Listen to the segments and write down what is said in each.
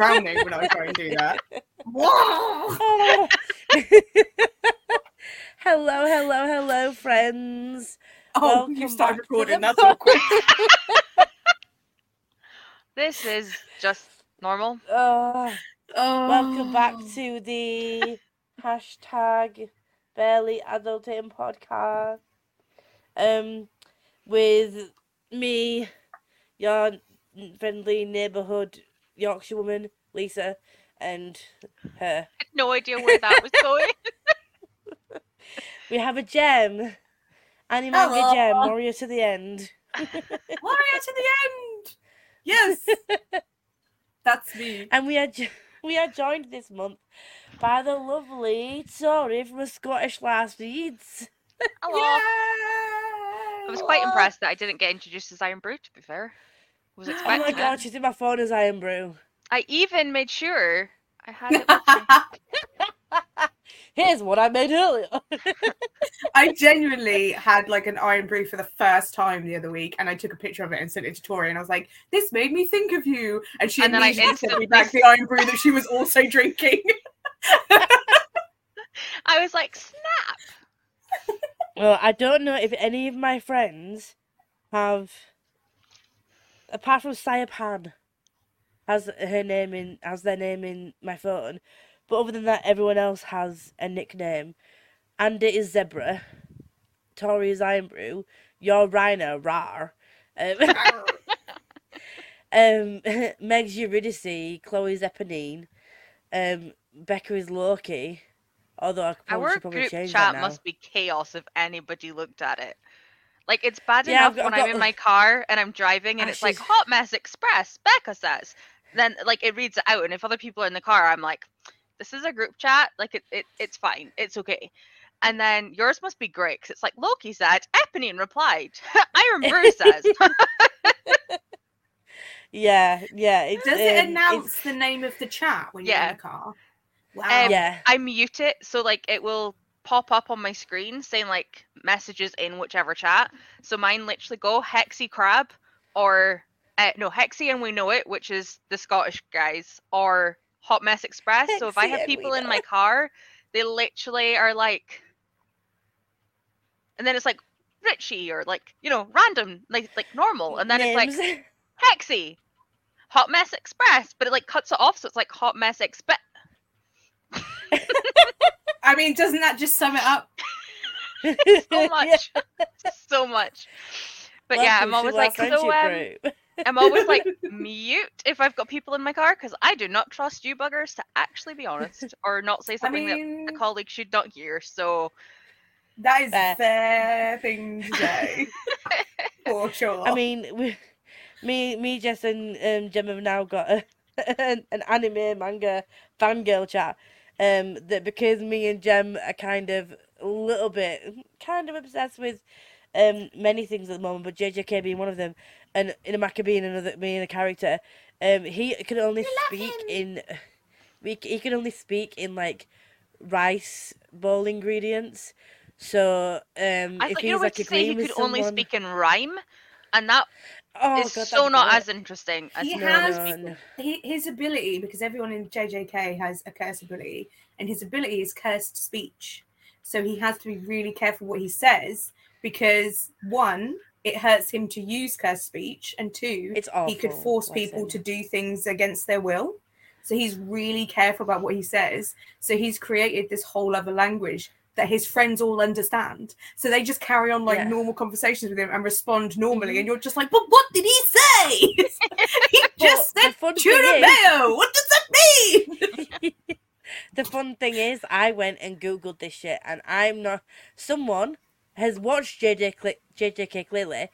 I'm drowning when I try and do that. Oh. hello, hello, hello, friends. Oh, you Welcome started back recording. the That's awkward. This is just normal. Oh, Oh. welcome back to the hashtag barely adulting podcast. Um, with me, your friendly neighborhood Yorkshire woman, Lisa, and her. No idea where that was going. We have a gem, Annie Manga Hello. gem, warrior to the end. Warrior to the end. Yes. That's me. And we are jo- we are joined this month by the lovely Tori from Scottish Lass Reads. Hello. I was quite impressed that I didn't get introduced as Iron Brew, to be fair. Was Oh expecting my it. god, she's in my phone as Iron Brew. I even made sure I had it. Here's what I made earlier. I genuinely had like an Irn Bru for the first time the other week, and I took a picture of it and sent it to Tori, and I was like, "This made me think of you," and she And then I immediately sent me back the Irn Bru that she was also drinking. I was like, snap. well, I don't know if any of my friends have, apart from Sayapan, has her name in has their name in my phone, but other than that, everyone else has a nickname. And it is Zebra. Tori is Iron Brew. You're Rhino, Rar. Um, um, Meg's Eurydice, Chloe's Eponine, um, Becca is Loki. Although I probably Our should probably group change chat that now. must be chaos if anybody looked at it. Like it's bad Yeah, I've enough when I've I'm in my car and I'm driving and it's like Hot Mess Express, Becca says. Then like it reads it out and if other people are in the car, I'm like, this is a group chat. Like it, it it's fine. It's okay. And then yours must be great because it's like Loki said, Eponine replied, Iron Brew says. Yeah, yeah. It's, Does it um, announce the name of the chat when you're in the car? Wow. Um, yeah. I mute it so like it will pop up on my screen saying like messages in whichever chat. So mine literally go Hexy Crab or uh, no Hexy and we know it, which is the Scottish guys, or Hot Mess Express. so if I have people in my car, they literally are like, and then it's like Richie or like you know random like like normal, and then it's like. Hexy, Hot Mess Express, but it like cuts it off, so it's like Hot Mess Express. I mean, doesn't that just sum it up? so much, so much. But yeah, I'm always like, so um. I'm always like mute if I've got people in my car because I do not trust you buggers to actually be honest or not say I something mean, that a colleague should not hear. So that is Fair. a fair thing to say. For sure. I mean, we, me, me, Jess, and um, Gem have now got a, an, an anime manga fangirl chat. Um, that because me and Gem are kind of a little bit, kind of obsessed with um many things at the moment, but JJK being one of them, and Inumaki being another being a character. Um, he can only speak in, we he can only speak in like rice bowl ingredients. So um, I if thought you were like to say he could with only speak in rhyme, and that Oh, is God, so not as interesting as He me has- speaking. no. Hi- his ability, because everyone in JJK has a curse ability, and his ability is cursed speech. So he has to be really careful what he says because one, it hurts him to use cursed speech, and two, It's awful. he could force people to do things against their will. So he's really careful about what he says. So he's created this whole other language that his friends all understand. So they just carry on like Yeah. normal conversations with him and respond normally. Mhm. And you're just like, but what did he say? he just said tuna mayo. What does that mean? the fun thing is, I went and googled this shit, and I'm not. Someone has watched JJ Cl- JJK clearly,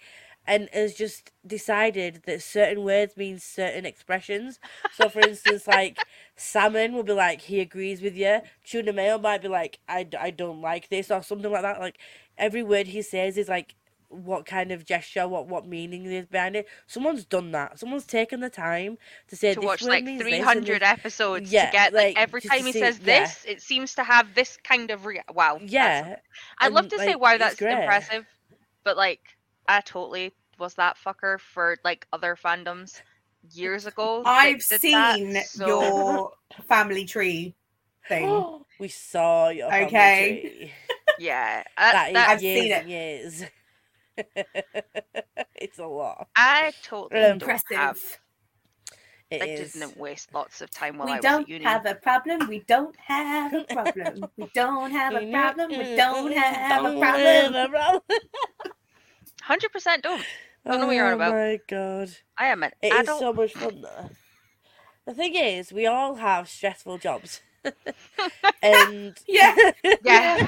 and has just decided that certain words mean certain expressions. So, for instance, like salmon will be like he agrees with you. Tuna mayo might be like I, I don't like this or something like that. Like every word he says is like what kind of gesture, what what meaning is behind it. Someone's done that. Someone's taken the time to say to this watch word like means this 300 episodes Yeah, to get like, like, every time he see- says yeah. this, it seems to have this kind of rea- wow. Yeah, I'd love to say wow, that's impressive, but like I totally was that fucker for like other fandoms. years ago. I've did that, seen so- your family tree thing. we saw your family Okay. tree. Yeah, uh, That is that- I've years seen and years. it's a lot. I totally Um, don't have. It I is. didn't waste lots of time while we I was don't have a problem. We don't have a problem. We don't have a problem. We don't have a problem. Hundred percent don't. Don't know what you're on about. Oh my god. I am an It is adult. so much fun though. The thing is, we all have stressful jobs. and Yeah. Yeah.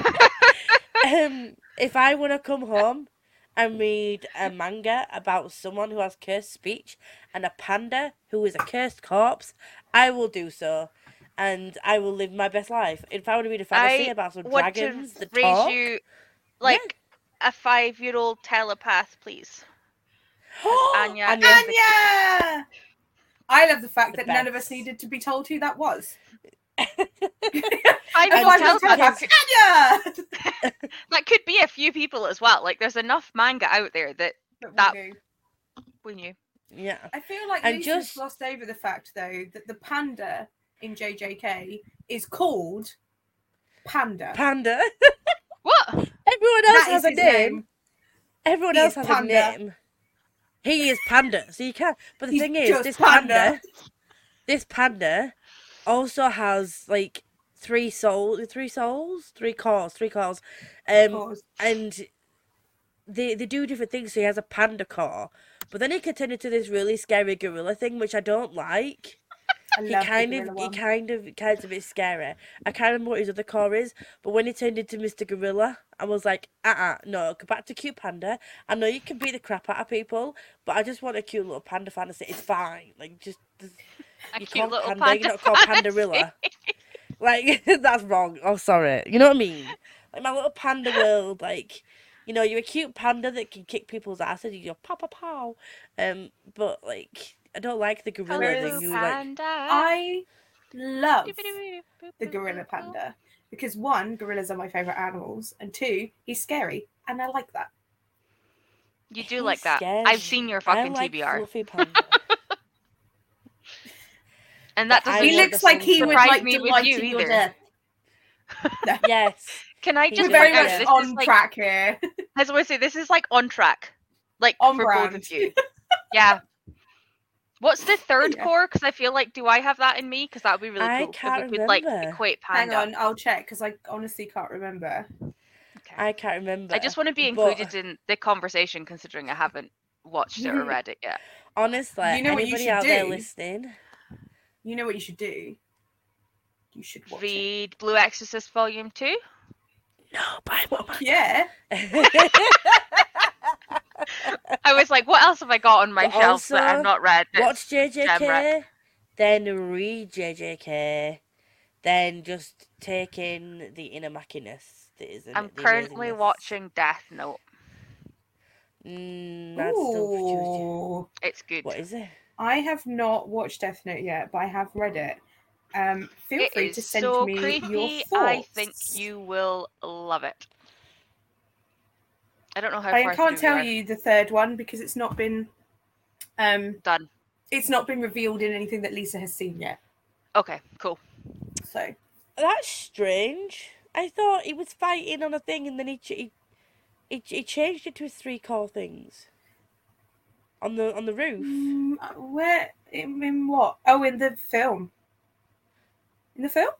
um, if I want to come home and read a manga about someone who has cursed speech and a panda who is a cursed corpse, I will do so. And I will live my best life. If I want to read a fantasy I about some want dragons that raise talk, you like a five-year-old telepath, please. Anya Anya. Anya! I love the fact The that none of us needed to be told who that was. Five-year-old Everyone was telepath. Anya! That could be a few people as well. Like, there's enough manga out there that But we That- knew. we knew. yeah. I feel like we just- glossed over the fact, though, that the panda in JJK is called Panda. Panda. Everyone else That has a name. name. Everyone He else has Panda. a name. He is panda, so you can't. But the He's thing is, this Panda. panda. this panda, also has like three souls, three souls, three cores, three cores, um, and they they do different things. So he has a panda core, but then he can turn into this really scary gorilla thing, which I don't like. He kind of, he kind of, kind of a bit scary. I can't remember what his other core is, but when he turned into Mr. Gorilla, I was like, uh, uh no, go back to cute panda. I know you can beat the crap out of people, but I just want a cute little panda fantasy. It's fine, like just, A You cute little panda, panda. you're not called Pandarilla. like that's wrong. Oh, sorry. You know what I mean? Like my little panda world, like. You know, you're a cute panda that can kick people's asses. You go pow pow pow, um. But like, I don't like the gorilla Hello, thing. You like, panda. I love the gorilla panda because one, gorillas are my favorite animals, and two, he's scary, and I like that. You do He's like that. scary. I've seen your fucking I fucking like TBR, Fluffy panda. and that but I doesn't he looks like he would surprise like me with like you in your either. death. yes. Can I just We're very point out much this on is like track here. I was going say this is like on track, like On for both of you. Yeah. What's the third Yeah. core? Because I feel like, do I have that in me? Because that would be really cool. I cool. 'cause can't it would like remember. equate Hang on, I'll check because I honestly can't remember. Okay. I can't remember. I just want to be but- included in the conversation, considering I haven't watched it or read it yet. Honestly, You know what you anybody should out there do? listening? You know what you should do? You should watch it. Read Blue Exorcist Volume Two. No, buy more Yeah. I was like, what else have I got on my But shelf that I've not read? Watch JJK, Jamrock. then read JJK, then just take in the inner mackiness that is in I'm it, currently amazingness. watching Death Note. Mm, that's. Ooh. It's good. What is it? I have not watched Death Note yet, but I have read it. Um, feel It free is to send so me your thoughts. I think you will love it. I don't know how I far can't tell are. you the third one because it's not been um Done. it's not been revealed in anything that Lisa has seen yet. Okay, cool. So That's strange. I thought he was fighting on a thing and then he ch- he, he, he changed it to his three core things. On the on the roof. mm, where in, in what? Oh, in the film. In the film?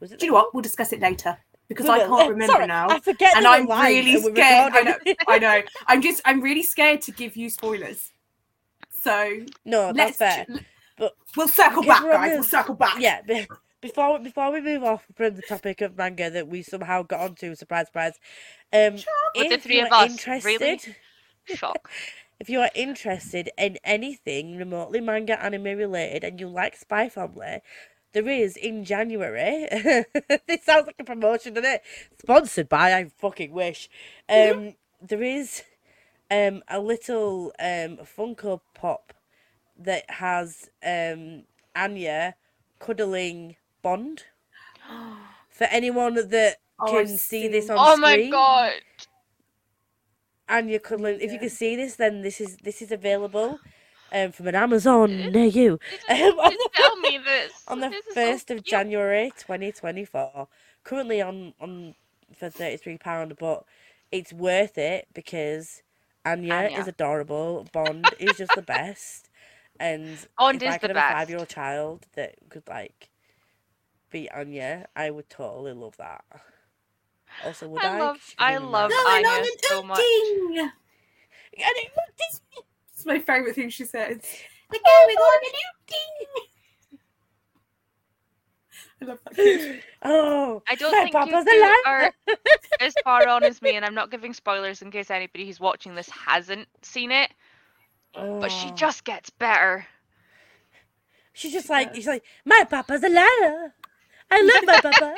Was it Do you know what? We'll discuss it later because We I can't remember Sorry, now. I forget and I'm really scared. I know. I know. I'm just, I'm really scared to give you spoilers. So no, that's let's, fair. ch- but- we'll circle back, we're on guys. We'll circle back. Yeah, be- before before we move off from the topic of manga that we somehow got onto, surprise, surprise. Um, With the if three you of are us, interested, really? Shock. if you are interested in anything remotely manga anime related and you like Spy Family, there is in January. this sounds like a promotion, doesn't it? Sponsored by I fucking wish. Um, there is um a little um Funko Pop that has um Anya cuddling Bond. For anyone that Oh, can see this on oh screen, my god. you could if you can see this then this is this is available um, from an Amazon near you. You didn't, Um, you didn't tell me this. on the This is so first of. January, twenty twenty four. Currently on on for thirty three pound, but it's worth it because Anya, Anya. is adorable. Bond is just the best, and Bond if I is could the have a five year old child that could like be Anya, I would totally love that. Also, would I? I love- I love that. Going Anya on an so much. outing. And it- It's my favourite thing she says. We're going on an outing. I love that kid. Oh, I don't my think you papa's two alive. are as far on as me, and I'm not giving spoilers in case anybody who's watching this hasn't seen it. But she Oh. just gets better. She's just She like, does. she's like, my papa's a liar. I love my papa.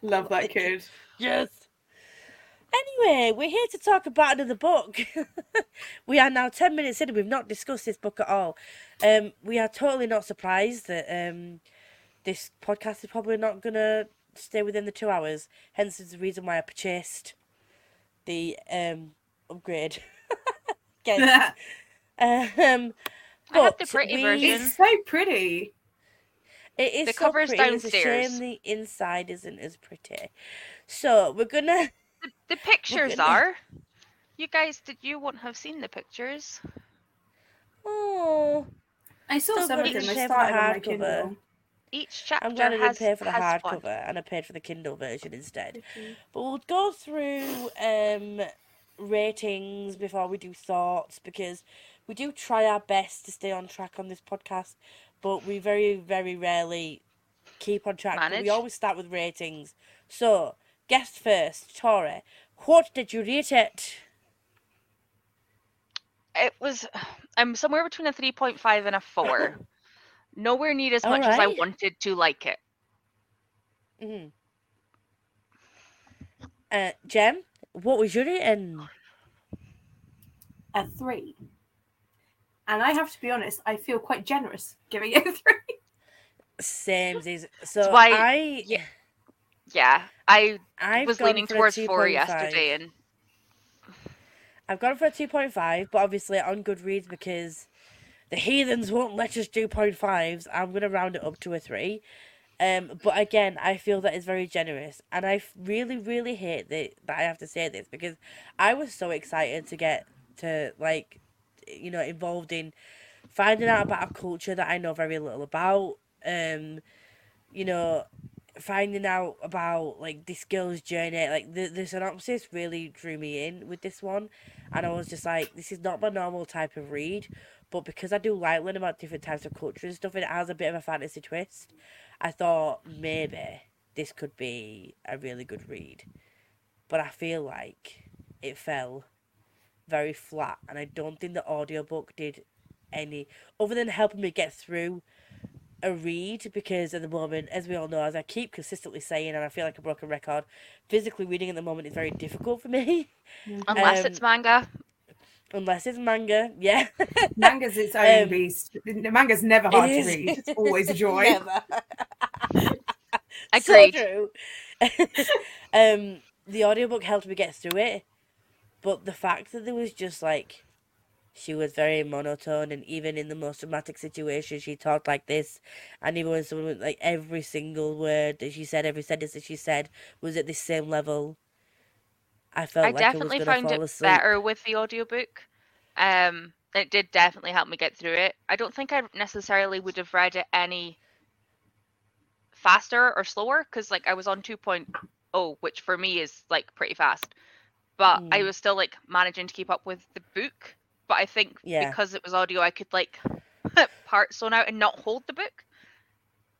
Love that kid. yes. Anyway, we're here to talk about another book. we are now 10 minutes in and we've not discussed this book at all. Um, we are totally not surprised that um, this podcast is probably not going to stay within the two hours. Hence, is the reason why I purchased the um, upgrade. Again. Um, I have the pretty we- version. it's so pretty. It is The so cover is pretty. It's a shame the inside isn't as pretty. So we're gonna. The, the pictures gonna- are. You guys, did you won't have seen the pictures? Oh, I saw Still some of them. I for the started on my hardcover. Kindle. Each chapter I'm going to didn't has, pay for the has one. hardcover and I paid for the Kindle version instead. But we'll go through um ratings before we do thoughts because we do try our best to stay on track on this podcast, but we very very rarely keep on track. We always start with ratings. So, guest first, Tori. What did you rate it? It was. I'm somewhere between a 3.5 and a 4. Nowhere near as much as I wanted to like it. Mm-hmm. Uh, Gem, what was your rating? A three. And I have to be honest, I feel quite generous giving it a three. Same as so. why- I yeah, Yeah, I I've was leaning towards 4 2.5. yesterday, and I've gone for a two point five, but obviously on Goodreads because the heathens won't let us do point fives. I'm gonna round it up to a three. Um, but again, I feel that is very generous, and I really, really hate that that I have to say this because I was so excited to get to like, you know, involved in finding out about a culture that I know very little about. Um, you know, finding out about like this girl's journey, like the the synopsis really drew me in with this one, and I was just like, this is not my normal type of read, but because I do like learning about different types of culture and stuff, and it has a bit of a fantasy twist, I thought maybe this could be a really good read, but I feel like it fell very flat, and I don't think the audiobook did any other than helping me get through a read because at the moment, as we all know, as I keep consistently saying, and I feel like a broken record, physically reading at the moment is very difficult for me, unless Um, it's manga, unless it's manga. Yeah, Manga's its own Um, beast. Manga's never hard to read. It's always a joy. Never. agreed. So true. um, the audiobook helped me get through it, but the fact that there was just like she was very monotone, and even in the most dramatic situations, she talked like this, and even when someone like every single word that she said, every sentence that she said was at the same level. I felt I like definitely I found fall it asleep. better with the audiobook. Um, it did definitely help me get through it. I don't think I necessarily would have read it any faster or slower because like I was on 2.0, which for me is like pretty fast. But I Mm. was still like managing to keep up with the book. But I think Yeah. because it was audio, I could like part zone out and not hold the book.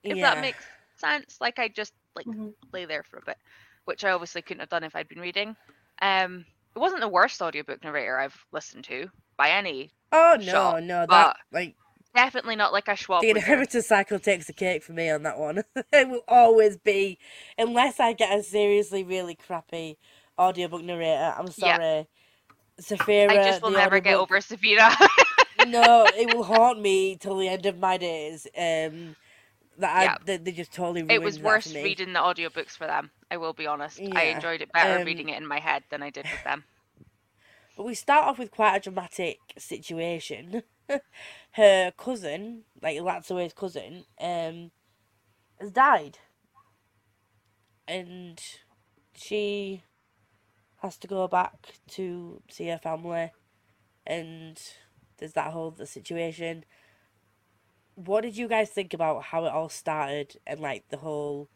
If yeah. that makes sense. Like I just like Mhm. lay there for a bit, which I obviously couldn't have done if I'd been reading. Um, it wasn't the worst audiobook narrator I've listened to by any. Oh no, shot, no, that like Definitely not like a Schwab. the inheritor cycle takes the cake for me on that one. it will always be, unless I get a seriously really crappy audiobook narrator. I'm Yeah. Saphira. I just will never get over Savita. no, it will haunt me till the end of my days. Um, that I Yeah. they, they just totally ruined it was worse reading the audiobooks for them. I will be honest. I enjoyed it better um, reading it in my head than I did with them. But we start off with quite a dramatic situation. Her cousin, like Elatsoe's cousin, um, has died. And she has to go back to see her family and there's that whole the situation. What did you guys think about how it all started and like the whole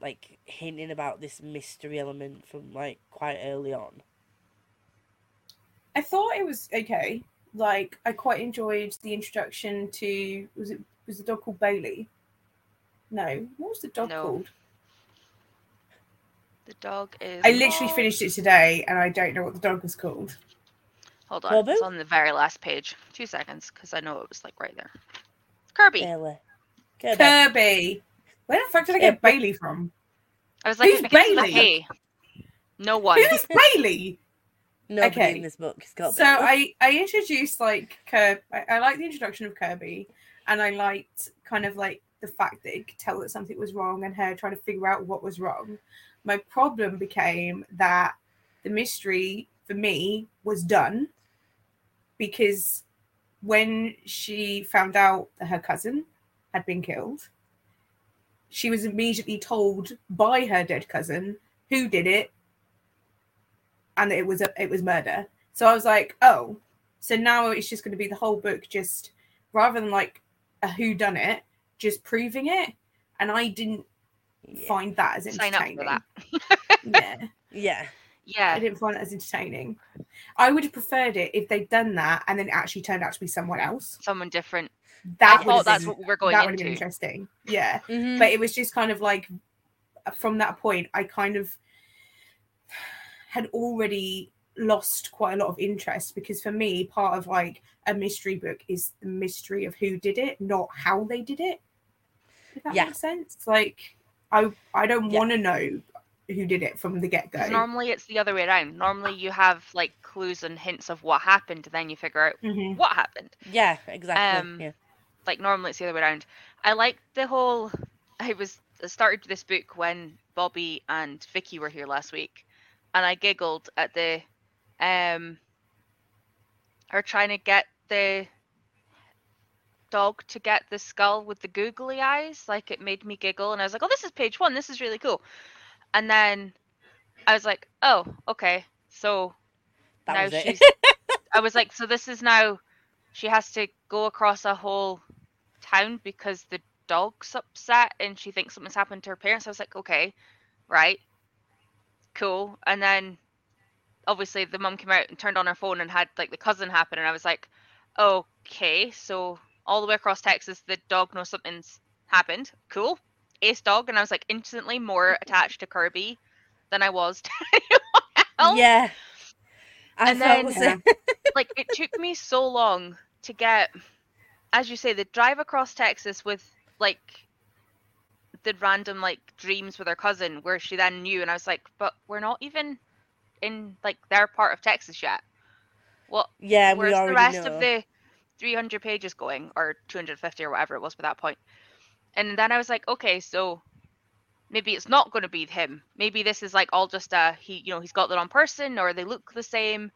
like hinting about this mystery element from like quite early on? I thought it was okay. Like I quite enjoyed the introduction to was it was the dog called Bailey? No, what was the dog No. called? The dog is. I literally called- finished it today and I don't know what the dog was called. Hold on, Kobu? it's on the very last page. Two seconds, because I know it was like right there. Kirby. Bailey. Kirby. Kirby. Where the fuck did I get Kirby. Bailey from? I was like, Who's it begins with a Bailey? K. No one. Who's Bailey? Nobody okay. in this book is called So I I introduced like Kirby. I, I like the introduction of Kirby, and I liked kind of like the fact that it could tell that something was wrong and her trying to figure out what was wrong. My problem became that the mystery for me was done because when she found out that her cousin had been killed, she was immediately told by her dead cousin who did it and it was a, it was murder. So I was like, oh, so now it's just going to be the whole book, just rather than like a who done it, just proving it. And I didn't Yeah. find that as Sign up entertaining. for that. yeah, yeah. I didn't find that as entertaining. I would have preferred it if they'd done that and then it actually turned out to be someone else. Someone different. That I thought that's been, what we were going that would have been interesting. Yeah, Mhm. but it was just kind of like from that point, I kind of had already lost quite a lot of interest because for me, part of like a mystery book is the mystery of who did it, not how they did it. If that Yeah. makes sense. Like I I don't Yeah. want to know who did it from the get go. normally it's the other way around. Normally you have like clues and hints of what happened, and then you figure out Mhm. what happened. Yeah, exactly. Um, yeah. Like normally it's the other way around. I liked the whole. I was I started this book when Bobby and Vicky were here last week, and I giggled at the, um, her trying to get the dog to get the skull with the googly eyes. Like it made me giggle, and I was like, "Oh, this is page one. This is really cool." And then I was like, "Oh, okay." So That now was she's I was like, so this is now she has to go across a whole town because the dog's upset and she thinks something's happened to her parents. I was like, okay, right, cool. And then obviously the mum came out and turned on her phone and had like the cousin happen, and I was like, okay, so all the way across Texas, the dog knows something's happened. Cool, ace dog, and I was like instantly more attached to Kirby than I was to anyone else yeah. I And then- the same. like it took me so long to get as you say the drive across texas with like the random like dreams with her cousin where she then knew and i was like but we're not even in like their part of texas yet what Yeah, we where's already the rest know. of the 300 pages going or 250 or whatever it was by that point. And then i was like okay so maybe it's not going to be him. Maybe this is like all just a he you know he's got the wrong person or they look the same.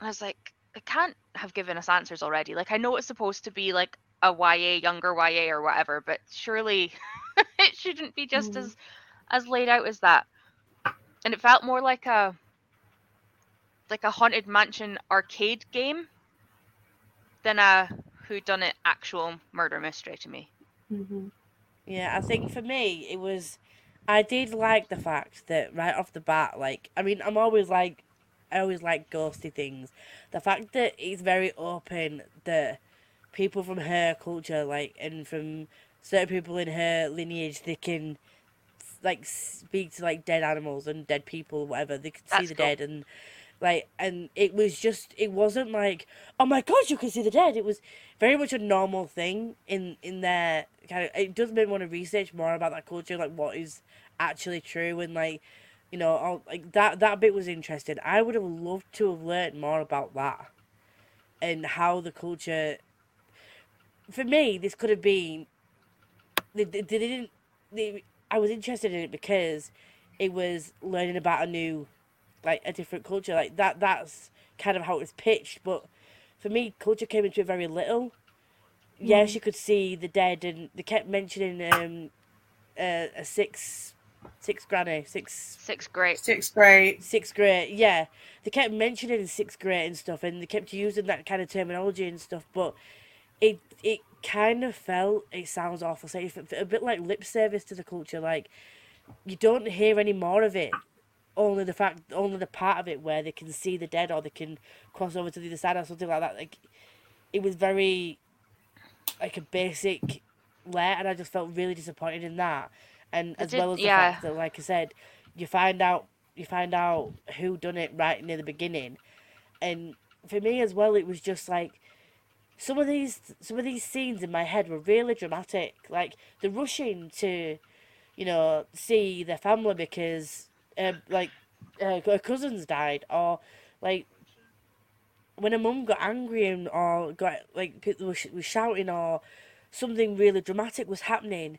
I was like i can't have given us answers already. Like i know it's supposed to be like a ya younger ya or whatever but surely it shouldn't be just Mm. as as laid out as that. And it felt more like a like a haunted mansion arcade game than a who done it actual murder mystery to me Mhm. Yeah, I think for me it was I did like the fact that right off the bat, like I mean, I'm always like I always like ghosty things. The fact that it's very open that people from her culture, like and from certain people in her lineage, they can like speak to like dead animals and dead people, whatever. They can see the cool. dead and like and it was just it wasn't like oh my god you can see the dead. It was very much a normal thing in in their kind of. It does make me want to research more about that culture, like what is actually true and like you know all, like that that bit was interesting. I would have loved to have learned more about that and how the culture. For me, this could have been. They, they, they didn't. They, I was interested in it because it was learning about a new like a different culture. Like that that's kind of how it was pitched. But for me, culture came into it very little. Yes, Mm. you could see the dead, and they kept mentioning um, uh, a six, six granny, six Sixth grade. Sixth grade. sixth grade. Yeah, they kept mentioning sixth grade and stuff, and they kept using that kind of terminology and stuff. But it it kind of felt it sounds awful, so it a bit like lip service to the culture. Like you don't hear any more of it. Only the fact, only the part of it where they can see the dead or they can cross over to the other side or something like that. Like it was very like a basic layer, and I just felt really disappointed in that. And as did- well as the yeah. fact that, like I said, you find out you find out who done it right near the beginning, and for me as well, it was just like some of these some of these scenes in my head were really dramatic. Like the rushing to, you know, see their family because, uh, like, uh, her cousins died, or like when a mum got angry and or got like people was, was shouting or something really dramatic was happening.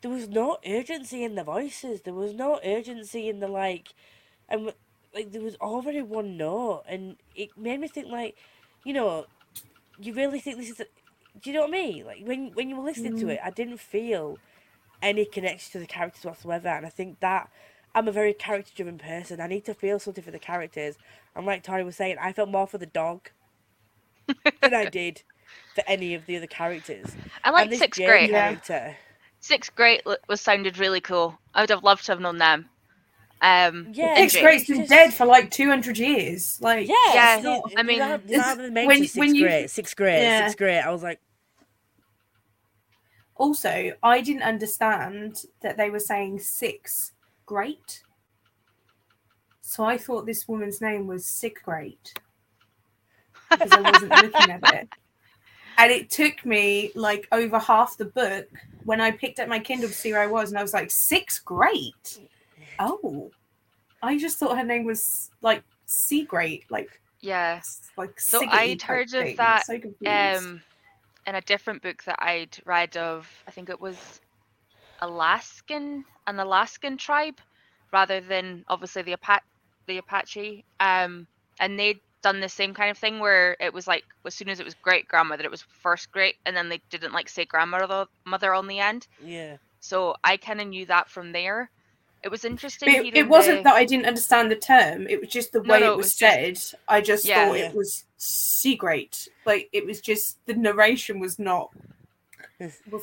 There was no urgency in the voices. There was no urgency in the like, and like there was very one note, and it made me think like, you know, you really think this is. A, do you know what I mean? Like when when you were listening to it, I didn't feel any connection to the characters whatsoever, and I think that I'm a very character driven person. I need to feel something for the characters. And like Tori was saying, I felt more for the dog than I did for any of the other characters. I like and this sixth Jane grade. Yeah. character. Sixth grade was sounded really cool. I would have loved to have known them. Um, Yeah. and Sixth Jane. grade's been Just- dead for like 200 years. Like, Yeah, Yeah, not- I mean, now- it's- now that they when- sixth when you- grade, sixth grade, Yeah. sixth grade, I was like, Also, I didn't understand that they were saying six great. So I thought this woman's name was Sick Great because I wasn't looking at it. And it took me like over half the book when I picked up my Kindle to see where I was, and I was like, Six Great. Oh, I just thought her name was like Sea Great, like yeah. like So I'd heard of thing. that, So confused. Um, in a different book that I'd read of, I think it was Alaskan, an Alaskan tribe, rather than obviously the Apa- the Apache. Um, and they'd done the same kind of thing where it was like as soon as it was great grandmother, it was first great, and then they didn't like say grandmother mother on the end. yeah. So I kind of knew that from there. It was interesting. It, it wasn't the- that I didn't understand the term. It was just the way no, it it was, was said. just- I just Yeah. thought Yeah. it was sea great. Like it was just the narration was not.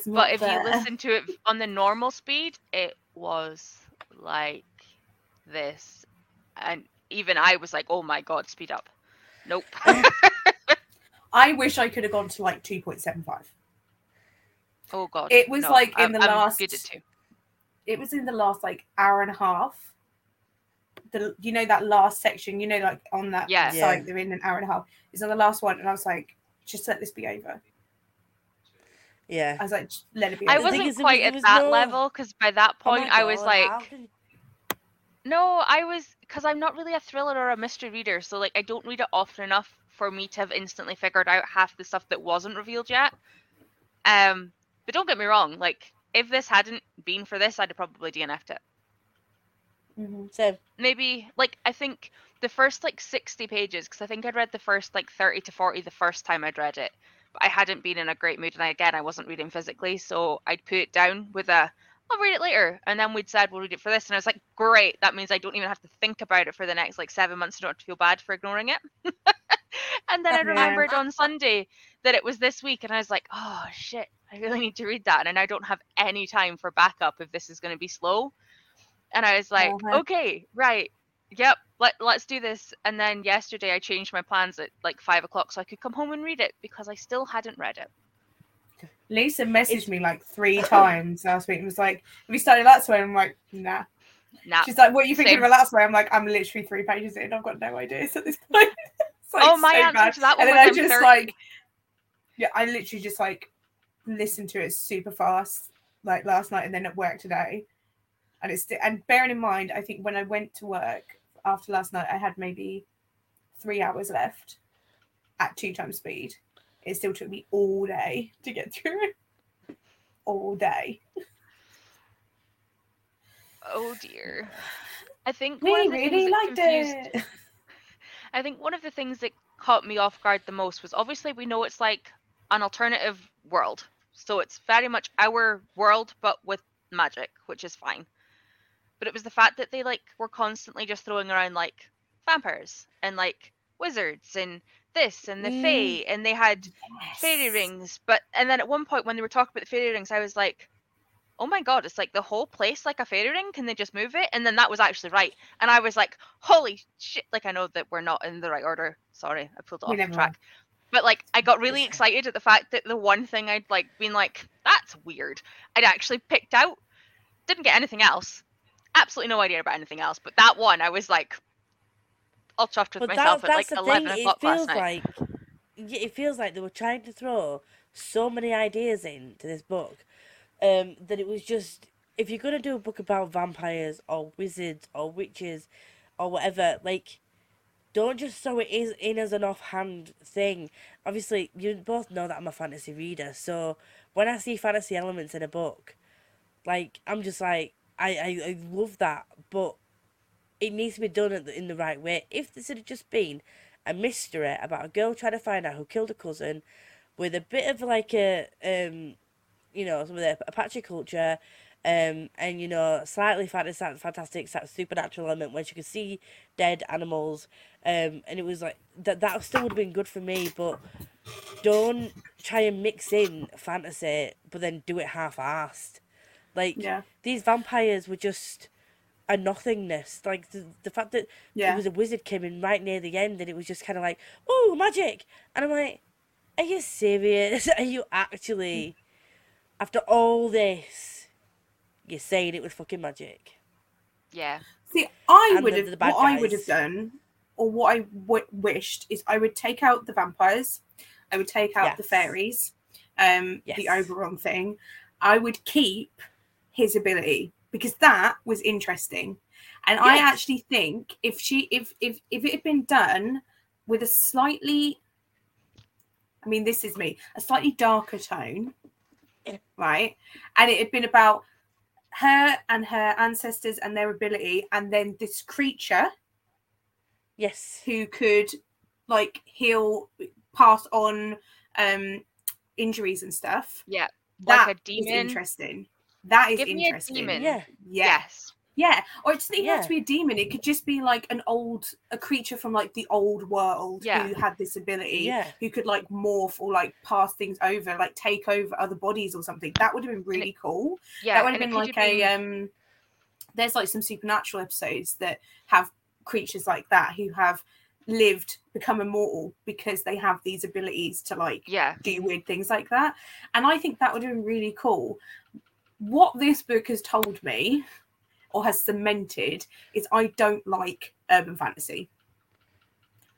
But if there. you listen to it on the normal speed, it was like this. And even I was like, oh my god, speed up. Nope. I wish I could have gone to like two point seven five. oh god. It was no, like in I'm- the I'm last- good at two. It was in the last like hour and a half. The you know that last section, you know, like on that Yeah. site, Yeah. they're in an hour and a half. It's on the last one, and I was like, just let this be over. Yeah. I was like, just let it be. I over. thing wasn't is, was- quite at was that no- level because by that Oh my point I was like, how no, I was because I'm not really a thriller or a mystery reader, so like I don't read it often enough for me to have instantly figured out half the stuff that wasn't revealed yet. Um, but don't get me wrong, like if this hadn't been for this, I'd have probably DNF'd it. Mhm. So, maybe like I think the first like 60 pages because I think I'd read the first like 30 to 40 the first time I'd read it but I hadn't been in a great mood and I, again I wasn't reading physically so I'd put it down with a I'll read it later and then we'd said we'll read it for this and I was like great that means I don't even have to think about it for the next like seven months I don't to feel bad for ignoring it. And then I remembered on Sunday that it was this week and I was like oh shit I really need to read that and I don't have any time for backup if this is going to be slow. And I was like, Uh-huh. okay, right, yep, let let's do this. And then yesterday I changed my plans at like five o'clock so I could come home and read it because I still hadn't read it. Lisa messaged It's- me like three times last week and was like, Have you started that way? I'm like, nah. Nah. She's like, What are you thinking Same. of that way? I'm like, I'm literally three pages in. I've got no ideas at this point. Like, oh, my so answer bad. to that And one then I just 30. like, yeah, I literally just like listened to it super fast, like last night and then at work today. And it's and bearing in mind, I think when I went to work after last night, I had maybe three hours left at two times speed. It still took me all day to get through it. All day. oh dear. I think We of the things really liked confused- it. I think one of the things that caught me off guard the most was obviously we know it's like an alternative world. So it's very much our world but with magic, which is fine. But it was the fact that they like were constantly just throwing around like vampires and like wizards and this and the Mm. fae and they had fairy rings. But and then at one point when they were talking about the fairy rings, I was like, Oh my god, it's like the whole place like a fairy ring. Can they just move it? And then that was actually right. And I was like, holy shit! Like I know that we're not in the right order. Sorry, I pulled it off the track. But like I got really excited at the fact that the one thing I'd like been like, that's weird. I'd actually picked out. Didn't get anything else. Absolutely no idea about anything else. But that one I was like all chuffed with But myself that, at like eleven thing. It o'clock last feels night. like it feels like they were trying to throw so many ideas into this book um, that it was just if you're gonna do a book about vampires or wizards or witches or whatever, like don't just throw it is in as an offhand thing. Obviously, you both know that I'm a fantasy reader, so when I see fantasy elements in a book, like I'm just like I I, I love that, but it needs to be done the, in the right way. If this had just been a mystery about a girl trying to find out who killed her cousin, with a bit of like a um, you know, some of the Apache culture, um, and you know, slightly fantastic, fantastic, supernatural element where she could see dead animals, um, and it was like that. That still would have been good for me, but don't try and mix in fantasy, but then do it half-assed. Like Yeah. these vampires were just a nothingness. Like the, the fact that Yeah. there was a wizard came in right near the end, and it was just kind of like, oh, magic, and I'm like, are you serious? Are you actually, after all this, you're saying it was fucking magic? Yeah. See, I would have the bad what I would have done, or what I w- wished is I would take out the vampires, I would take out the fairies, um, the Yes. Oberon thing. I would keep his ability because that was interesting, and I actually think if she if if if it had been done with a slightly, I mean, this is me, a slightly darker tone, Yeah. right, and it had been about her and her ancestors and their ability, and then this creature Yes. who could like heal, pass on um injuries and stuff. Yeah. That like a demon. interesting. That is Give me a interesting. demon. Yeah. Yeah. Yes. Yeah. Or it doesn't even have to be a demon. It could just be like an old a creature from like the old world Yeah. who had this ability. Yeah. Who could like morph or like pass things over, like take over other bodies or something. That would have been really cool. Yeah. that would have been like have a been- um there's like some supernatural episodes that have creatures like that who have lived become immortal because they have these abilities to like yeah. do weird things like that and i think that would have been really cool what this book has told me or has cemented is i don't like urban fantasy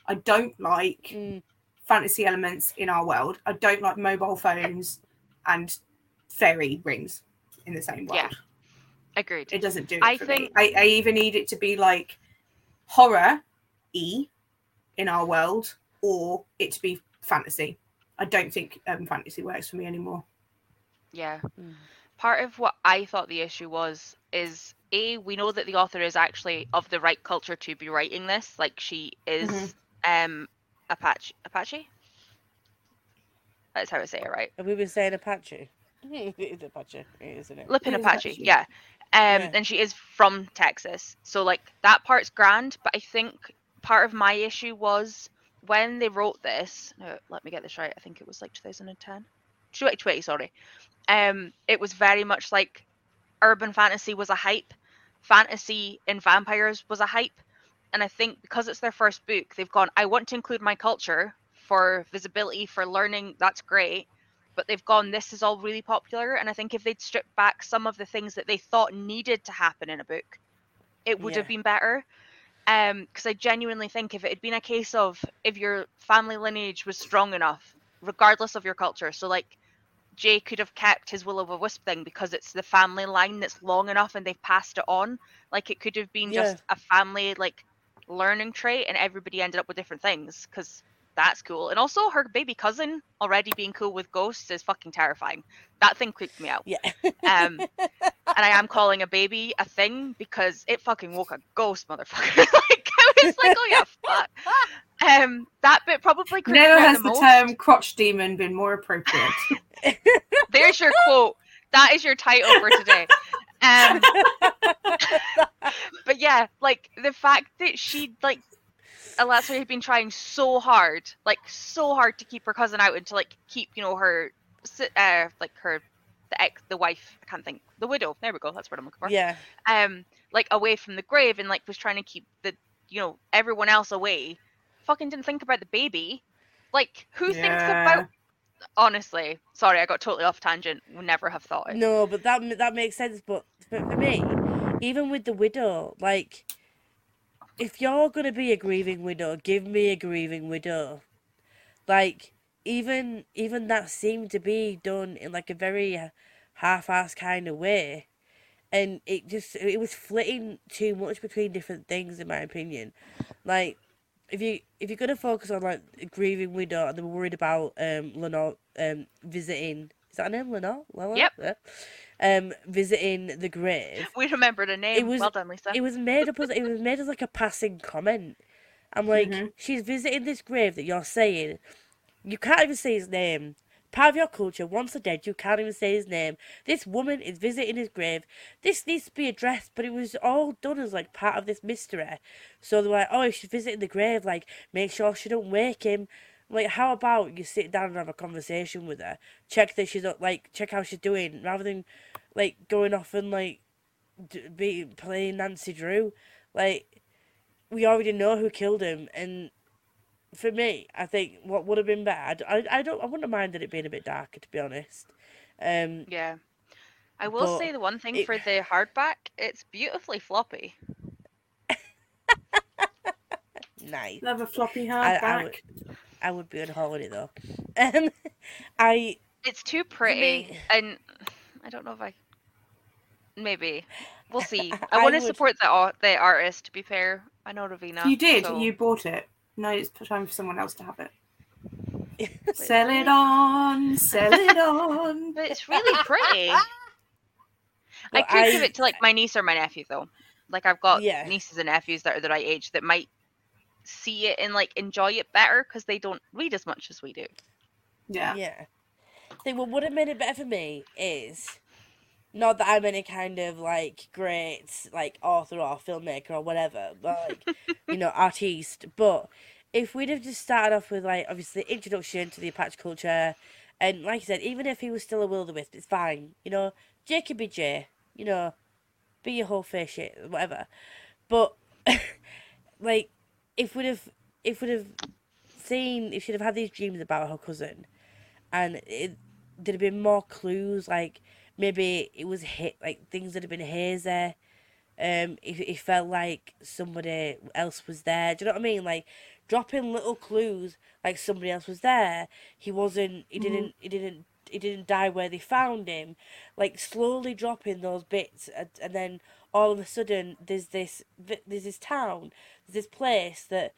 i don't like Mm, fantasy elements in our world i don't like mobile phones and fairy rings in the same world Yeah. Agreed. it doesn't do it I for think- me. I, I even need it to be like horror e in our world or it to be fantasy. I don't think urban fantasy works for me anymore. Yeah. mm. Part of what I thought the issue was is a we know that the author is actually of the right culture to be writing this. Like she is Mhm. um Apache Apache. That's how I say it, right? Have we been saying Apache? it is Apache, isn't it? Lipan It is Apache, Apache. yeah. Um, Yeah. and she is from Texas, so like that part's grand. But I think part of my issue was when they wrote this. No, let me get this right. I think it was like 2010, 2020. Sorry. Um, it was very much like urban fantasy was a hype, fantasy in vampires was a hype, and I think because it's their first book, they've gone. I want to include my culture for visibility, for learning. That's great. But they've gone this is all really popular. And i think if they'd stripped back some of the things that they thought needed to happen in a book it would have been better. Um because i genuinely think if it had been a case of if your family lineage was strong enough regardless of your culture so like jay could have kept his will of a wisp thing because it's the family line that's long enough and they've passed it on like it could have been just a family like learning trait and everybody ended up with different things because that's cool. And also her baby cousin already being cool with ghosts is fucking terrifying. That thing creeped me out. Yeah. Um, and I am calling a baby a thing because it fucking woke a ghost, motherfucker. like I was like, oh yeah, fuck. Um, that bit probably Never has the the term crotch demon been more appropriate. There's your quote. That is your title for today. Um, but yeah, like the fact that she like Alessia had been trying so hard, like so hard to keep her cousin out and to like keep you know her, uh, like her, the ex, the wife. I can't think. The widow. There we go. That's what I'm looking for. yeah. Um, like away from the grave and like was trying to keep the you know everyone else away. Fucking didn't think about the baby. Like who thinks about? Honestly, sorry, I got totally off tangent. Would never have thought it. No, but that that makes sense. But for, for me, even with the widow, like, if you're gonna be a grieving widow, give me a grieving widow. Like, even even that seemed to be done in like a very half-assed kind of way, and it just it was flitting too much between different things, in my opinion. Like, if you if you're gonna focus on like a grieving widow and they were worried about um Lenore um visiting is that her name Lenore? Lenore? Yep. Yeah. Um visiting the grave. We remember the name. was- well done, Lisa. It was made up as it was made as like a passing comment. I'm like, Mhm. she's visiting this grave that you're saying. You can't even say his name. Part of your culture, once they're dead, you can't even say his name. This woman is visiting his grave. This needs to be addressed, but it was all done as like part of this mystery. So they're like, oh, she's visiting the grave, like, make sure she don't wake him. Like, how about you sit down and have a conversation with her? Check that she's not like, check how she's doing, rather than like going off and like be playing Nancy Drew. Like, we already know who killed him, and for me, I think what would have been bad. I, I don't. I wouldn't have minded it being a bit darker, to be honest. Um, Yeah. I will say the one thing it- for the hardback, it's beautifully floppy. nice. Love a floppy hardback. I would- I would be on holiday though. Um, I It's too pretty, me- and I don't know if I. Maybe we'll see. I, I want to support the au- the artist. To be fair, I know Ravina. you did. so- You bought it. No, it's time for someone else to have it. Sell it on. Sell it on. But it's really pretty. I But could give it to like my niece or my nephew though. Like I've got Yeah. nieces and nephews that are the right age that might see it and like enjoy it better because they don't read as much as we do. Yeah. yeah. I think what would have made it better for me is not that I'm any kind of like great like author or filmmaker or whatever, but like you know artiste. But if we'd have just started off with like obviously introduction to the Apache culture, and like I said, even if he was still a wisp, it's fine. You know, J could be Jay. You know, be your whole face shit, whatever. But like, if we'd have, if we'd have seen, if she'd have had these dreams about her cousin, and it there'd have been more clues, like maybe it was hit, like things that have been hazy. Um, it, it felt like somebody else was there. Do you know what I mean? Like dropping little clues, like somebody else was there. He wasn't. He didn't. He didn't. He didn't die where they found him. Like slowly dropping those bits, and, and then all of a sudden there's this. There's this town. There's this place that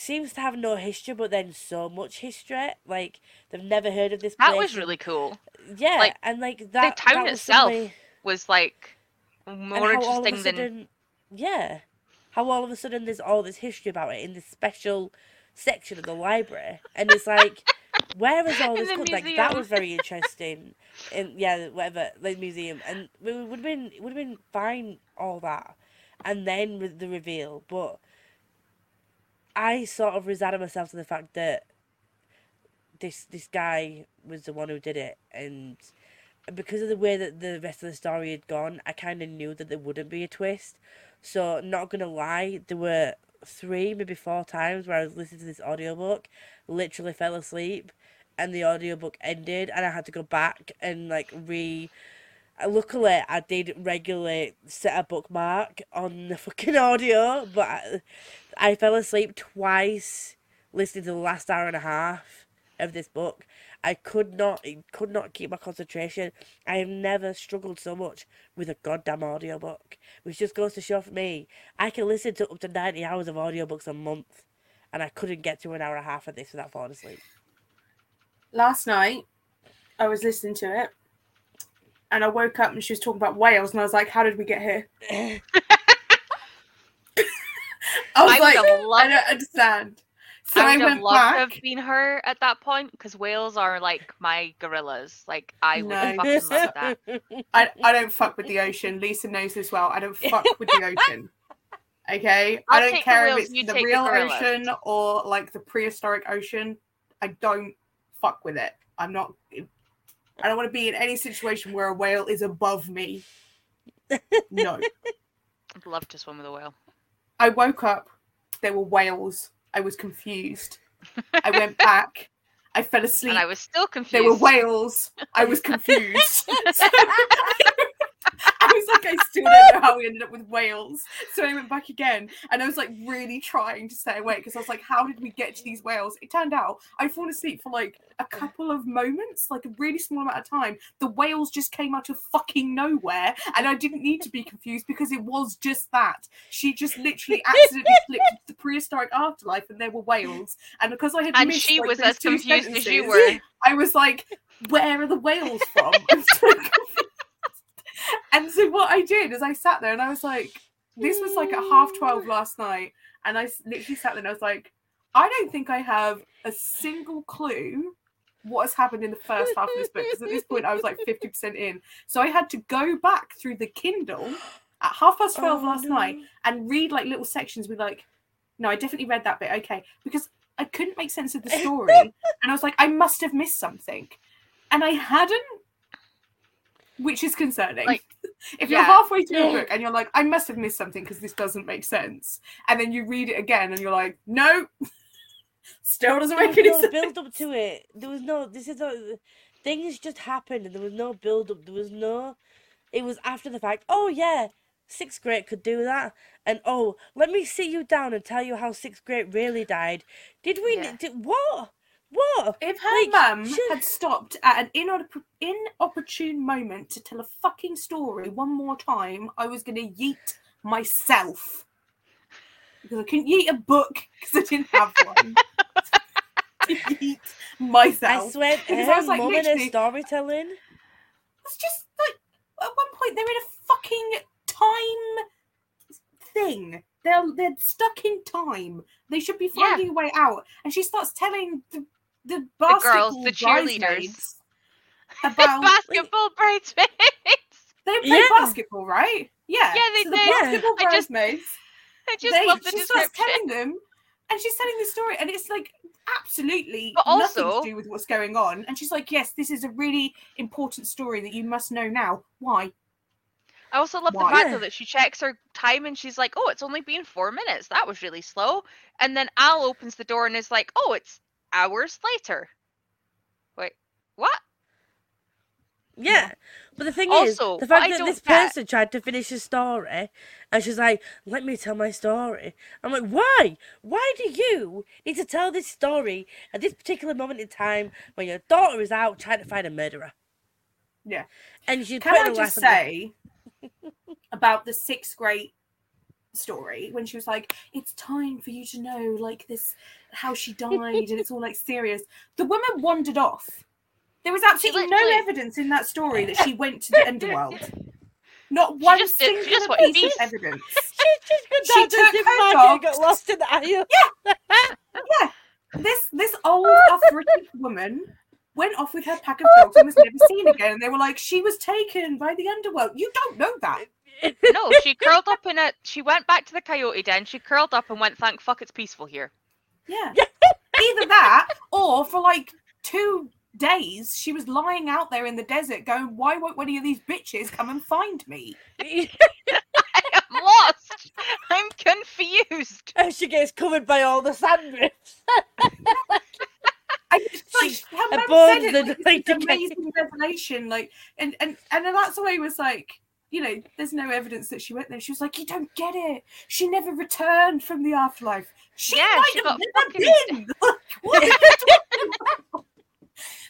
seems to have no history, but then so much history. Like they've never heard of this. That place was really cool. yeah, like, and like that. The town that was itself suddenly- Was like more how all of interesting than yeah, how all of a sudden there's all this history about it in this special section of the library, and it's like, where is all this? come- Like that was very interesting, and yeah, whatever the museum, and it would have been it would have been fine all that, and then with the reveal, but I sort of resigned myself to the fact that this this guy was the one who did it, and because of the way that the rest of the story had gone, I kind of knew that there wouldn't be a twist. So, not gonna lie, there were three, maybe four times where I was listening to this audiobook, literally fell asleep, and the audiobook ended, and I had to go back and like re. Luckily, I did regularly set a bookmark on the fucking audio, but I, I fell asleep twice listening to the last hour and a half of this book. I could not, could not keep my concentration. I have never struggled so much with a goddamn audiobook, which just goes to show for me, I can listen to up to 90 hours of audiobooks a month. and I couldn't get to an hour and a half of this without falling asleep. Last night, I was listening to it, and I woke up and she was talking about whales, and I was like, "How did we get here?" I was I like, have "I don't understand." So I I, would have went loved to have been her at that point because whales are like my gorillas. Like I would No. fucking love that. I, I don't fuck with the ocean. Lisa knows this well. I don't fuck with the ocean. Okay, I'll I don't take the care if it's the take the real ocean or like the prehistoric ocean. I don't fuck with it. I'm not. I don't want to be in any situation where a whale is above me. No. I'd love to swim with a whale. I woke up. There were whales. I was confused. I went back. I fell asleep. And I was still confused. There were whales. I was confused. So- was like, I still don't know how we ended up with whales. So I went back again and I was like really trying to stay awake because I was like, how did we get to these whales? It turned out I'd fallen asleep for like a couple of moments, like a really small amount of time. The whales just came out of fucking nowhere and I didn't need to be confused because it was just that. She just literally accidentally flipped the prehistoric afterlife and there were whales. And because I had and missed, she like, was as confused as you were. I was like, where are the whales from? I'm so confused. And so what I did is I sat there and I was like, this was like at half 12 mm. last night. And I literally sat there and I was like, I don't think I have a single clue what has happened in the first half of this book. Because at this point I was like 50% in. So I had to go back through the Kindle at half past 12 Oh, last night and read like little sections with like, no, I definitely read that bit. Okay. Because I couldn't make sense of the story. and I was like, I must have missed something. And I hadn't, which is concerning. Like, if you're halfway through a book and you're like, I must have missed something because this doesn't make sense. And then you read it again and you're like, no, still doesn't There make was any no sense. build up to it. There was no. This is not. Things just happened, and there was no build up. There was no. It was after the fact. Oh yeah, Six-Great could do that. And oh, let me sit you down and tell you how Six-Great really died. Did we? Yeah. Did, what? What? If her Like, mum should- had stopped at an inop- inopportune moment to tell a fucking story one more time, I was going to yeet myself. Because I couldn't yeet a book because I didn't have one. to yeet I myself. swear, Because I was like, her literally- storytelling. It's just like at one point they're in a fucking time thing. They're they're stuck in time. They should be Yeah. finding a way out. And she starts telling the the The basketball girls, the cheerleaders. bridesmaids about Basketball bridesmaids. they play Yeah. basketball, right? Yeah. Yeah, they so the did. basketball I just- bridesmaids. I just they, love the she starts description. telling them, and she's telling the story, and it's like absolutely But nothing to do with what's going on. And she's like, "Yes, this is a really important story that you must know now. Why? I also love Why? the fact Yeah. though that she checks her time and she's like, "Oh, it's only been four minutes. That was really slow." And then Al opens the door and is like, "Oh, it's hours later." Wait, what? Yeah. But the thing Also, is, the fact that this get- person tried to finish a story and she's like, let me tell my story. I'm like, why? Why do you need to tell this story at this particular moment in time when your daughter is out trying to find a murderer? Yeah. And she's Can I just say about the sixth grade story when she was like, "It's time for you to know, like this, how she died, and it's all like serious." The woman wandered off. There was absolutely no evidence in that story that she went to the underworld. Not She one just did- she single just went piece of evidence. She's just gone She down to the took her and got lost in the aisle. Yeah, this this old arthritic woman went off with her pack of dogs and was never seen again. And they were like, "She was taken by the underworld." You don't know that. No, she curled up in a. She went back to the coyote den. She curled up and went, "Thank fuck, it's peaceful here." Yeah. Either that or for like two days she was lying out there in the desert going, Why won't one of these bitches come and find me? I'm lost. I'm confused. and she gets covered by all the sandrifts. I just like her mum said it the like, it's like this amazing revelation. Like and and and then that's why it was like you know, there's no evidence that she went there. She was like, "You don't get it. She never returned from the afterlife. She Yeah, might she have got never fucking- been. Like, what are you talking about?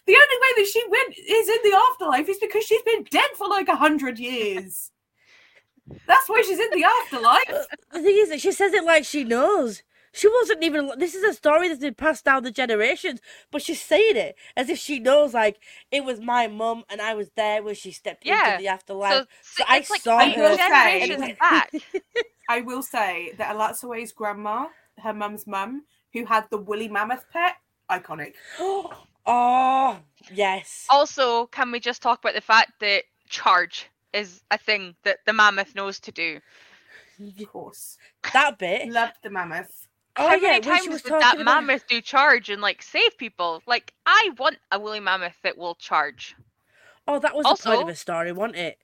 The only way that she went is in the afterlife is because she's been dead for like a hundred years. That's why she's in the afterlife. Uh, the thing is that she says it like she knows. She wasn't even. This is a story that's been passed down the generations, but she's saying it as if she knows. Like it was my mum, and I was there when she stepped Yeah, into the afterlife. So, So s- I it's like saw eight her generations say- back. I will say that Elatsoe's grandma, her mum's mum, who had the woolly mammoth pet, iconic. oh yes. Also, can we just talk about the fact that charge is a thing that the mammoth knows to do? Of course. That bit. Loved the mammoth. Oh How yeah, many times did that about. mammoth do charge and like save people? Like, I want a woolly mammoth that will charge. Oh, that was the point of Also- the story, wasn't it?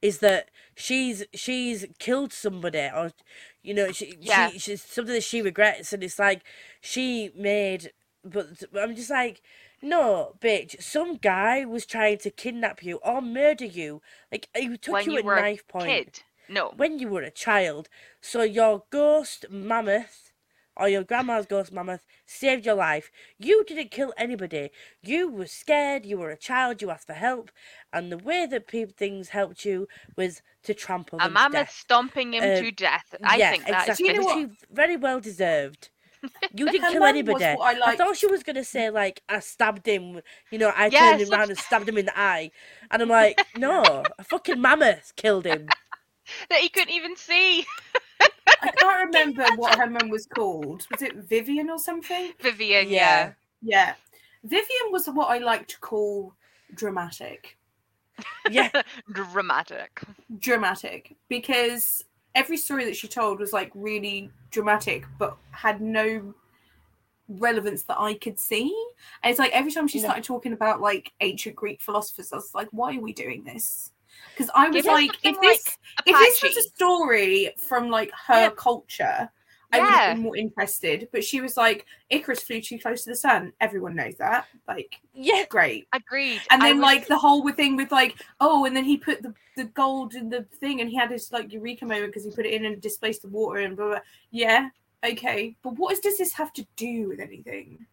Is that she's she's killed somebody, or you know, she, Yeah. she she's something that she regrets, and it's like she made. But I'm just like, no, bitch. Some guy was trying to kidnap you or murder you. Like he took when you, you at were knife a point kid. No. when you were a child. So your ghost mammoth or your grandma's ghost mammoth saved your life. You didn't kill anybody. You were scared, you were a child, you asked for help, and the way that people things helped you was to trample A them to mammoth death. stomping him Uh, to death. I yeah, think that is exactly. You know which what? very well deserved. You didn't kill anybody. what I thought she was gonna say like I stabbed him. You know, I turned him around and stabbed him in the eye, and I'm like, no, a fucking mammoth killed him. that he couldn't even see. I can't remember what her mum was called. Was it Vivian or something? Vivian, Yeah. yeah. Yeah. Vivian was what I like to call dramatic. Yeah, Dramatic. Dramatic. Because every story that she told was like really dramatic, but had no relevance that I could see. And it's like every time she No. started talking about like ancient Greek philosophers, I was like, why are we doing this? Because I was like, if this like if this was a story from like her Yeah. culture, I would Yeah. have been more interested. But she was like, Icarus flew too close to the sun. Everyone knows that. Like, yeah. great. Agreed. And then was- like the whole thing with like, oh, and then he put the, the gold in the thing and he had his like eureka moment because he put it in and displaced the water and blah blah. Yeah, okay. But what does this have to do with anything?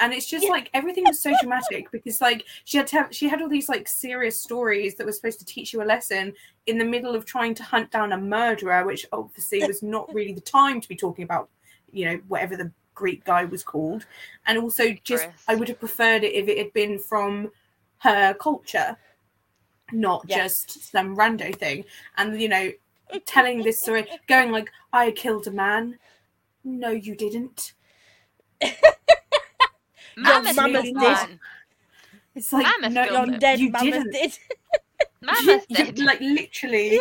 And it's just Yeah. like everything was so dramatic because like she had to have, she had all these like serious stories that were supposed to teach you a lesson in the middle of trying to hunt down a murderer, which obviously was not really the time to be talking about, you know, whatever the Greek guy was called. And also just Icarus. I would have preferred it if it had been from her culture, not Yeah. just some rando thing. And you know, telling this story, going like, I killed a man. No, you didn't. Mammoth mammoth killed did. It's like Mammoth no, killed Your him. dead you mammoth didn't. did. Mammoth You- did. like literally.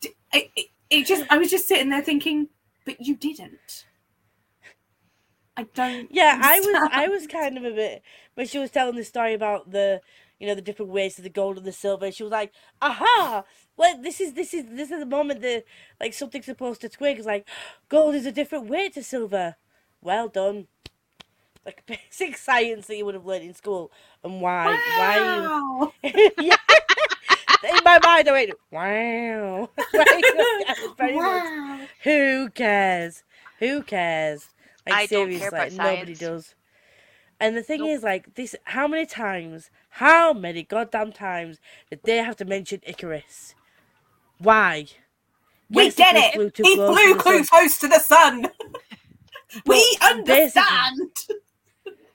D- It, it, it just I was just sitting there thinking, but you didn't. I don't. Yeah, I was. I was kind of a bit when she was telling the story about the you know the different ways of the gold and the silver. She was like, "Aha! Well, this is this is this is the moment that like something's supposed to twig. It's like gold is a different way to silver. Well done. Like basic science that you would have learned in school. And why? Why? Wow. You... yeah. In my mind, I went, "Wow!" Like, I was very much, wow. who cares? Who cares? Like I don't care seriously, about like nobody science. does. And the thing Nope. is, like this, how many times, how many goddamn times did they have to mention Icarus? Why? We Yes, get Icarus it. flew he close to flew the too sun. close to the sun. we But basically- understand.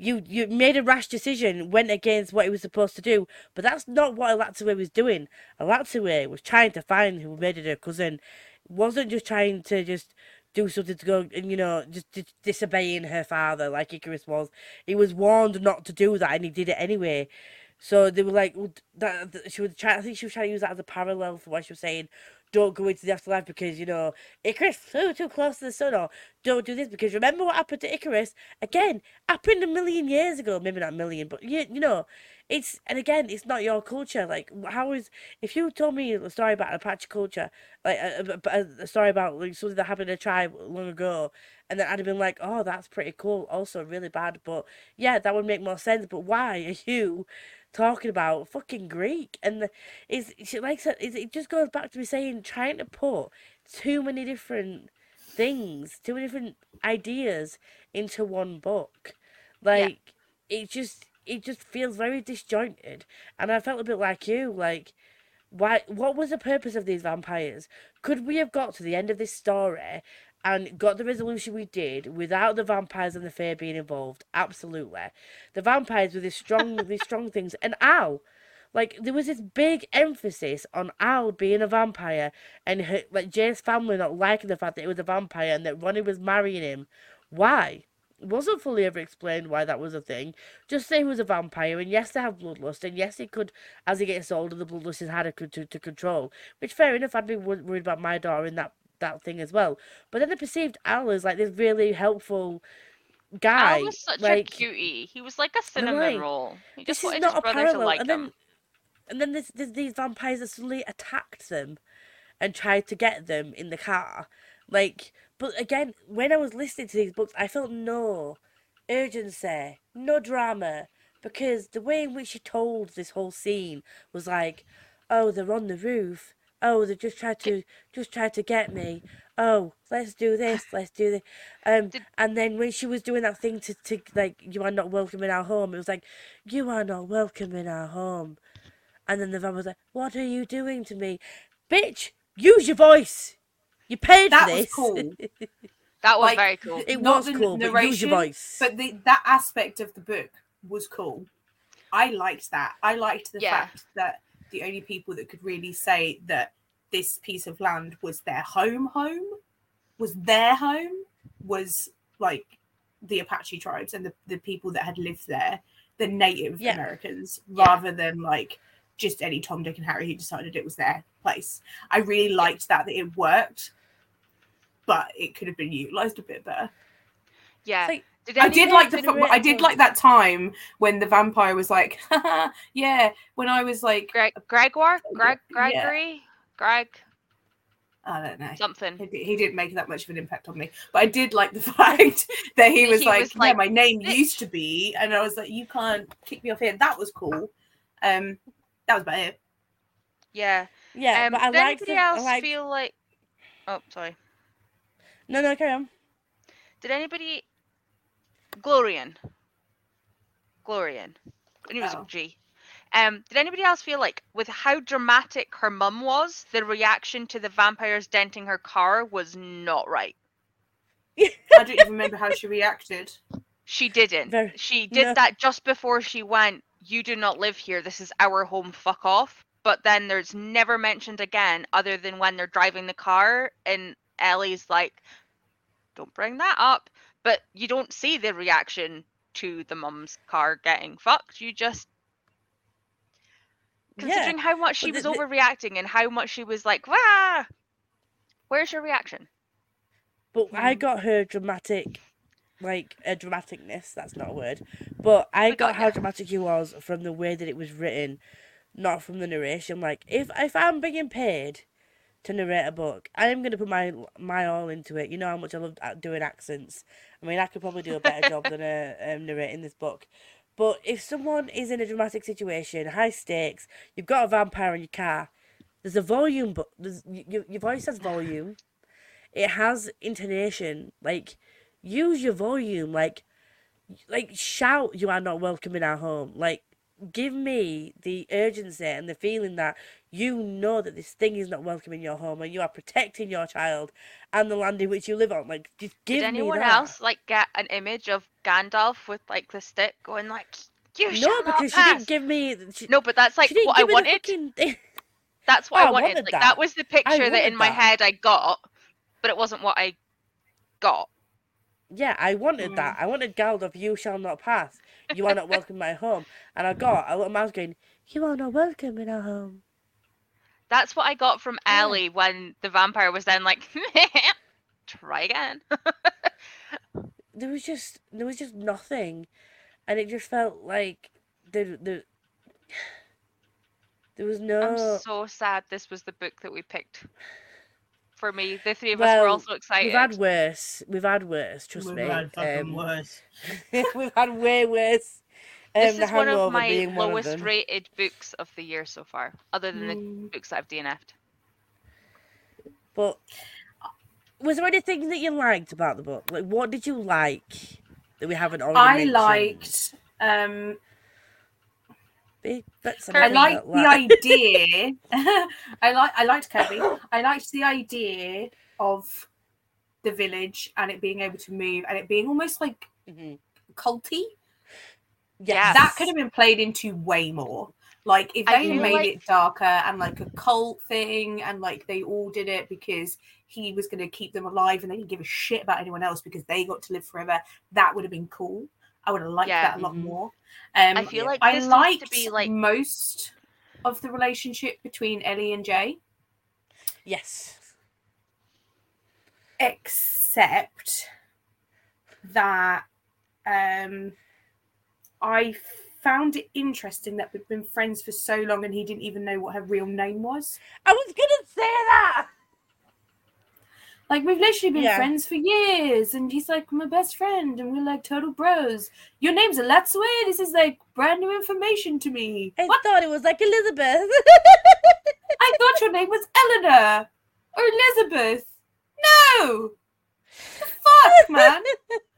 You you made a rash decision, went against what he was supposed to do, but that's not what Elatsoe was doing. Elatsoe was trying to find who murdered her cousin. Wasn't just trying to just do something to go and you know just, just disobeying her father like Icarus was. He was warned not to do that, and he did it anyway. So they were like, well, that, that- she was trying. I think she was trying to use that as a parallel for what she was saying. Don't go into the afterlife because you know Icarus flew too close to the sun, or don't do this because remember what happened to Icarus again happened a million years ago. Maybe not a million, but you you know, it's and again it's not your culture. Like how is if you told me a story about Apache culture, like a, a, a- a story about like something that happened to a tribe long ago, and then I'd have been like, oh, that's pretty cool. Also really bad, but yeah, that would make more sense. But why are you? Talking about fucking Greek and the, is she like I said, is it just goes back to me saying trying to put too many different things, too many different ideas into one book. Like it just it just feels very disjointed. And I felt a bit like you, like why what was the purpose of these vampires? Could we have got to the end of this story and got the resolution we did without the vampires and the fair being involved. Absolutely, the vampires were these strong, these strong things, and Al. Like there was this big emphasis on Al being a vampire and her, like Jay's family not liking the fact that he was a vampire and that Ronnie was marrying him. Why? It wasn't fully ever explained why that was a thing. Just say he was a vampire, and yes, they have bloodlust, and yes, he could, as he gets older, the bloodlust is harder to, to, control. Which, fair enough, I'd be wor- worried about my daughter in that, that thing as well. But then I perceived Al as like this really helpful guy. Al was such like, a cutie. He was like a cinnamon like, roll. He this just is wanted not a brother parallel. to like and him. then, and then there's, there's these vampires that suddenly attacked them and tried to get them in the car. Like, but again, when I was listening to these books, I felt no urgency, no drama, because the way in which she told this whole scene was like, oh, they're on the roof. Oh, they just tried to just tried to get me. Oh, let's do this, let's do this. Um, Did- and then when she was doing that thing to, to like, you are not welcome in our home, it was like, you are not welcome in our home. And then the van was like, what are you doing to me? Bitch, use your voice. You paid for this. That was cool. That was like, very cool. it Not was the cool, but use your voice. But the, that aspect of the book was cool. I liked that. I liked the Yeah. fact that the only people that could really say that this piece of land was their home home was their home was like the Apache tribes and the, the people that had lived there, the Native Yeah. Americans, Yeah. rather than like just any Tom, Dick, and Harry who decided it was their place. I really liked that that it worked, but it could have been utilized a bit better. yeah. It's like, did I did like the it's I did like that time when the vampire was like, yeah, when I was like, Greg Gregoire? Greg Yeah. Gregory? Greg I don't know. something. He, he didn't make that much of an impact on me, but I did like the fact that he was he like, was "Yeah, like, my name "Bitch." used to be," and I was like, "You can't kick me off here." That was cool. Um, that was about it. Yeah. yeah, Um, but I did liked anybody the, I else liked... feel like Oh, sorry. No, no, carry on. Did anybody Glorian? Glorian. Knew it was Oh. a G. Um, did anybody else feel like with how dramatic her mum was, the reaction to the vampires denting her car was not right? I don't even remember how she reacted. She didn't. Very- she did no. that just before she went, You do not live here. This is our home. Fuck off. But then there's never mentioned again, other than when they're driving the car and Ellie's like, Don't bring that up. But you don't see the reaction to the mum's car getting fucked. You just. Considering how much she but was the- the- overreacting and how much she was like, Wah! Where's your reaction? But I Mm. got her dramatic, like a dramaticness. That's not a word, but I We got got how ya. dramatic he was from the way that it was written, not from the narration. Like if if I'm being paid to narrate a book, I am gonna put my my all into it. You know how much I love doing accents. I mean, I could probably do a better job than a, um, narrating this book. But if someone is in a dramatic situation, high stakes, you've got a vampire in your car, there's a volume, but there's y- y- your voice has volume it has intonation like use your volume like like shout you are not welcome in our home like give me the urgency and the feeling that you know that this thing is not welcome in your home and you are protecting your child and the land in which you live on like just give Did anyone that else like get an image of Gandalf with like the stick going like you no shall not because she didn't give me she, No, but that's like what I give me the wanted. fucking. That's what Oh, I I wanted. wanted Like that. that was the picture that in wanted my that. head I got, but it wasn't what I got. Yeah, I wanted Mm. that. I wanted Gandalf, you shall not pass. You are not welcome in my home. And I got a little mouse going, You are not welcome in our home. That's what I got from Yeah. Ellie when the vampire was then like, try again. There was just there was just nothing. And it just felt like there there there was no. I'm so sad this was the book that we picked. For me, the three of us were also excited. We've had worse. We've had worse, trust me. We've me. had fucking Um, worse. we've had way worse. Um, this The is one of my being one of lowest them. rated books of the year so far, other than the Mm. books that I've DNF'd. But was there anything that you liked about the book? Like, what did you like that we haven't already I mentioned? liked. Um, Big bits of Kirby. I it liked the idea. I like. I liked Kirby. I liked the idea of the village and it being able to move and it being almost like Mhm. culty. Yeah. That could have been played into way more. Like if they made like- it darker and like a cult thing and like they all did it because he was going to keep them alive and they didn't give a shit about anyone else because they got to live forever, that would have been cool. I would have liked Yeah. that a lot Mhm. more. Um, I feel like I liked to be like most of the relationship between Ellie and Jay, Yes. except that um, I found it interesting that we've been friends for so long and he didn't even know what her real name was. I was gonna say that. Like we've literally been Yeah. friends for years, and he's like my best friend, and we're like total bros. Your name's Elatsoe. This is like brand new information to me. I What? thought it was like Elizabeth. I thought your name was Eleanor or Elizabeth. No, the fuck, man.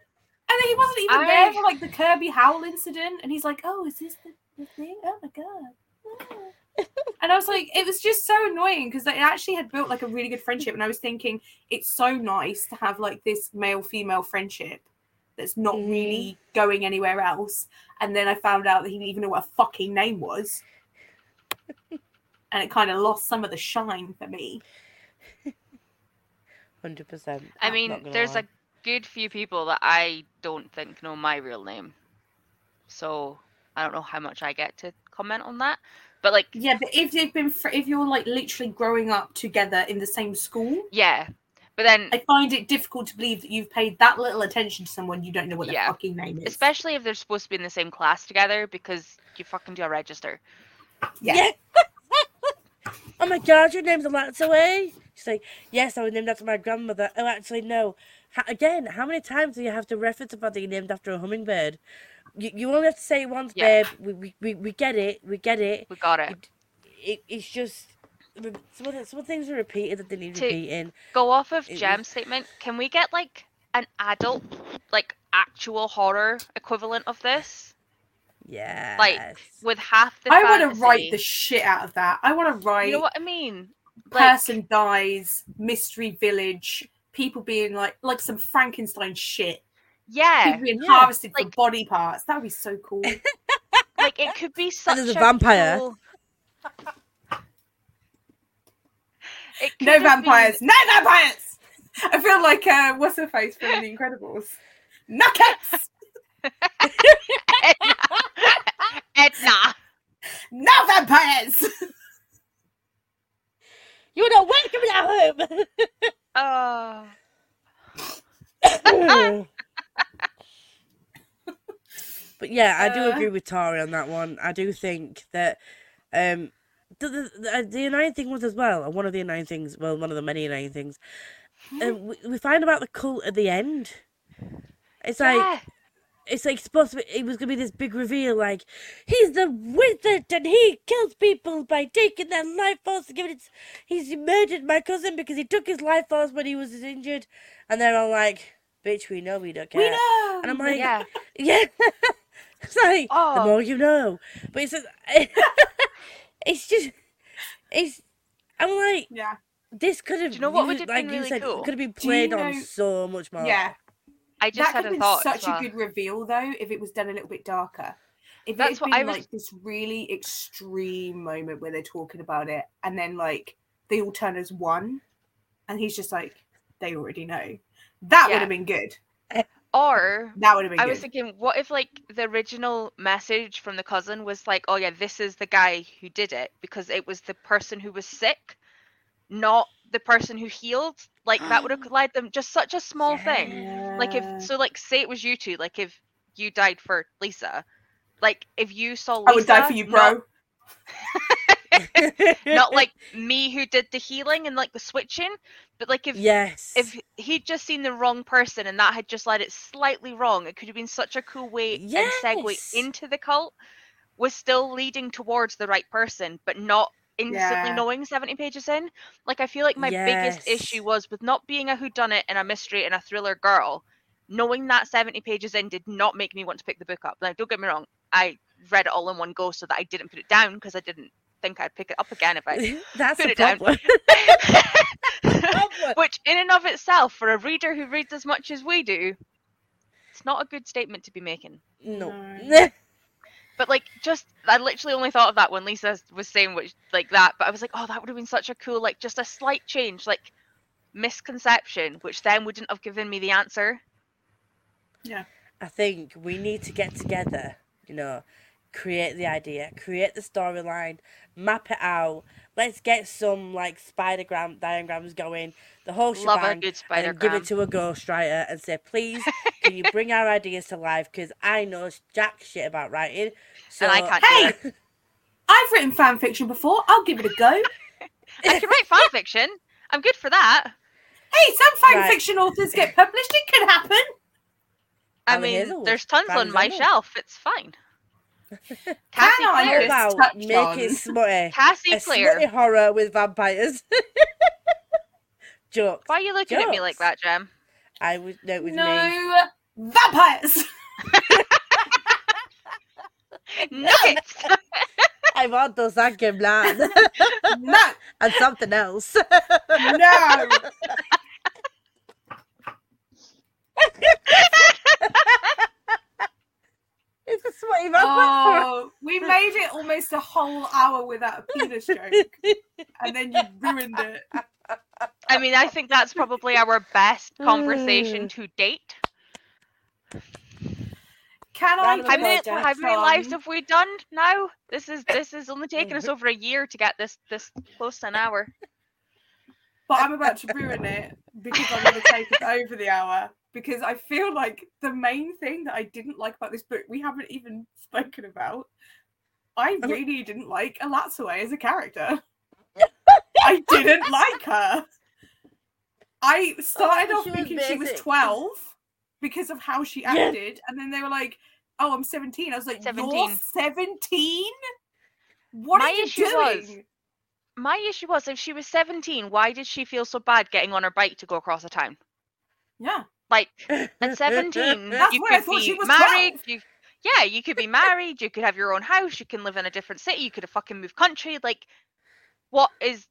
And he wasn't even I- there for like the Kirby Howl incident, and he's like, "Oh, is this the, the thing? Oh my god!" Ah." and I was like, it was just so annoying because they actually had built like a really good friendship, and I was thinking it's so nice to have like this male female friendship that's not Mhm. really going anywhere else. And then I found out that he didn't even know what a fucking name was, and it kind of lost some of the shine for me. Hundred percent. I mean, there's a good few people that I don't think know my real name. So I don't know how much I get to comment on that. But like Yeah, but if they've been, fr- if you're like literally growing up together in the same school, yeah. But then I find it difficult to believe that you've paid that little attention to someone you don't know what their Yeah. fucking name is. especially if they're supposed to be in the same class together because you fucking do a register. Yeah. oh my god, your name's Elatsoe. She's like, yes, I was named after my grandmother. Oh, actually, no. Ha- again, how many times do you have to reference the fact named after a hummingbird? You, you only have to say it once, Yeah. babe. We, we, we, we get it. We get it. We got it. it, it it's just some of, the, some of the things are repeated that they need To- repeating. Go off of It Gem's was- statement. Can we get like an adult, like actual horror equivalent of this Yeah. Like with half the? I want to write the shit out of that. I want to write You know what I mean? Like, person dies, mystery village, people being like like some Frankenstein shit. yeah, People being yeah. harvested for body parts. That would be so cool. like it could be such there's a a vampire. cool- no have been- vampires. No vampires. I feel like uh, what's her face from The Incredibles? Nuggets. Edna. Edna. No vampires. You're not welcome at home. Oh, but yeah, I do Uh. agree with Tari on that one. I do think that um the, the, the, the annoying thing was as well, and one of the annoying things, well, one of the many annoying things, um, we, we find about the cult at the end. It's like yeah. It's like supposed to be it was gonna be this big reveal like he's the wizard and he kills people by taking their life force and giving it he's murdered my cousin because he took his life force when he was injured and they're all like bitch we know we don't care We know. and i'm like yeah, yeah. it's like the Oh. more you know but it's it's just it's i'm like yeah. this could have you know what would have like been you really said cool? could have been played on know- so much more Yeah. I just that had could a have been thought. such well. a good reveal though if it was done a little bit darker. If That's it's what been I was- like this really extreme moment where they're talking about it and then like they all turn as one and he's just like, they already know. That would have been good. Eh, or That would have been I good. was thinking, what if like the original message from the cousin was like, oh yeah, this is the guy who did it because it was the person who was sick, not the person who healed. Like that would have um, led them just such a small thing. Like if so, like say it was you two. Like if you died for Lisa, like if you saw Lisa, I would die for you, bro. Not, like me who did the healing and like the switching, but like if yes if he'd just seen the wrong person and that had just led it slightly wrong, it could have been such a cool way and segue into the cult, was still leading towards the right person, but not instantly Yeah. knowing 70 pages in. Like I feel like my biggest issue was with not being a whodunit and a mystery and a thriller girl. Knowing that 70 pages in did not make me want to pick the book up. Like, don't get me wrong, I read it all in one go so that I didn't put it down because I didn't think I'd pick it up again if I That's put it down. problem. Problem. which in and of itself, for a reader who reads as much as we do, it's not a good statement to be making. No. No. But like, just I literally only thought of that when Lisa was saying which like that. But I was like, oh, that would have been such a cool like just a slight change, like misconception, which then wouldn't have given me the answer. Yeah, I think we need to get together, you know, create the idea, create the storyline, map it out. Let's get some like spidergram diagrams going, the whole Love shebang, good and give it to a ghostwriter and say, please, can you bring our ideas to life? Because I know jack shit about writing. So, and I can't Hey! I've written fan fiction before. I'll give it a go. I can write fan fiction. I'm good for that. Hey, some fan Right. fiction authors get published. It can happen. I Alan mean, there's tons on my shelf. It's fine. Can Cassie I Clare. just about touched make on- it smutty? Cassie A Clare. smutty horror with vampires. Jokes. Why are you looking at me like that, Gem? I would no, it was me. no vampires. Nuggets. I want those Anke Bland no, and something else. no. It's a smutty vampire. Oh, we made it almost a whole hour without a penis joke, and then you ruined it. I mean, I think that's probably our best conversation to date. Can I? Round of How many, applause, how Jack. many lives on- have we done now? This is this is only taken us over a year to get this this close to an hour. But I'm about to ruin it because I'm going to take us over the hour. Because I feel like the main thing that I didn't like about this book, we haven't even spoken about. I Oh. really didn't like Elatsoe as a character. I didn't like her. I started Oh, off she was thinking she was 12 because of how she Yeah. acted, and then they were like, "Oh, I'm 17." I was like, "You're 17. 17? What My are you issue doing?" was- My issue was if she was 17, why did she feel so bad getting on her bike to go across the town? Yeah, Like at 17, That's you why I could thought she be was married. You, yeah, you could be married. You could have your own house. You can live in a different city. You could have fucking moved country. Like, what is?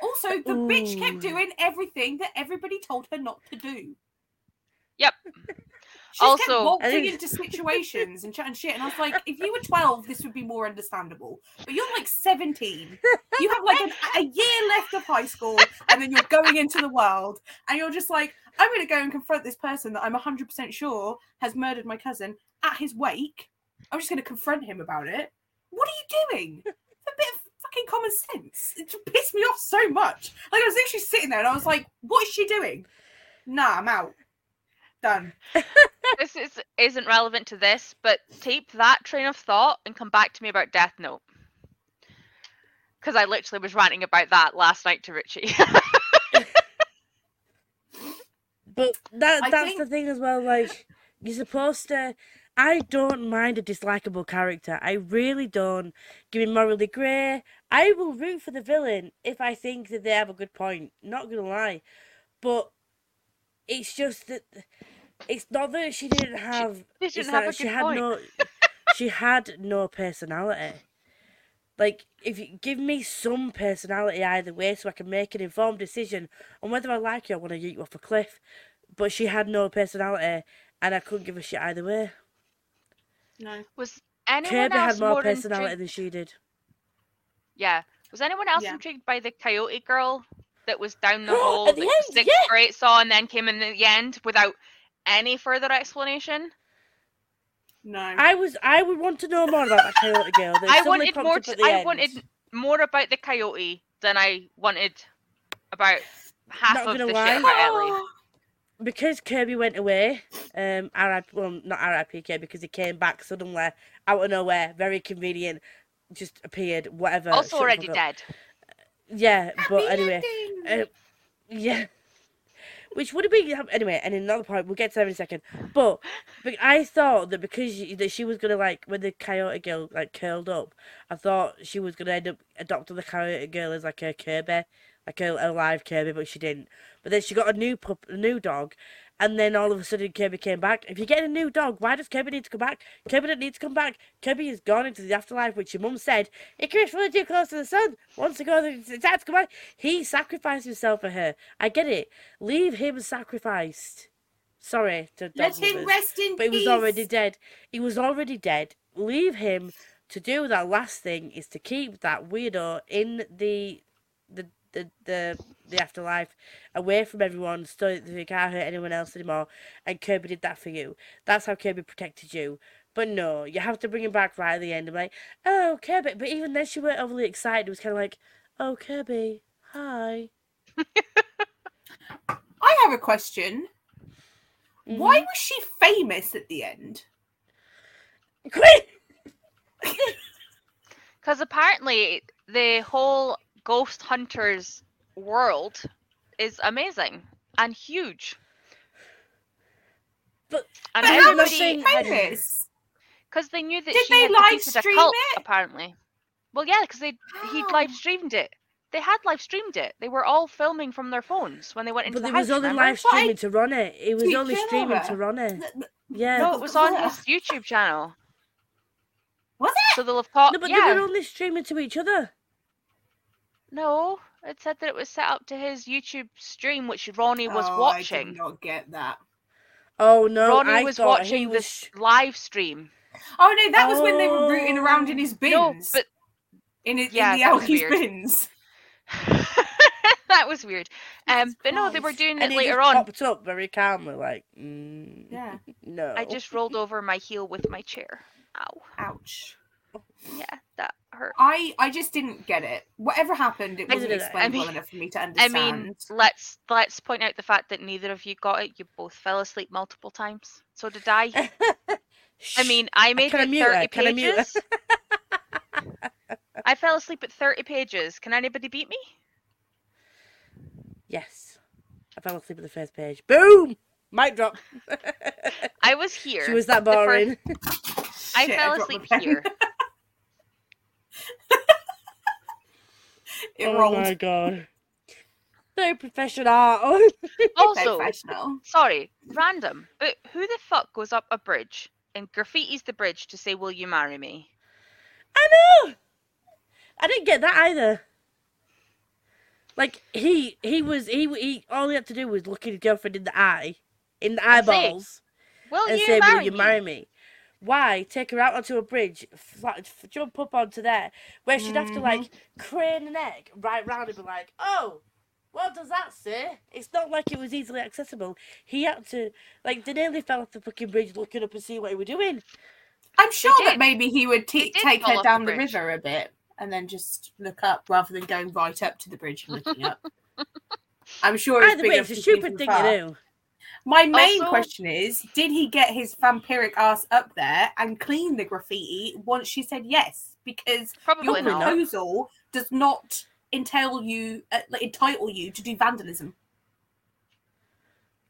Also, the bitch kept doing everything that everybody told her not to do. Yep. She just kept Also- waltzing think- into situations and chatting shit, and I was like, if you were twelve, this would be more understandable. But you're like seventeen. You have like an, a year left of high school, and then you're going into the world, and you're just like, I'm going to go and confront this person that I'm hundred percent sure has murdered my cousin at his wake. I'm just going to confront him about it. What are you doing? A bit of fucking common sense. It just pissed me off so much. Like I was literally sitting there, and I was like, what is she doing? Nah, I'm out. Done. This is isn't relevant to this, but tape that train of thought and come back to me about Death Note. Because I literally was ranting about that last night to Richie. But that I that's the thing as well. Like you're supposed to. I don't mind a dislikable character. I really don't. Give me morally grey. I will root for the villain if I think that they have a good point. Not gonna lie, but it's just that it's not that she didn't have. They it's didn't have that a she had point. no. she had no personality. Like, if you give me some personality either way, so I can make an informed decision on whether I like you, I want to yeet you off a cliff. But she had no personality, and I couldn't give a shit either way. No. Was anyone Kirby else had more more personality intrigued? than she did. Yeah. Was anyone else Yeah. intrigued by the coyote girl that was down the At hole the that end, Six-Great yeah. grade saw and then came in the end without any further explanation? No. I was, I would want to know more about that coyote girl. That I wanted more. To, I end. wanted more about the coyote than I wanted about half Not of the gonna shit lie. about Ellie. because Kirby went away, um, RIP, well, not RIP Kirby, because he came back suddenly out of nowhere, very convenient, just appeared, whatever. Also shut already dead. up. Yeah, but anyway, uh, yeah. Which would have been anyway, and another point we'll get to that in a second. But, but I thought that because she, that she was gonna like when the coyote girl like curled up, I thought she was gonna end up adopting the coyote girl as like her Kirby, like a, a live Kirby, but she didn't. But then she got a new pup, a new dog, and then all of a sudden Kirby came back. If you're getting a new dog, why does Kirby need to come back? Kirby doesn't need to come back. Kirby has gone into the afterlife, which your mum said it gets really too close to the sun. Wants to go, it's time to come back. He sacrificed himself for her. I get it. Leave him sacrificed. Sorry to Let him lovers, rest in peace but he peace. was already dead. He was already dead. Leave him to do that last thing is to keep that weirdo in the the the the, the afterlife away from everyone so that they can't hurt anyone else anymore and Kirby did that for you. That's how Kirby protected you. But no, you have to bring him back right at the end. I'm like, oh Kirby but even then she weren't overly excited. It was kinda like, Oh Kirby, hi. I have a question. Why mm-hmm. was she famous at the end? Quit Because apparently the whole Ghost Hunters world is amazing and huge. But- and But how was everybody she had- famous? because they knew that Did she they had live defeated a cult, it? apparently. Well, yeah, because they he live streamed it. They had live streamed it. They were all filming from their phones when they went into the street. But the it was only remember? live But I- streaming to run it. It was only streaming her. to run it. Th- th- Yeah. No, it was on his YouTube channel. Was it? So they'll have caught. No, but yeah. they were only streaming to each other. No, it said that it was set up to his YouTube stream, which Ronnie was Oh, I watching. did not get that. Oh no, Ronnie I was watching was. this live stream. Oh no, that was when they were rooting around in his bins. No, but in, his, Yeah, in the that was Alki's weird. bins. that was weird. Um, but no, they were doing And it later on. popped up very calmly, like, mm, Yeah. no. I just rolled over my heel with my chair. Ow. Ouch. Yeah, that hurt. I I just didn't get it. Whatever happened, it wasn't didn't- I explained well enough for me to understand. I mean, let's let's point out the fact that neither of you got it. You both fell asleep multiple times. So did I. I mean, I made can I it her? thirty Can I mute pages. I fell asleep at thirty pages. Can anybody beat me? yes. I fell asleep at the first page. Boom! Mic drop. I was here. she was that the first- boring. I Shit, fell asleep here. It oh rolled. my god. So professional. Also, Professional. sorry, random, but who the fuck goes up a bridge and graffitis the bridge to say, "Will you marry me"? I know. I didn't get that either. Like he he was he he all he had to do was look at his girlfriend in the eye, in the eyeballs, Will and you say, "Will you me? marry me?" Why take her out onto a bridge, flat, f- jump up onto there, where she'd have to mm-hmm. like crane an egg right round and be like, "Oh, what does that say?" It's not like it was easily accessible. He had to like they nearly fell off the fucking bridge looking up and see what he were doing. I'm sure that did. maybe he would They t- did take her off the down the, river a bit and then just look up rather than going right up to the bridge and looking up. I'm sure it's Either way, it's a stupid thing far. to do. My main Also- question is: Did he get his vampiric ass up there and clean the graffiti once she said yes? Because Probably your Probably not. not. proposal does not entail you, uh, like, entitle you to do vandalism.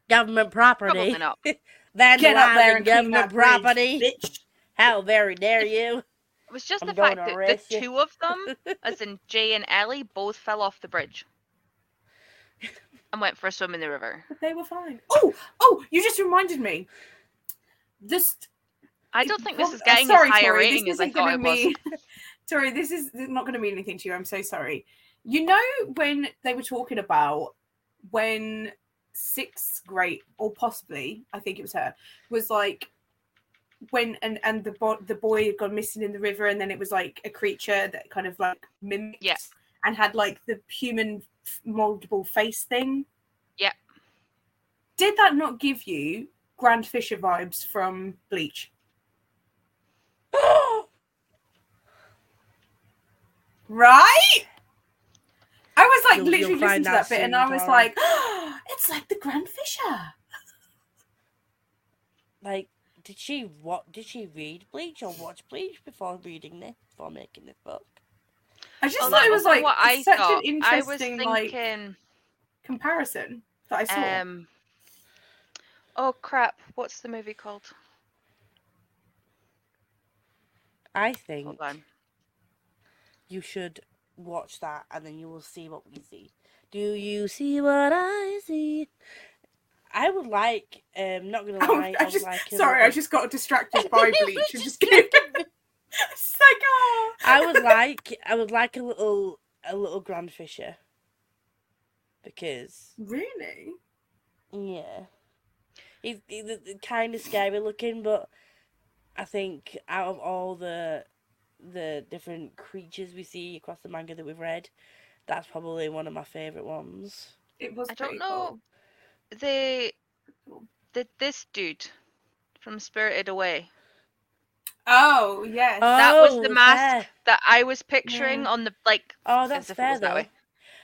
Government property. Probably not. Get up there Vandalizing and clean government that bridge, property. bitch. How very dare you? It was just I'm the fact that the you. two of them, as in Jay and Ellie, both fell off the bridge and went for a swim in the river. But they were fine. Oh, oh! You just reminded me. This I don't think this is uh, getting sorry, as high Tori, rating this isn't thought gonna it was. mean- Tori, this is not going to mean anything to you. I'm so sorry. You know when they were talking about when Six-Great, or possibly, I think it was her, was like when and and the bo- the boy had gone missing in the river, and then it was like a creature that kind of like mimicked and had like the human moldable face thing. Yeah. Did that not give you Grand Fisher vibes from Bleach? Right? I was like You'll- you'll literally listening to that that bit and I was Tara. like, it's like the Grand Fisher. like, did she what? Did she read Bleach or watch Bleach before reading this? Before making this book? I just Oh, thought it was like what I such thought. an I was interesting like comparison that I saw. um, oh crap, what's the movie called? I think Hold on. you should watch that, and then you will see what we see. Do you see what I see? I would like, um, not gonna lie, I I would just, like. a sorry, I just got distracted by Bleach. I'm Just just kidding. It's like, oh. I would like, I would like a little, a little Grand Fisher. Because Really? Yeah. He's, he's kind of scary looking, but I think out of all the the different creatures we see across the manga that we've read, that's probably one of my favorite ones. It was I don't know. cool. The the this dude from Spirited Away. Oh, yes. That was the Oh, mask fair. that I was picturing Yeah. on the like. Oh, that's fair was that though. way.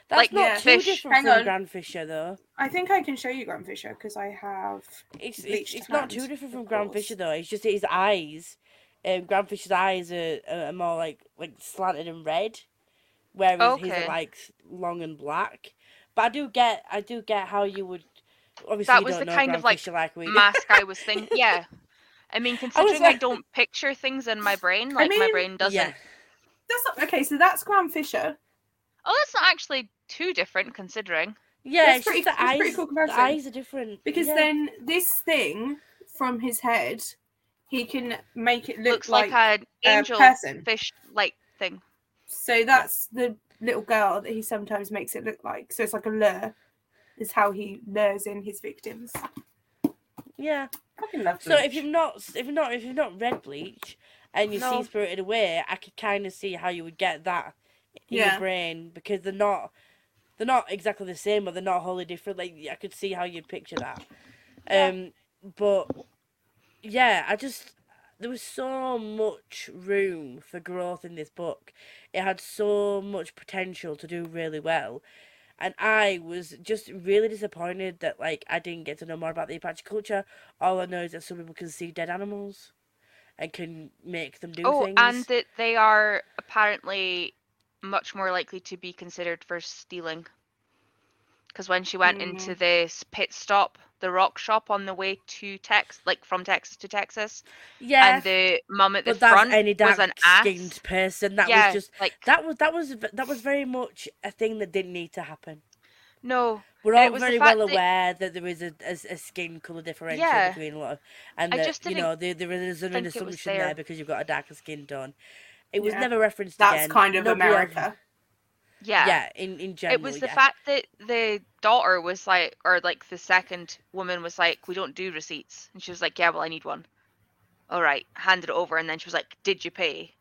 That's Like, not yeah. too fish. different Hang from on. Grand Fisher though. I think I can show you Grand Fisher because I have. It's it's, Bleached it's not too different from of Grand. Fisher though. It's just his eyes. Um, Grand Fisher's eyes are, are more like like slanted and red, whereas his are like long and black. But I do get I do get how you would. Obviously, That was don't the know kind Grand of, like, like mask I was thinking. Yeah. I mean, considering I, like- don't picture things in my brain, like my mean, brain doesn't. Yeah, That's not okay. So that's Grand Fisher. Oh, that's not actually too different considering. yeah. That's It's pretty- just the that's eyes. pretty cool the eyes are different Because yeah. then this thing from his head, he can make it look Looks like, like, an angel person. fish like thing. So that's the little girl that he sometimes makes it look like. So it's like a lure. Is how he lures in his victims. Yeah. Fucking love So if you've not if you've not if you've not read Bleach and you No. see Spirited Away, I could kind of see how you would get that in Yeah. your brain because they're not they're not exactly the same, but they're not wholly different. Like I could see how you'd picture that. Yeah. Um, but yeah, I just there was so much room for growth in this book. It had so much potential to do really well. And I was just really disappointed that like I didn't get to know more about the Apache culture. All I know is that some people can see dead animals and can make them do oh, things. and that they are apparently much more likely to be considered for stealing. Because when she went into Mm. this pit stop, the rock shop on the way to Tex, like from Texas to Texas, yeah, and the mum at the but front any was dark an ass. skinned person. That yeah, was just like that was that was that was very much a thing that didn't need to happen. no, We're all very well that- aware that there is a, a, a skin color differential Yeah. between a lot of, and I that just you know there, there is an think assumption there. there. because you've got a darker skin tone. It was Yeah. never referenced that's again. kind of Nobody ever- America. Yeah. yeah, in in general. It was the yeah. fact that the daughter was like, or like the second woman was like, we don't do receipts. And she was like, yeah, well, I need one. All right, handed it over. And then she was like, did you pay?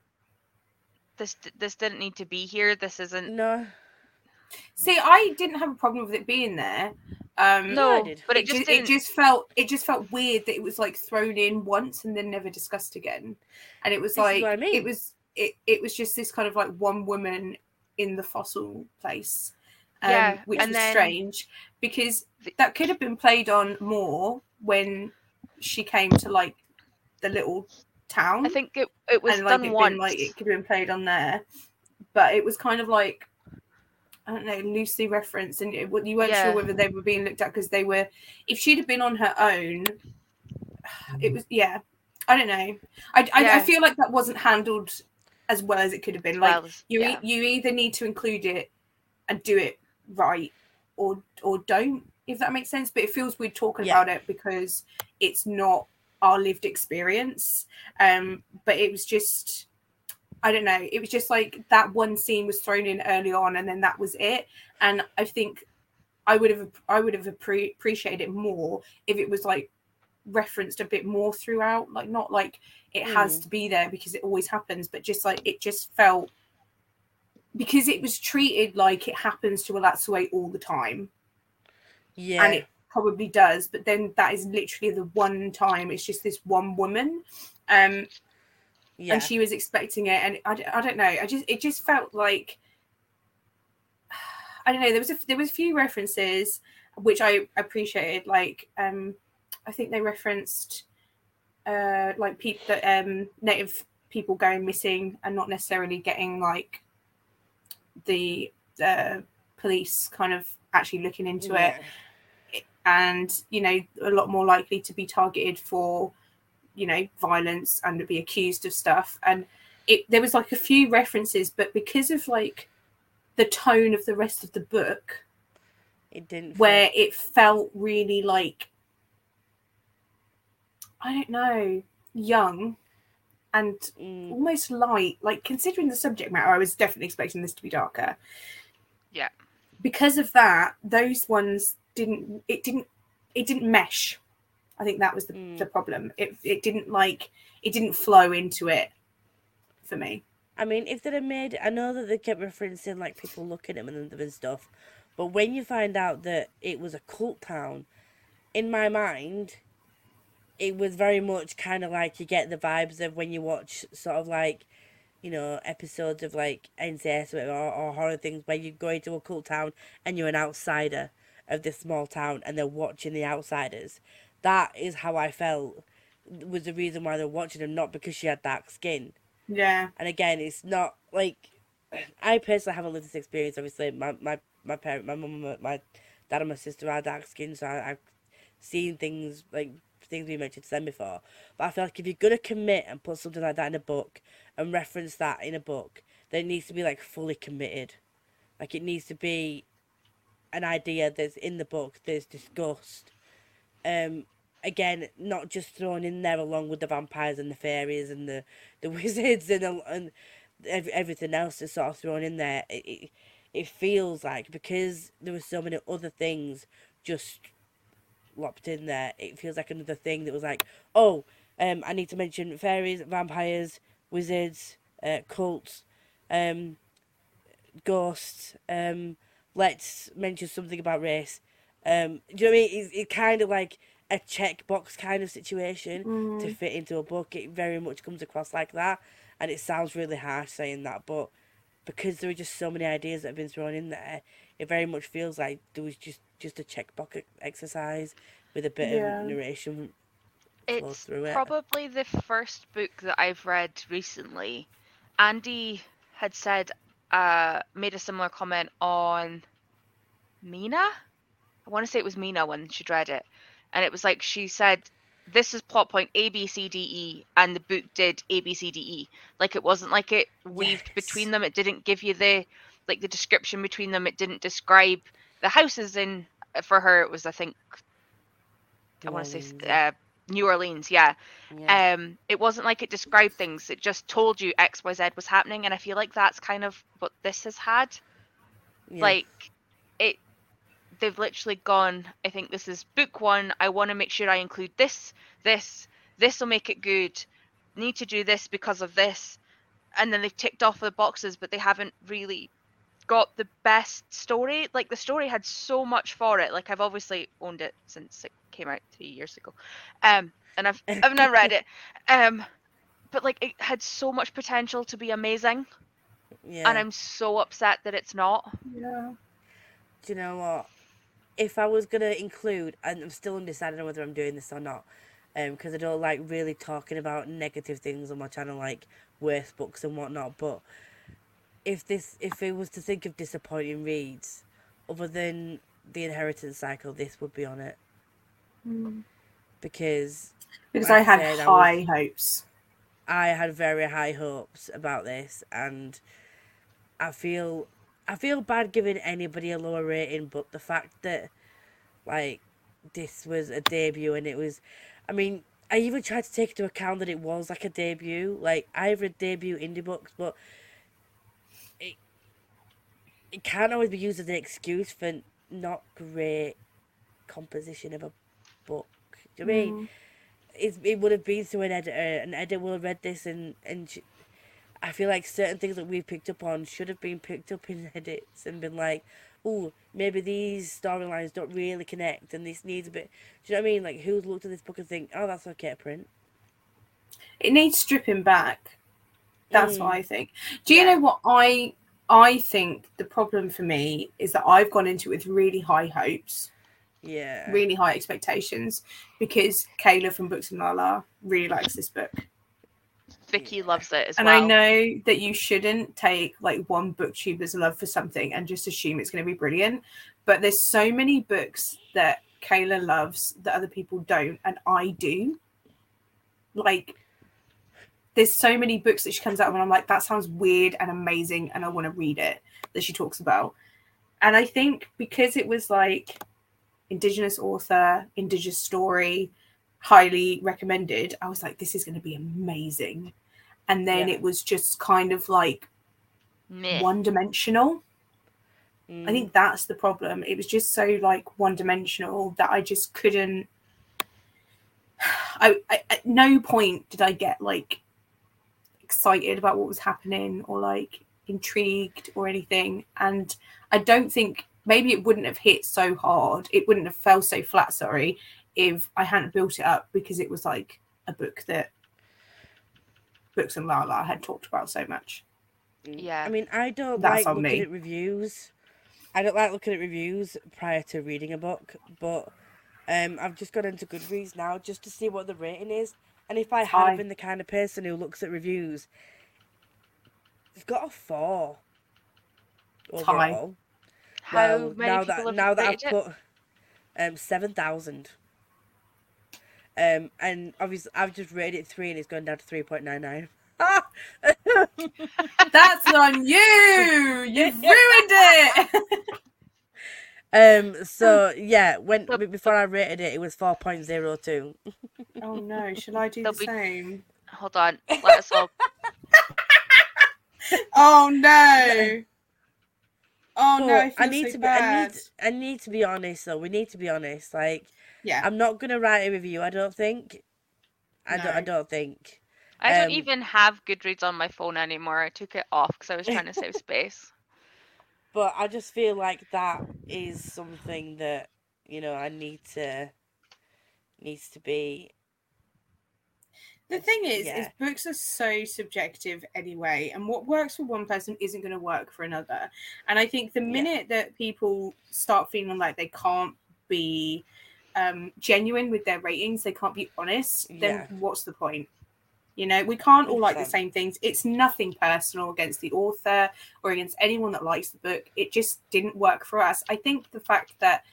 This this didn't need to be here. This isn't. No, See, I didn't have a problem with it being there. Um, No, I No, did. but it, it just just, it just felt it just felt weird that it was like thrown in once and then never discussed again and it was This like I mean. it was it, it was just this kind of like one woman in the fossil place um, Yeah, which and was then- strange because that could have been played on more when she came to like the little town I think it it was and like done it'd once. been like it could have been played on there but it was kind of like I don't know, loosely referenced, and it, you weren't Yeah. sure whether they were being looked at because they were. If she'd have been on her own, it was yeah. I don't know. I, I, I feel like that wasn't handled as well as it could have been. Like well, you, yeah. you either need to include it and do it right, or or don't. If that makes sense, but it feels weird talking Yeah. about it because it's not our lived experience. Um, but it was just I don't know. It was just like that one scene was thrown in early on, and then that was it. And I think I would have I would have appre- appreciated it more if it was like referenced a bit more throughout. Like not like it has Mm. to be there because it always happens, but just like it just felt because it was treated like it happens to Elatsoe all the time, yeah, and it probably does. But then that is literally the one time. It's just this one woman. Um, yeah. and she was expecting it and I, I don't know i just it just felt like i don't know there was a there was a few references which i appreciated like um i think they referenced uh like people that um native people going missing and not necessarily getting like the uh police kind of actually looking into it and you know a lot more likely to be targeted for you know violence and to be accused of stuff and it there was like a few references but because of like the tone of the rest of the book It didn't. where it felt really like I don't know, young and mm, almost light. Like considering the subject matter, I was definitely expecting this to be darker. Yeah. Because of that, those ones didn't. It didn't. It didn't mesh. I think that was the, Mm. the problem. It it didn't like it didn't flow into it for me. I mean, if they'd have made, I know that they kept referencing like people looking at them and, and stuff, but when you find out that it was a cult town, in my mind, it was very much kind of like you get the vibes of when you watch sort of like, you know, episodes of like NCS or, or horror things where you go into a cult town and you're an outsider of this small town and they're watching the outsiders. That is how I felt was the reason why they're watching them, not because she had dark skin. Yeah. And again, it's not like I personally haven't lived this experience. Obviously, my my my parent, my mum, my, my dad, and my sister are dark skinned, so I, I've seen things like things we mentioned to them before. But I feel like if you're gonna commit and put something like that in a book and reference that in a book, then it needs to be like fully committed. Like it needs to be an idea that's in the book that's discussed. Um, again, not just thrown in there along with the vampires and the fairies and the, the wizards and and ev- everything else that's sort of thrown in there. It, it, it feels like because there were so many other things just lopped in there, it feels like another thing that was like, oh, um, I need to mention fairies, vampires, wizards, uh, cults, um, ghosts. Um, let's mention something about race. Um, do you know what I mean? It's, it's kind of like a checkbox kind of situation to Mm. fit into a book. It very much comes across like that, and it sounds really harsh saying that, but because there are just so many ideas that have been thrown in there, it very much feels like there was just just a checkbox exercise with a bit Yeah. of narration It's through it. probably the first book that I've read recently. Andy had said, uh, made a similar comment on Mina. I want to say it was Mina when she'd read it. And it was like she said, This is plot point A, B, C, D, E, and the book did A, B, C, D, E. Like it wasn't like it weaved between them. It didn't give you the like the description between them. It didn't describe the houses in for her. It was I think I want to say uh, New Orleans, yeah. yeah. Um, it wasn't like it described things; it just told you X, Y, Z was happening, and I feel like that's kind of what this has had. yeah. Like, it, they've literally gone. I think this is book one. I want to make sure I include this, this, this will make it good. Need to do this because of this, and then they've ticked off the boxes, but they haven't really got the best story. Like the story had so much for it. Like I've obviously owned it since it came out three years ago, um, and I've I've not read it, um, but like it had so much potential to be amazing, yeah. and I'm so upset that it's not. Yeah. Do you know what? If I was gonna include, and I'm still undecided on whether I'm doing this or not, um, because I don't like really talking about negative things on my channel, like worst books and whatnot. But if this, if it was to think of disappointing reads, other than the inheritance cycle, this would be on it Mm. because Because Like I had I said, I high was- hopes. I had very high hopes about this, and I feel I feel bad giving anybody a lower rating, but the fact that like this was a debut and it was, I mean, I even tried to take into account that it was like a debut. Like I've read debut indie books, but it can't always be used as an excuse for not great composition of a book. Do you know what I mean? Mm. it, it would have been through an editor, and editor will have read this, and and sh- I feel like certain things that we've picked up on should have been picked up in edits and been like, oh, maybe these storylines don't really connect, and this needs a bit. Do you know what I mean? Like, who's looked at this book and think, oh, that's okay to print? It needs stripping back. That's what Mm. I think. Do you Yeah. know what I I think the problem for me is that I've gone into it with really high hopes, Yeah. really high expectations, because Kayla from Books and Lala really likes this book. Vicky loves it as and well. And I know that you shouldn't take like one booktuber's love for something and just assume it's going to be brilliant. But there's so many books that Kayla loves that other people don't, and I do. Like, there's so many books that she comes out with, and I'm like, that sounds weird and amazing, and I want to read it that she talks about. And I think because it was like Indigenous author, Indigenous story, highly recommended, I was like, this is going to be amazing. And then Yeah. it was just kind of like Meh. one dimensional. Mm. I think that's the problem. It was just so like one dimensional that I just couldn't. I, I at no point did I get like excited about what was happening or like intrigued or anything. And I don't think maybe it wouldn't have hit so hard. It wouldn't have fell so flat. Sorry, if I hadn't built it up because it was like a book that books and Lala had talked about so much. Yeah. I mean, I don't That's like looking me. at reviews. I don't like looking at reviews prior to reading a book, but um, I've just gone into Goodreads now just to see what the rating is. And if I had High. been the kind of person who looks at reviews, it's got a four It's overall. How Well, many now people that now that I've it? put um seven thousand. Um, and obviously I've just rated it three, and it's gone down to three point nine nine. Ah! That's on you. You've ruined it. um. So yeah, when The- before I rated it, it was four point zero two. oh no! Shall I do There'll the be- same? Hold on. Let us all. Oh no! Oh no! I, But I need so to be. I need. I need to be honest though. We need to be honest. Like Yeah. I'm not gonna write a review. I don't think. I don't. I don't think. I don't Um, even have Goodreads on my phone anymore. I took it off because I was trying to save space. But I just feel like that is something that you know I need to needs to be. The thing is, is books are so subjective anyway, and what works for one person isn't going to work for another. And I think the Yeah. minute that people start feeling like they can't be um, genuine with their ratings, they can't be honest, then Yeah. what's the point? You know, we can't all like the same things. It's nothing personal against the author or against anyone that likes the book. It just didn't work for us. I think the fact that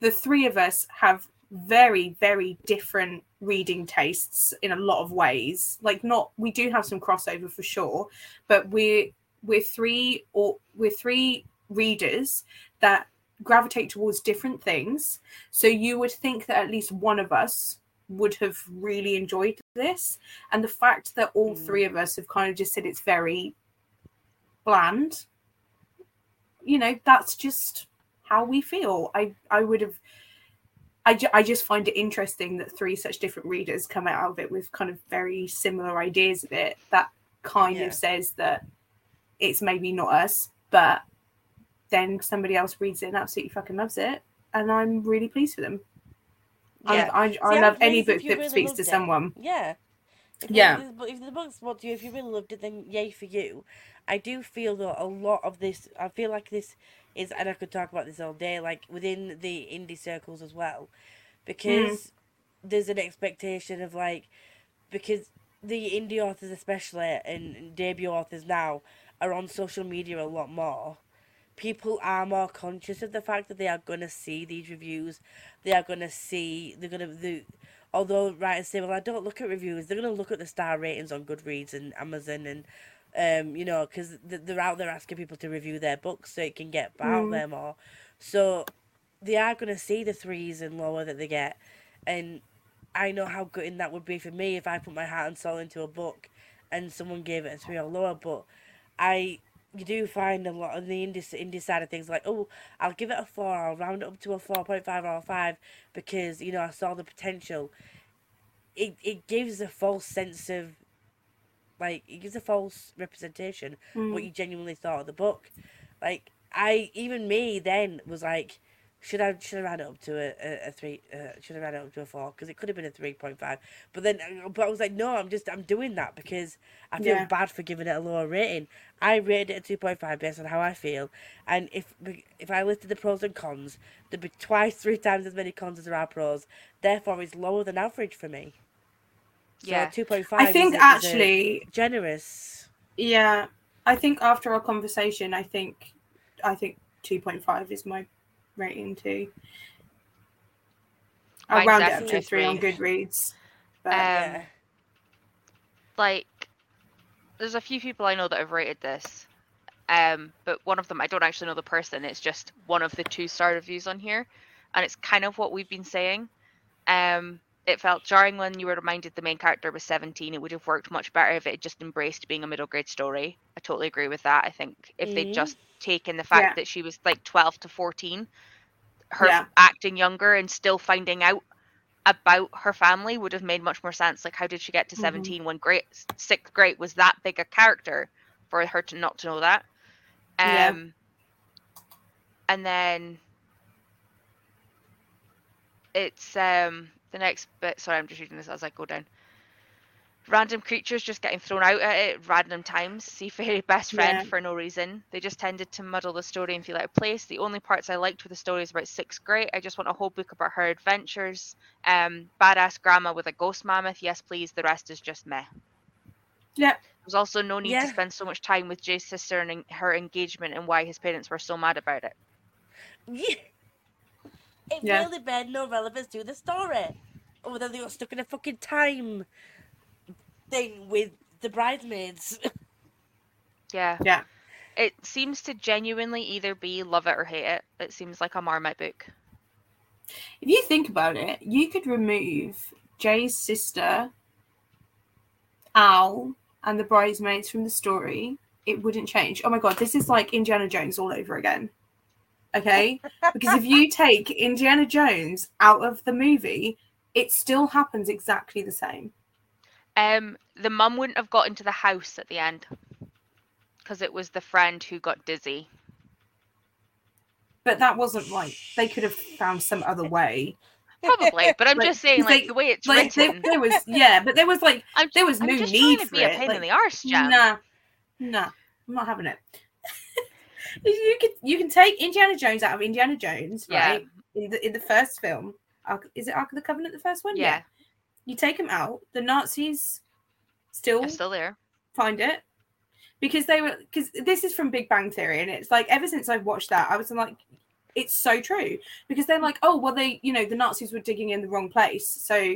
the three of us have very very different reading tastes in a lot of ways like not we do have some crossover for sure but we're we're three or we're three readers that gravitate towards different things so you would think that at least one of us would have really enjoyed this and the fact that all Mm. three of us have kind of just said it's very bland you know that's just how we feel i i would have I, ju- I just find it interesting that three such different readers come out of it with kind of very similar ideas of it that kind Yeah. of says that it's maybe not us but then somebody else reads it and absolutely fucking loves it and i'm really pleased for them Yeah. I, I, I love any book that really speaks to it. someone Yeah. If Yeah. The, if, the book's what you, if you really loved it, then yay for you. I do feel that a lot of this. I feel like this is, and I could talk about this all day, like within the indie circles as well, mm. because there's an expectation of like, because the indie authors especially and debut authors now are on social media a lot more. People are more conscious of the fact that they are going to see these reviews. They are going to see. They're going to. The, although writers say, "Well, I don't look at reviews." They're going to look at the star ratings on Goodreads and Amazon, and um, you know, because they're out there asking people to review their books so it can get out Mm. there more. So they are going to see the threes and lower that they get, and I know how gutting that would be for me if I put my heart and soul into a book, and someone gave it a three or lower. But I you do find a lot on the indie, indie side of things like, oh, I'll give it a four, I'll round it up to a 4.5 or a 5 because, you know, I saw the potential. It, it gives a false sense of, like, it gives a false representation Mm. what you genuinely thought of the book. Like, I, even me then was like, should I should I round it up to a, a, a three? Uh, should I round it up to a four? Because it could have been a three point five. But then, uh, but I was like, no, I'm just I'm doing that because I feel Yeah. bad for giving it a lower rating. I rated it a two point five based on how I feel, and if if I listed the pros and cons, there'd be twice, three times as many cons as there are pros. Therefore, it's lower than average for me. So Yeah. two point five. i think actually generous. yeah i think after our conversation i think i think 2.5 is my rating too i'll Mine's round it up to three on goodreads but Um, yeah. Like, there's a few people I know that have rated this, Um, but one of them, I don't actually know the person. It's just one of the two star reviews on here, and it's kind of what we've been saying. Um, it felt jarring when you were reminded the main character was 17. It would have worked much better if it had just embraced being a middle grade story. I totally agree with that. I think if they'd Mhm. just taken the fact Yeah. that she was like 12 to 14, her Yeah. acting younger and still finding out about her family would have made much more sense. Like, how did she get to Mhm. 17 when great Six-Great was that big a character for her to not to know that? Yeah. Um, and then it's um the next bit. Sorry, I'm just reading this as I go down. Random creatures just getting thrown out at it at random times. See fairy best friend Yeah. for no reason. They just tended to muddle the story and feel out of place. The only parts I liked were the stories about Six-Great. I just want a whole book about her adventures. Um, badass grandma with a ghost mammoth. Yes, please. The rest is just meh. Yeah. There's also no need Yeah. to spend so much time with Jay's sister and her engagement and why his parents were so mad about it. Yeah. It Yeah. really made no relevance to the story. Other than they got stuck in a fucking time thing with the bridesmaids. Yeah. Yeah. It seems to genuinely either be love it or hate it. It seems like a Marmite book. If you think about it, you could remove Jay's sister, Al, and the bridesmaids from the story. It wouldn't change. Oh my god, this is like Indiana Jones all over again. Okay? Because if you take Indiana Jones out of the movie, it still happens exactly the same. Um, the mum wouldn't have got into the house at the end because it was the friend who got dizzy. But that wasn't like they could have found some other way. Probably, but I'm Like, just saying, like they- the way it's Like written. there was yeah, but there was like there was no just need to for be a it. pain Like, in the arse, Jam. Nah, nah, I'm not having it. You can you can take Indiana Jones out of Indiana Jones, Yeah. right? In the in the first film, is it Ark of the Covenant, the first one? Yeah, You take him out. The Nazis still I'm still there. find it because they were because this is from Big Bang Theory, and it's like ever since I've watched that, I was like, it's so true because they're like, oh well, they you know the Nazis were digging in the wrong place, so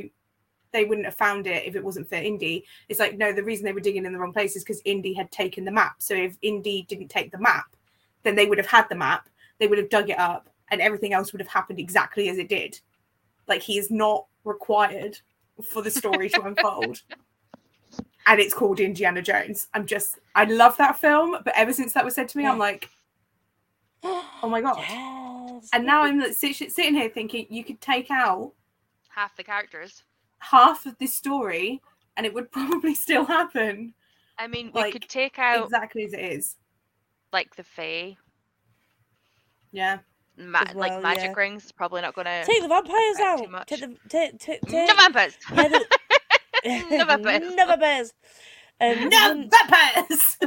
they wouldn't have found it if it wasn't for Indy. It's like no, the reason they were digging in the wrong place is because Indy had taken the map. So if Indy didn't take the map, then they would have had the map. They would have dug it up, and everything else would have happened exactly as it did. Like he is not required for the story to unfold and it's called Indiana Jones. I'm just, I love that film, but ever since that was said to me, I'm like, oh my god. Yes. And now I'm like, sitting here thinking you could take out Half the characters. half of this story, and it would probably still happen I mean, we could take out exactly as it is. Like the Fae, Yeah, ma- As like magic yeah. rings. Probably not gonna. Take the vampires affect too out. much. Take the take take take. No vampires. Yeah, the- No vampires. No vampires. Um, they no wouldn't- vampires.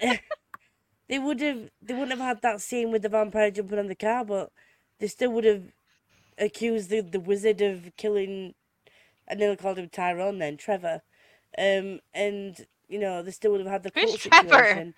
they would have they wouldn't have had that scene with the vampire jumping on the car, but they still would have accused the, the wizard of killing I nearly called him Tyrone then, Trevor. Um and you know, they still would have had the Who's cult Trevor? situation.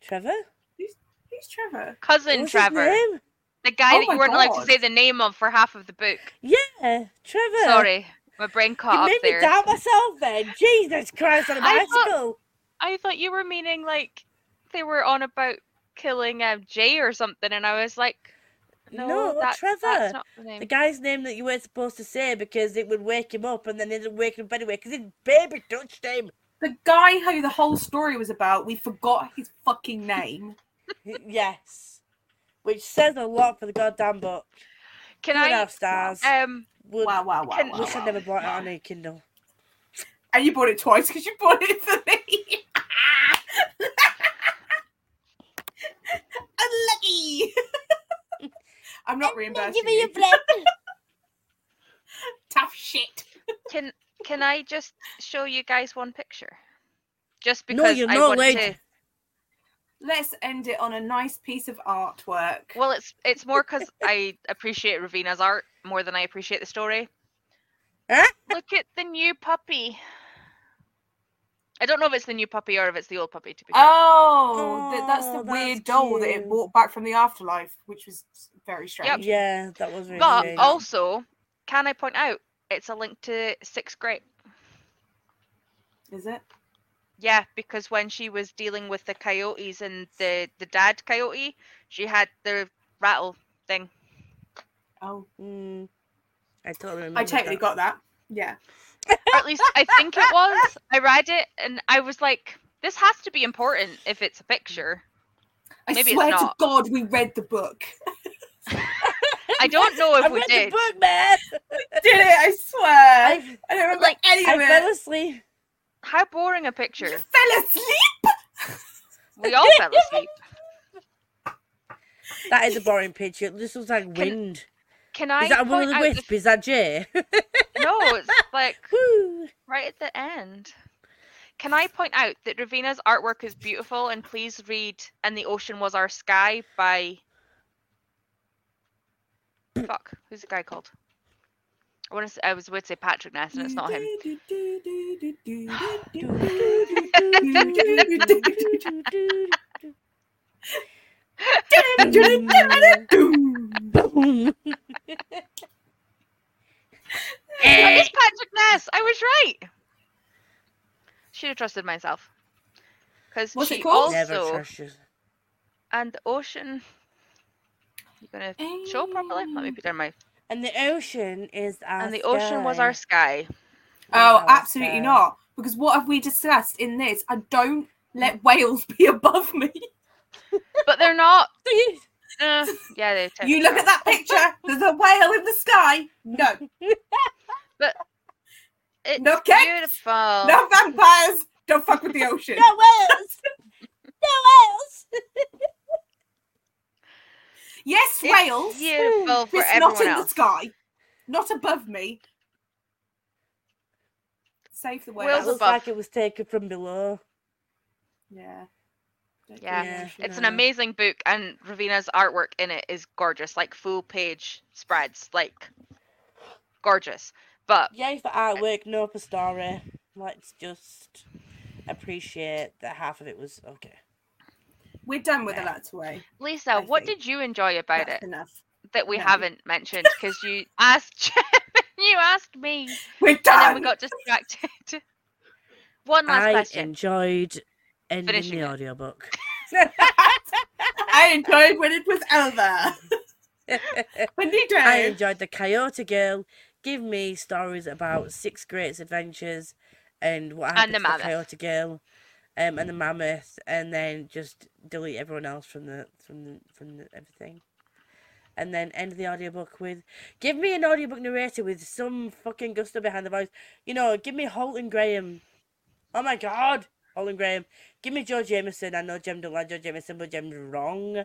Trevor? Who's who's Trevor? Cousin What's his Trevor, name? the guy Oh that you weren't allowed to say the name of for half of the book. Yeah, Trevor. Sorry, my brain You caught up made me doubt myself then. Jesus Christ on a I thought- bicycle. I thought you were meaning like they were on about killing um, Jay or something, and I was like, no, No, that, Trevor. That's not the name. The guy's name that you weren't supposed to say because it would wake him up and then it didn't wake him up anyway because his baby touched him. The guy who the whole story was about. We forgot his fucking name. yes. Which says a lot for the goddamn book. Can Two and a I? stars. Um, Would, Wow, wow, wow. Can- wow, wish wow. I'd never bought it on a Kindle. And you bought it twice because you bought it for me. Unlucky. I'm not reimbursing Give me you. your bread. Tough shit. can can I just show you guys one picture? Just No, because you're I not want allowed to. to. Let's end it on a nice piece of artwork. Well, it's it's more because I appreciate Rovina's art more than I appreciate the story. Huh? Look at the new puppy. I don't know if it's the new puppy or if it's the old puppy. To be fair. Oh, th- that's the Oh, weird that's doll that it brought back from the afterlife, which was very strange. Yeah, that was really but strange. also, can I point out it's a link to Six-Great? Is it? Yeah, because when she was dealing with the coyotes and the the dad coyote, she had the rattle thing. Oh, Mm, I totally remember. I totally that. got that. Yeah. Or at least I think it was. I read it and I was like, this has to be important if it's a picture. I Maybe it's swear to not. God, we read the book. I don't know if I we read did. the book, man. Did it? I swear. I, I, don't remember like, any I it. fell asleep. How boring a You picture. fell asleep. We all fell asleep. That is a boring picture. This looks like Can- wind. Can I Is that one of the out the wisp? Is that Jay? No, it's like Woo. right at the end. Can I point out that Rovina's artwork is beautiful and please read And the Ocean Was Our Sky by Fuck, who's the guy called? I want to say, I was about to say Patrick Ness and it's not him. That is Patrick Ness. I was right. Should have trusted myself. Because What's it she called? Never also trust and the ocean. You gonna show properly? Let me put down my. And the ocean is our and the ocean was our sky. Oh, our absolutely sky. not. Because what have we discussed in this? I don't let whales be above me. But they're not. Uh, yeah, they. You look at that picture. There's a whale in the sky. No, It's No cakes, beautiful. no vampires. Don't fuck with the ocean. No whales. no whales. Yes, It's whales. Beautiful for Just everyone not in else. the sky. Not above me. Save the Whales It whales. above. looks like it was taken from below. Yeah. Don't Yeah, do the ocean. It's an amazing book, and Rovina's artwork in it is gorgeous, like full page spreads, like gorgeous. But Yay for artwork, no for story. Let's just appreciate that half of it was okay. We're done with the Yeah. lads way. Lisa, I what think did you enjoy about That's it enough. that we No. haven't mentioned? Because you asked you asked me, We're done. and done. then we got distracted. One last I question. I enjoyed ending Finishing the it. audiobook. I enjoyed when it was over. When you do. I enjoyed the Coyote Girl. Give me stories about Six-Great's Adventures and what happened And the to the. Coyote Girl, um, and the mammoth, and then just delete everyone else from the from the from the, everything. And then end the audiobook with give me an audiobook narrator with some fucking gusto behind the voice. You know, give me Holter Graham. Oh my god, Holter Graham. Give me George Jameson. I know Jem don't like Joe Jameson, but Jem's wrong.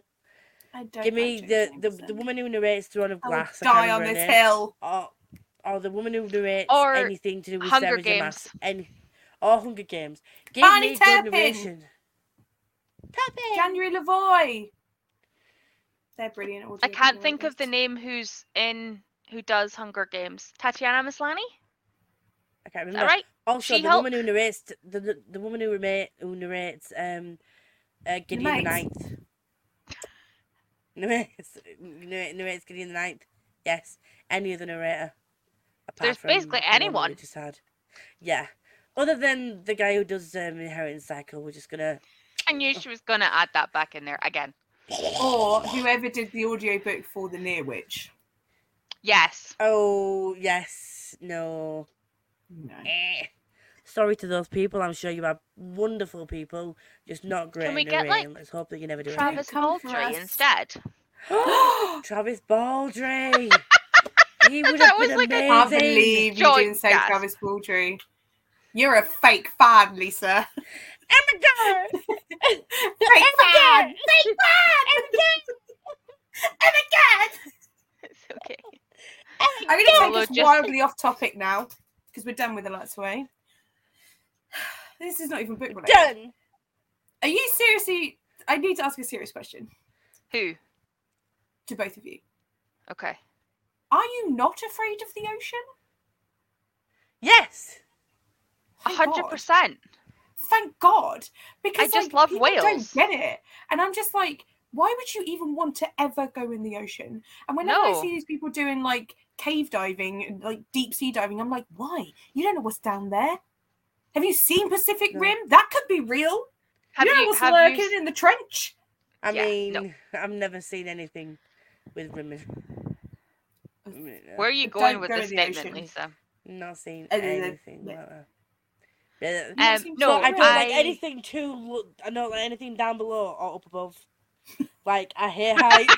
I don't Give me like the, the the woman who narrates Throne of I will Glass. I die on this her name. hill. Or, or the woman who narrates Or anything to do with Hunger Sarah's and Games. Mass. Any, or Hunger Games. Give Barney me good Turpin. narration. Turpin. January LaVoy. They're brilliant. I can't think of the name who's in who does Hunger Games. Tatiana Maslany? I can't Is remember. that right? Also, the She-Hulk? woman who narrates the the, the woman who narrates who narrates um uh, Gideon the Ninth. Narrates, narrates narrates Gideon the Ninth. Yes, any other narrator. Apart There's from basically the one that we anyone. just had. Yeah. Other than the guy who does um, Inheritance Cycle, we're just gonna. I knew she was gonna add that back in there again. Or whoever did the audiobook for The Near Witch. Yes. Oh yes, no. No. Eh. Sorry to those people. I'm sure you are wonderful people, just not great. Can we get, like. Let's hope that you never do Travis come Baldree instead. Travis Baldree. he would That have was been like a- I amazing. can't believe you Joy didn't say gas. Travis Baldree. You're a fake fan, Lisa. Oh my god! Fake fan! Fake fan! And again! It's okay. I'm going to Although take us just- wildly off topic now because we're done with the Lights Away. This is not even book related. Done. Are you seriously? I need to ask a serious question Who? to both of you. Okay. Are you not afraid of the ocean? Yes. A hundred percent. Thank God, because I just like, love people Don't whales. get it, and I'm just like, why would you even want to ever go in the ocean? And whenever I see these people doing like cave diving and like deep sea diving, I'm like, why? You don't know what's down there. Have you seen Pacific No. Rim? That could be real. Have you know you, what's have lurking you, in the trench? I Yeah, mean, no. I've never seen anything with women. I mean, uh, where are you Don't going with go this statement, ocean. Lisa? Not seen Uh, the- the- anything like that. Yeah, Um, no, so I don't Rim? like anything too. lo- I don't like anything down below or up above. Like I hate heights.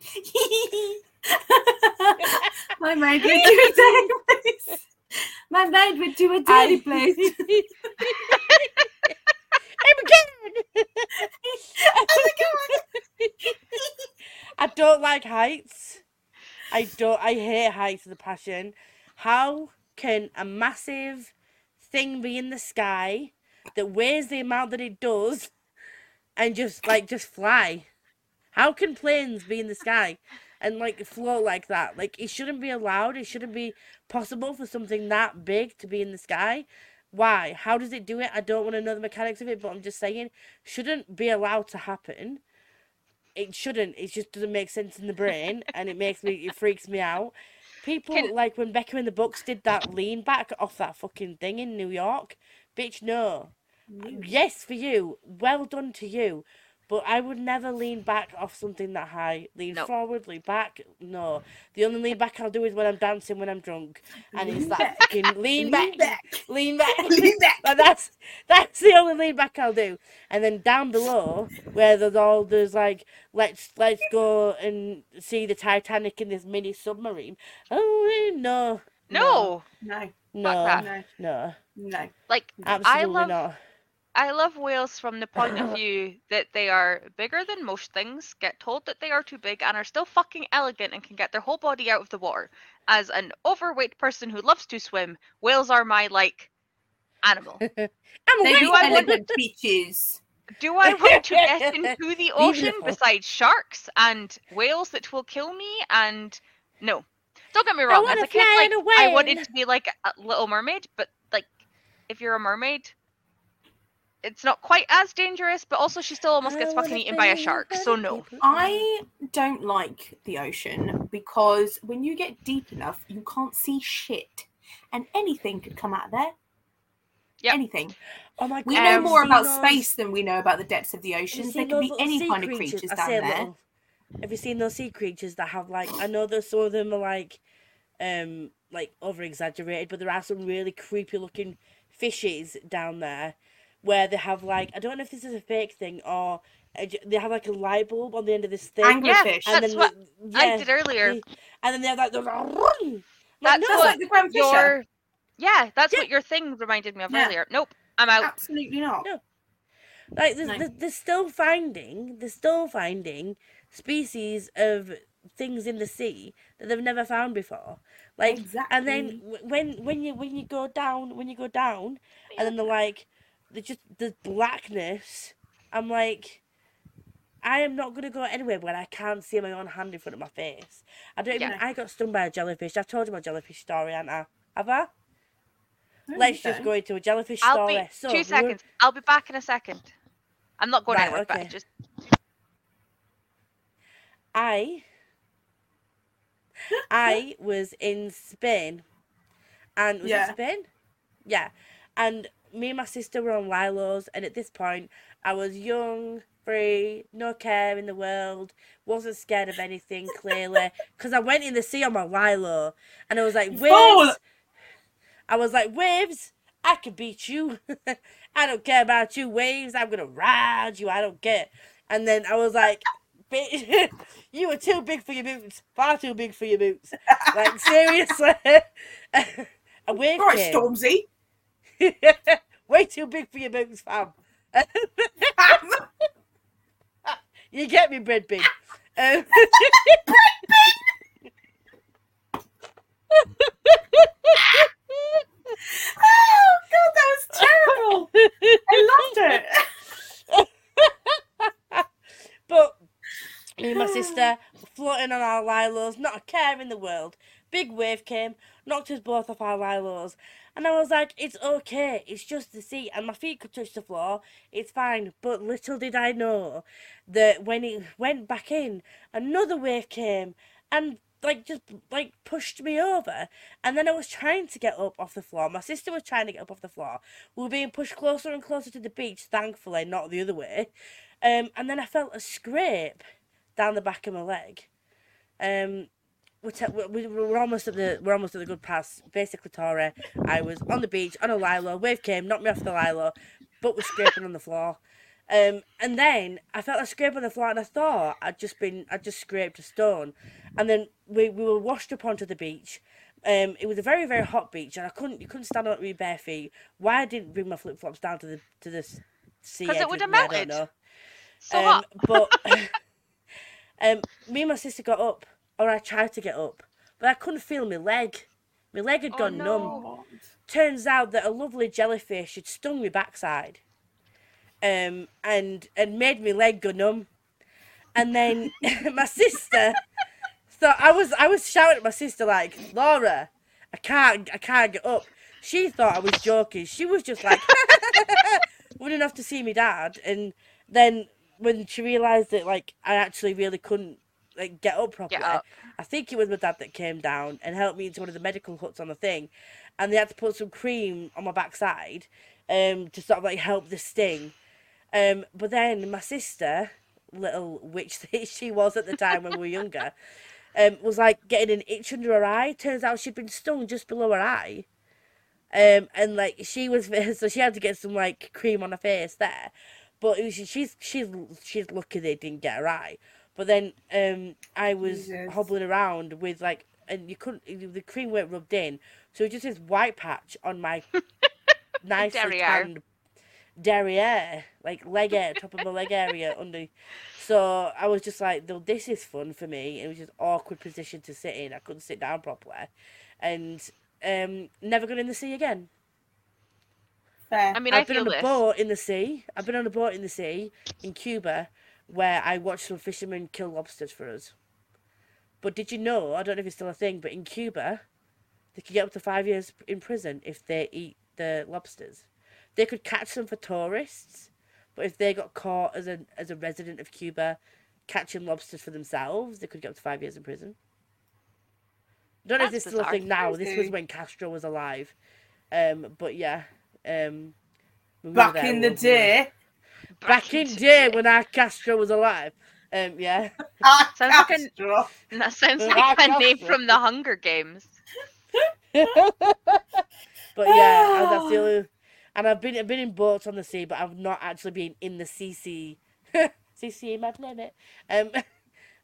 My mind went to a dirty place. My mind went to a dirty I- place. I'm again. I don't like heights. I don't. I hate heights with a passion. How can a massive thing be in the sky that weighs the amount that it does, and just like just fly? How can planes be in the sky and like float like that? Like it shouldn't be allowed. It shouldn't be possible for something that big to be in the sky. Why? How does it do it? I don't want to know the mechanics of it, but I'm just saying, shouldn't be allowed to happen. It shouldn't. It just doesn't make sense in the brain, and it makes me. It freaks me out. People Can- like when Becca in the books did that lean back off that fucking thing in New York. Bitch, no. Yes, for you. Well done to you. But I would never lean back off something that high. Lean No. forward, lean back. No. The only lean back I'll do is when I'm dancing when I'm drunk. And it's Lean that back. fucking lean, back. Lean back. Lean back. Lean back. But that's that's the only lean back I'll do. And then down below, where there's all there's like let's let's go and see the Titanic in this mini submarine. Oh no. No, No, No. no, No. no. like Absolutely I love not. I love whales from the point of view that they are bigger than most things, get told that they are too big, and are still fucking elegant and can get their whole body out of the water. As an overweight person who loves to swim, whales are my like animal. I'm They're do I want- elegant beaches. Do I want to get into the ocean Beautiful. besides sharks and whales that will kill me? And no, don't get me wrong. As a kid, like in a I wanted to be like a Little Mermaid, but like if you're a mermaid, it's not quite as dangerous. But also, she still almost gets fucking eaten by a shark. So no. I don't like the ocean because when you get deep enough, you can't see shit, and anything could come out of there. Yep. Anything. Oh my god. We Um, know more about those- space than we know about the depths of the have oceans. There could be any kind of creatures I down there. little. Have you seen those sea creatures that have like I know that some of them are like um like over exaggerated, but there are some really creepy looking fishes down there where they have like I don't know if this is a fake thing or uh, they have like a light bulb on the end of this thing. Anglerfish. and that's then what the- I did earlier. they- and then they have like those. Like, That's no, That's what like the Grand Fisher. Your yeah, that's Yeah. what your thing reminded me of Yeah. earlier. Nope, I'm out. Absolutely not. No. Like there's, No. there's, they're still finding, they're still finding species of things in the sea that they've never found before. Like, exactly. and then when when you when you go down, when you go down, and then they're like, they just the blackness. I'm like, I am not gonna go anywhere when I can't see my own hand in front of my face. I don't even. Yeah. I got stung by a jellyfish. I've told you my jellyfish story, haven't I? Have I? I Let's think just go into a jellyfish I'll story. be so two we were- seconds. I'll be back in a second. I'm not going Right, anywhere, okay. but just I I was in Spain, and was Yeah. it Spain? Yeah, and me and my sister were on Lilo's, and at this point, I was young, free, no care in the world, wasn't scared of anything clearly, because I went in the sea on my Lilo, and I was like, waves. I was like, waves. I can beat you. I don't care about you, waves. I'm gonna ride you. I don't care. And then I was like, you were too big for your boots. Far too big for your boots. Like seriously. a wave Right, came. Stormzy. Way too big for your boots, fam. You get me, bread. Um, oh god, that was terrible. I loved it. But me and my sister floating on our lilos, not a care in the world. Big wave came, knocked us both off our lilos. And I was like, it's okay, it's just the seat, and my feet could touch the floor, it's fine. But little did I know that when it went back in, another wave came, and like just like pushed me over and then I was trying to get up off the floor. My sister was trying to get up off the floor. We were being pushed closer and closer to the beach, thankfully, not the other way. Um, and then I felt a scrape down the back of my leg. Um, we're, te- we- we- we're almost at the we're almost at the good pass. Basically, Tori, I was on the beach on a lilo. Wave came, knocked me off the lilo, but was scraping on the floor. Um, and then I felt a scrape on the floor, and I thought I'd just been I'd just scraped a stone. And then we, we were washed up onto the beach. Um, it was a very very hot beach, and I couldn't you couldn't stand on it with your bare feet. Why I didn't bring my flip flops down to the to the sea? 'Cause it would have melted. know. So um, hot. but um, me and my sister got up, or I tried to get up, but I couldn't feel my leg. My leg had Oh, gone numb. Turns out that a lovely jellyfish had stung my backside, um, and and made my leg go numb. And then my sister thought I was I was shouting at my sister like Laura, I can't I can't get up. She thought I was joking. She was just like running off to see me dad, and then when she realised that like I actually really couldn't like get up properly, up. I think it was my dad that came down and helped me into one of the medical huts on the thing, and they had to put some cream on my backside, um, to sort of like help the sting. Um, but then my sister, little witch that she was at the time when we were younger, um, was like getting an itch under her eye. Turns out she'd been stung just below her eye. Um, and like she was, so she had to get some like cream on her face there. But it was, she's she's she's lucky they didn't get her eye. But then um, I was Jesus. hobbling around with like, and you couldn't, the cream weren't rubbed in, so it was just this white patch on my nicely Derriere. tanned derriere, like leg area, top of my leg area under. So I was just like, "Though this is fun for me." It was just awkward position to sit in. I couldn't sit down properly, and um, never got in the sea again. Fair. I mean, I I've been feel on a this. boat in the sea. I've been on a boat in the sea in Cuba, where I watched some fishermen kill lobsters for us. But did you know? I don't know if it's still a thing, but in Cuba, they could get up to five years in prison if they eat the lobsters. They could catch them for tourists, but if they got caught as a as a resident of Cuba catching lobsters for themselves, they could get up to five years in prison. I don't know if this is still a thing now. This was when Castro was alive. Um, but yeah. Um, when we Back there, in the were- day. Back in day when our Castro was alive. Um, yeah. Ah, Sounds like a- Castro. That sounds Well, like a that's name from the Hunger Games. But yeah, I- that's the only, and I've been I've been in boats on the sea, but I've not actually been in the CC, CC my planet, um,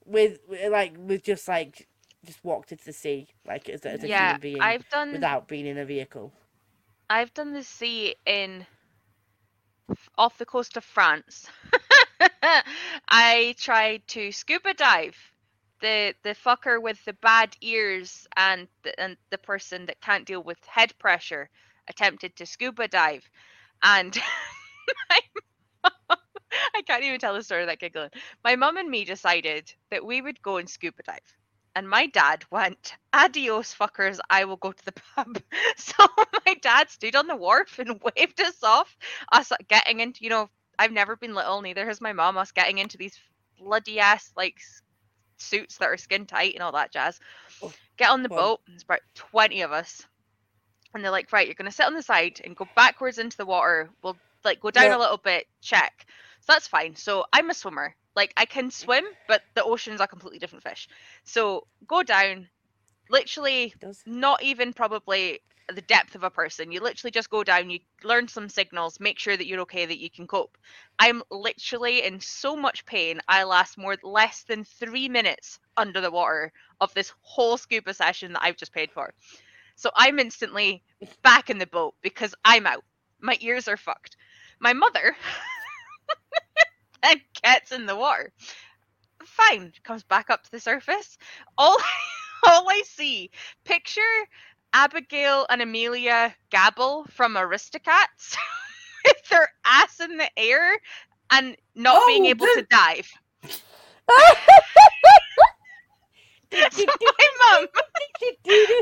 with with, like with just like just walked into the sea like as, a- as a yeah, human being I've done without being in a vehicle. I've done the sea in off the coast of France. I tried to scuba dive. The the fucker with the bad ears and the, and the person that can't deal with head pressure attempted to scuba dive, and I can't even tell the story without giggling. My mum and me decided that we would go and scuba dive. And my dad went, adios, fuckers, I will go to the pub. So my dad stood on the wharf and waved us off. Us getting into, you know, I've never been little, neither has my mom, us getting into these bloody ass, like, suits that are skin tight and all that jazz. Oh, Get on the boat, it's about 20 of us. And they're like, right, you're going to sit on the side and go backwards into the water. We'll, like, go down Yeah. a little bit, check. So that's fine. So I'm a swimmer. Like, I can swim, but the ocean's are completely different fish. So go down, literally not even probably the depth of a person. You literally just go down, you learn some signals, make sure that you're okay, that you can cope. I'm literally in so much pain. I last more less than three minutes under the water of this whole scuba session that I've just paid for. So I'm instantly back in the boat because I'm out. My ears are fucked. My mother then gets in the water. Fine, comes back up to the surface. All all I see, picture Abigail and Amelia Gabble from Aristocats with their ass in the air and not being Oh, able the- to dive. my mum,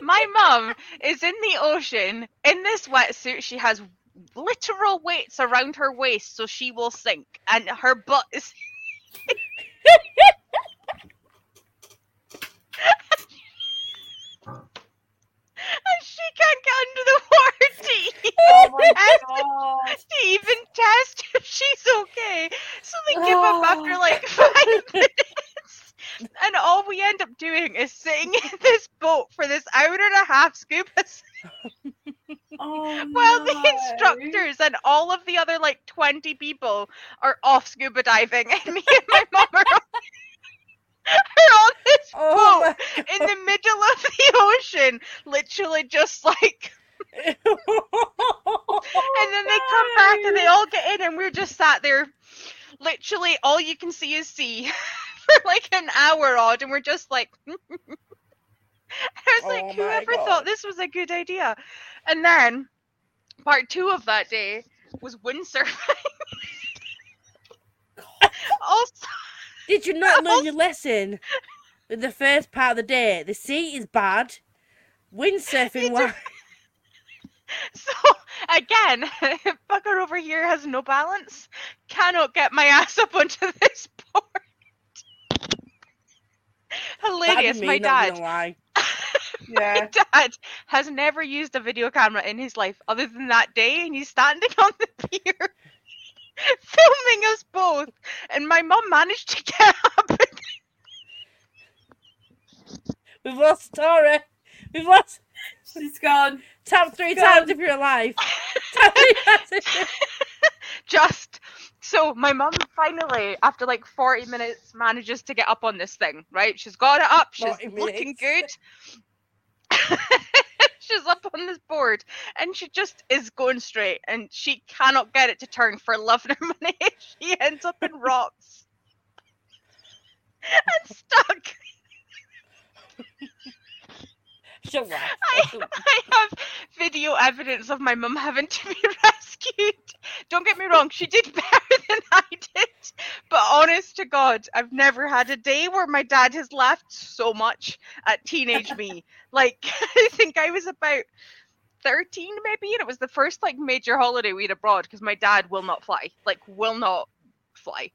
my mum is in the ocean in this wetsuit. She has literal weights around her waist so she will sink, and her butt is. and she can't get under the water to, oh to even test if she's okay. So they give up after oh. like five minutes. And all we end up doing is sitting in this boat for this hour and a half scuba. Oh, Well, the instructors and all of the other like 20 people are off scuba diving, and me and my mom are on, are on this Oh boat in the middle of the ocean, literally just like. And then they come back and they all get in, and we're just sat there. Literally, all you can see is sea for like an hour odd, and we're just like. I was Oh like, whoever God. thought this was a good idea? And then part two of that day was windsurfing. also, Did you not learn your lesson in the first part of the day? The sea is bad. Windsurfing, why? so again, fucker over here has no balance. Cannot get my ass up onto this board. Hilarious. That'd be My me, not dad. Gonna lie. Yeah. My dad has never used a video camera in his life other than that day, and he's standing on the pier filming us both. And my mum managed to get up. and- We've lost Tara. We've lost. She's gone. Tap three Go times on. if you're alive. Tap three times if you're- Just so my mum finally, after like 40 minutes, manages to get up on this thing, right? She's got it up, she's looking good. she's up on this board and she just is going straight and she cannot get it to turn for love nor money. she ends up in rocks and stuck. I, I have video evidence of my mum having to be rescued. Don't get me wrong, she did better than I did. But honest to God, I've never had a day where my dad has laughed so much at teenage me. Like, I think I was about 13 maybe, and it was the first like major holiday we had abroad because my dad will not fly. Like, will not fly.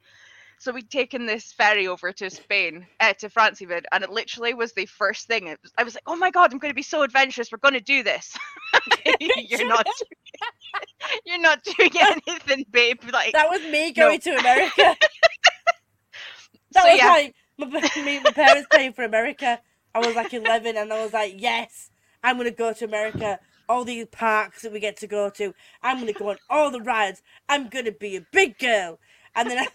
So we'd taken this ferry over to Spain, uh, to France even, and it literally was the first thing. It was, I was like, "Oh my god, I'm going to be so adventurous. We're going to do this." you're not. Doing, you're not doing anything, babe. Like, That was me going to America. That so was yeah, like my, me, my parents paying for America. I was like 11 and I was like, yes, I'm going to go to America. All these parks that we get to go to. I'm going to go on all the rides. I'm going to be a big girl. And then I,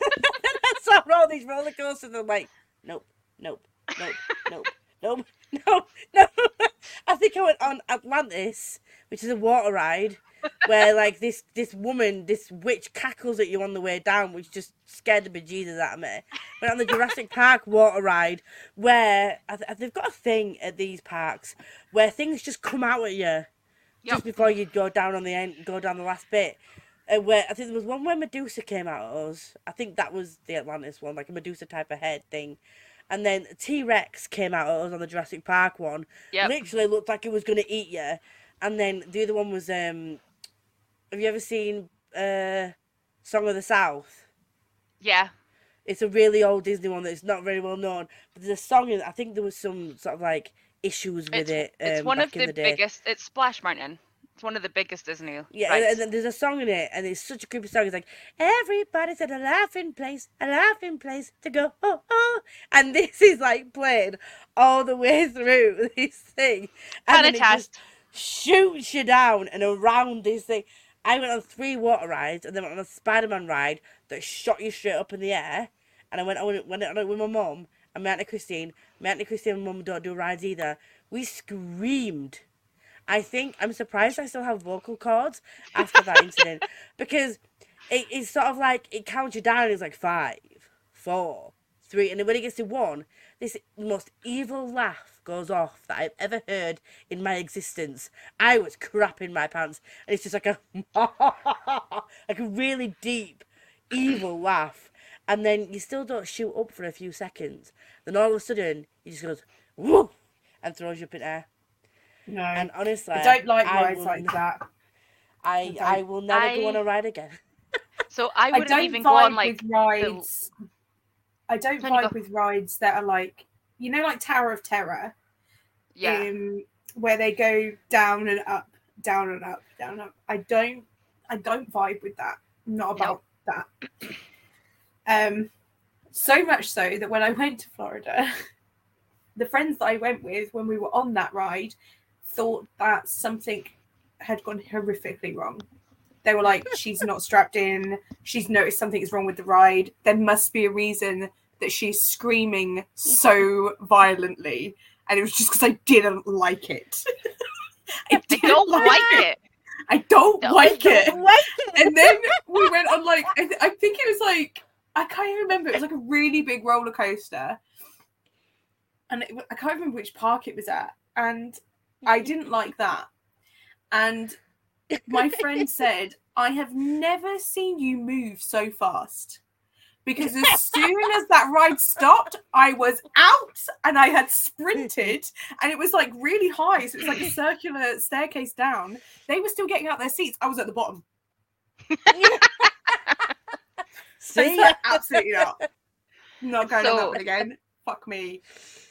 I saw all these roller coasters and I'm like, nope, nope, nope, nope, nope, nope, no. I think I went on Atlantis, which is a water ride. Where like this this woman, this witch cackles at you on the way down, which just scared the bejesus out of me went on the Jurassic Park water ride where I th- they've got a thing at these parks where things just come out at you Yep. just before you go down on the end, go down the last bit. Uh, where I think there was one where Medusa came out at us. I think that was the Atlantis one, like a Medusa type of head thing. And then T Rex came out at us on the Jurassic Park one. Yep. Literally looked like it was gonna eat you. And then the other one was um. Have you ever seen uh, Song of the South? yeah, It's a really old Disney one that's not very well known. But there's a song in I think there was some sort of like issues with it's, it. Um, it's one of the, the, biggest. It's Splash Mountain. It's one of the biggest Disney. Yeah, rides. and, and there's a song in it, and it's such a creepy song. It's like everybody's at a laughing place, a laughing place to go. Oh, oh. And this is like played all the way through this thing, and it just shoots you down and around this thing. I went on three water rides, and then went on a Spider-Man ride that shot you straight up in the air. And I went on it, went on it with my mum and my auntie Christine. My auntie Christine and mum don't do rides either. We screamed. I think I'm surprised I still have vocal cords after that incident because it, it's sort of like it counts you down. It's like five, four, three, and then when it gets to one, this most evil laugh goes off that I've ever heard in my existence. I was crapping my pants, and it's just like a like a really deep, evil laugh, and then you still don't shoot up for a few seconds. Then all of a sudden, he just goes whoop and throws you up in air. No. And honestly, I don't like I rides like n- that. I don't- I will never go on a ride again. So I I wouldn't don't even go on like with rides. I don't Can you vibe with rides that are like you know, like Tower of Terror, yeah. um, where they go down and up, down and up, down and up. I don't, I don't vibe with that. I'm not about that. Um, So much so that when I went to Florida, the friends that I went with when we were on that ride thought that something had gone horrifically wrong. They were like, she's not strapped in. She's noticed something is wrong with the ride. There must be a reason that she's screaming so violently. And it was just because I didn't like it. I didn't don't like it. I don't Don't like it. Wait. And then we went on like I, th- I think it was like I can't even remember. It was like a really big roller coaster, and it, I can't remember which park it was at. And I didn't like that. And my friend said, "I have never seen you move so fast." Because as soon as that ride stopped, I was out and I had sprinted, and it was like really high. So it was like a circular staircase down. They were still getting out their seats. I was at the bottom. So See, absolutely not. Not going on that So- one again. Fuck me.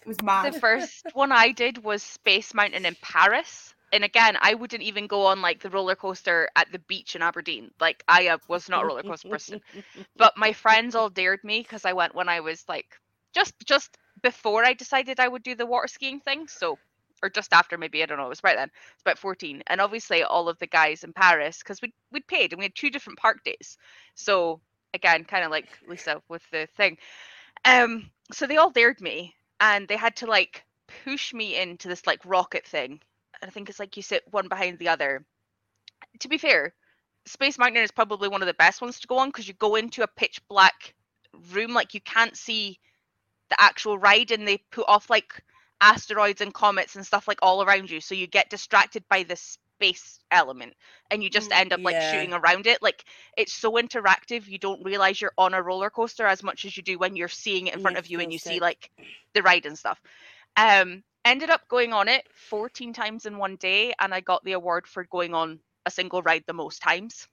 It was mad. The first one I did was Space Mountain in Paris. And again, I wouldn't even go on like the roller coaster at the beach in Aberdeen. Like I uh, was not a roller coaster person. But my friends all dared me because I went when I was like just just before I decided I would do the water skiing thing. So or just after maybe I don't know. It was right then. It's about fourteen, and obviously all of the guys in Paris because we we'd paid and we had two different park days. So again, kind of like Lisa with the thing. Um, so they all dared me, and they had to like push me into this like rocket thing. And I think it's like you sit one behind the other. To be fair, Space Mountain is probably one of the best ones to go on because you go into a pitch black room, like you can't see the actual ride, and they put off like asteroids and comets and stuff like all around you, so you get distracted by the space element, and you just Mm, end up like yeah. shooting around it. Like it's so interactive, you don't realize you're on a roller coaster as much as you do when you're seeing it in front Yeah, of you and you feels see like the ride and stuff. Um, ended up going on it 14 times in one day, and I got the award for going on a single ride the most times.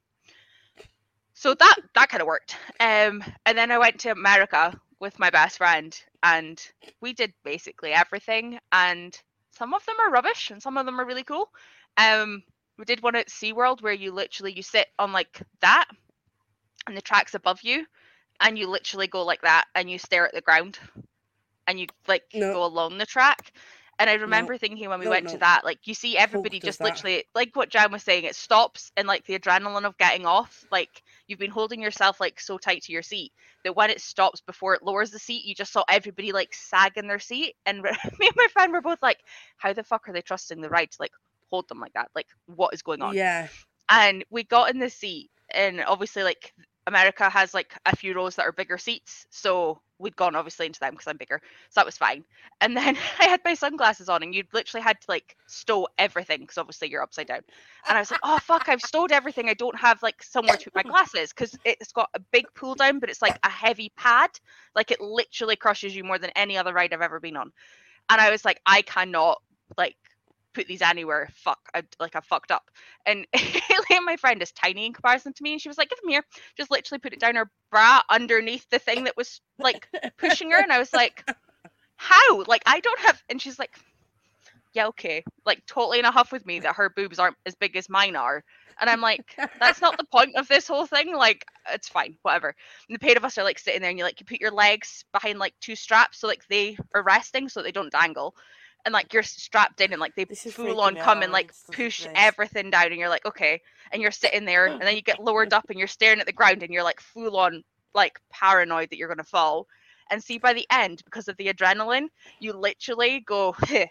So that that kind of worked. Um, and then I went to America with my best friend, and we did basically everything. And some of them are rubbish, and some of them are really cool. Um, we did one at SeaWorld where you literally you sit on like that, and the track's above you, and you literally go like that, and you stare at the ground, and you like No. go along the track. And I remember thinking when we No, went no. to that, like you see everybody just that. literally like what Jan was saying, it stops and like the adrenaline of getting off, like you've been holding yourself like so tight to your seat that when it stops before it lowers the seat, you just saw everybody like sag in their seat. And me and my friend were both like, How the fuck are they trusting the ride to like hold them like that? Like what is going on? yeah, and we got in the seat and obviously like america has like a few rows that are bigger seats so we'd gone obviously into them because i'm bigger so that was fine. And then i had my sunglasses on and you literally had to like stow everything because obviously you're upside down. And i was like oh fuck i've stowed everything. I don't have like somewhere to put my glasses because it's got a big pull down but it's like a heavy pad. Like it literally crushes you more than any other ride i've ever been on. And i was like i cannot like put these anywhere. Fuck, I like I fucked up. And Haley, my friend, is tiny in comparison to me, and she was like, "Give him here." Just literally put it down her bra underneath the thing that was like pushing her, and I was like, "How? Like I don't have." And she's like, "Yeah, okay." Like totally in a huff with me that her boobs aren't as big as mine are, and I'm like, "That's not the point of this whole thing." Like it's fine, whatever. And the pair of us are like sitting there, and you like you put your legs behind like two straps, so like they are resting, so they don't dangle and like you're strapped in and like they This is full on come out and like when push like everything down and you're like okay and you're sitting there and then you get lowered up and you're staring at the ground and you're like full on like paranoid that you're gonna fall and see by the end because of the adrenaline you literally go you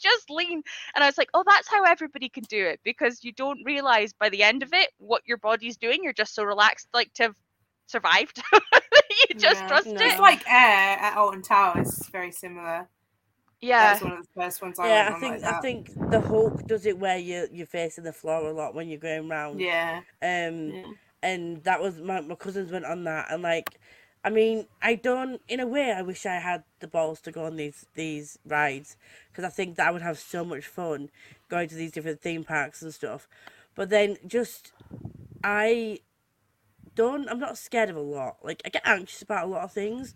just lean and i was like oh that's how everybody can do it because you don't realize by the end of it what your body's doing you're just so relaxed like to have survived you just Yeah. trust No. it It's like air at Alton Towers. It's very similar. Yeah was one of the first ones I yeah. I think like I think the Hulk does it where you you're facing the floor a lot when you're going round. Yeah. Um, yeah. and that was my my cousins went on that, and like, I mean, I don't. In a way, I wish I had the balls to go on these these rides because I think that I would have so much fun going to these different theme parks and stuff. But then just I don't. I'm not scared of a lot. Like I get anxious about a lot of things,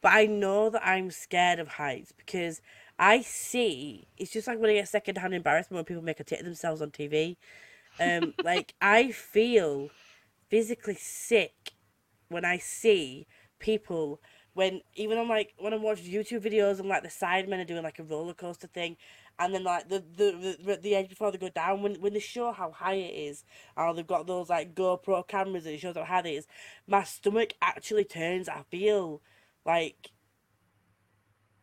but I know that I'm scared of heights because I see. It's just like when I get secondhand embarrassment when people make a tit of themselves on TV. Um, like I feel physically sick when I see people when even on like when I'm watching YouTube videos and like the sidemen are doing like a roller coaster thing, and then like the the the, the edge before they go down when when they show how high it is, or they've got those like GoPro cameras and it shows how high it is, my stomach actually turns. I feel like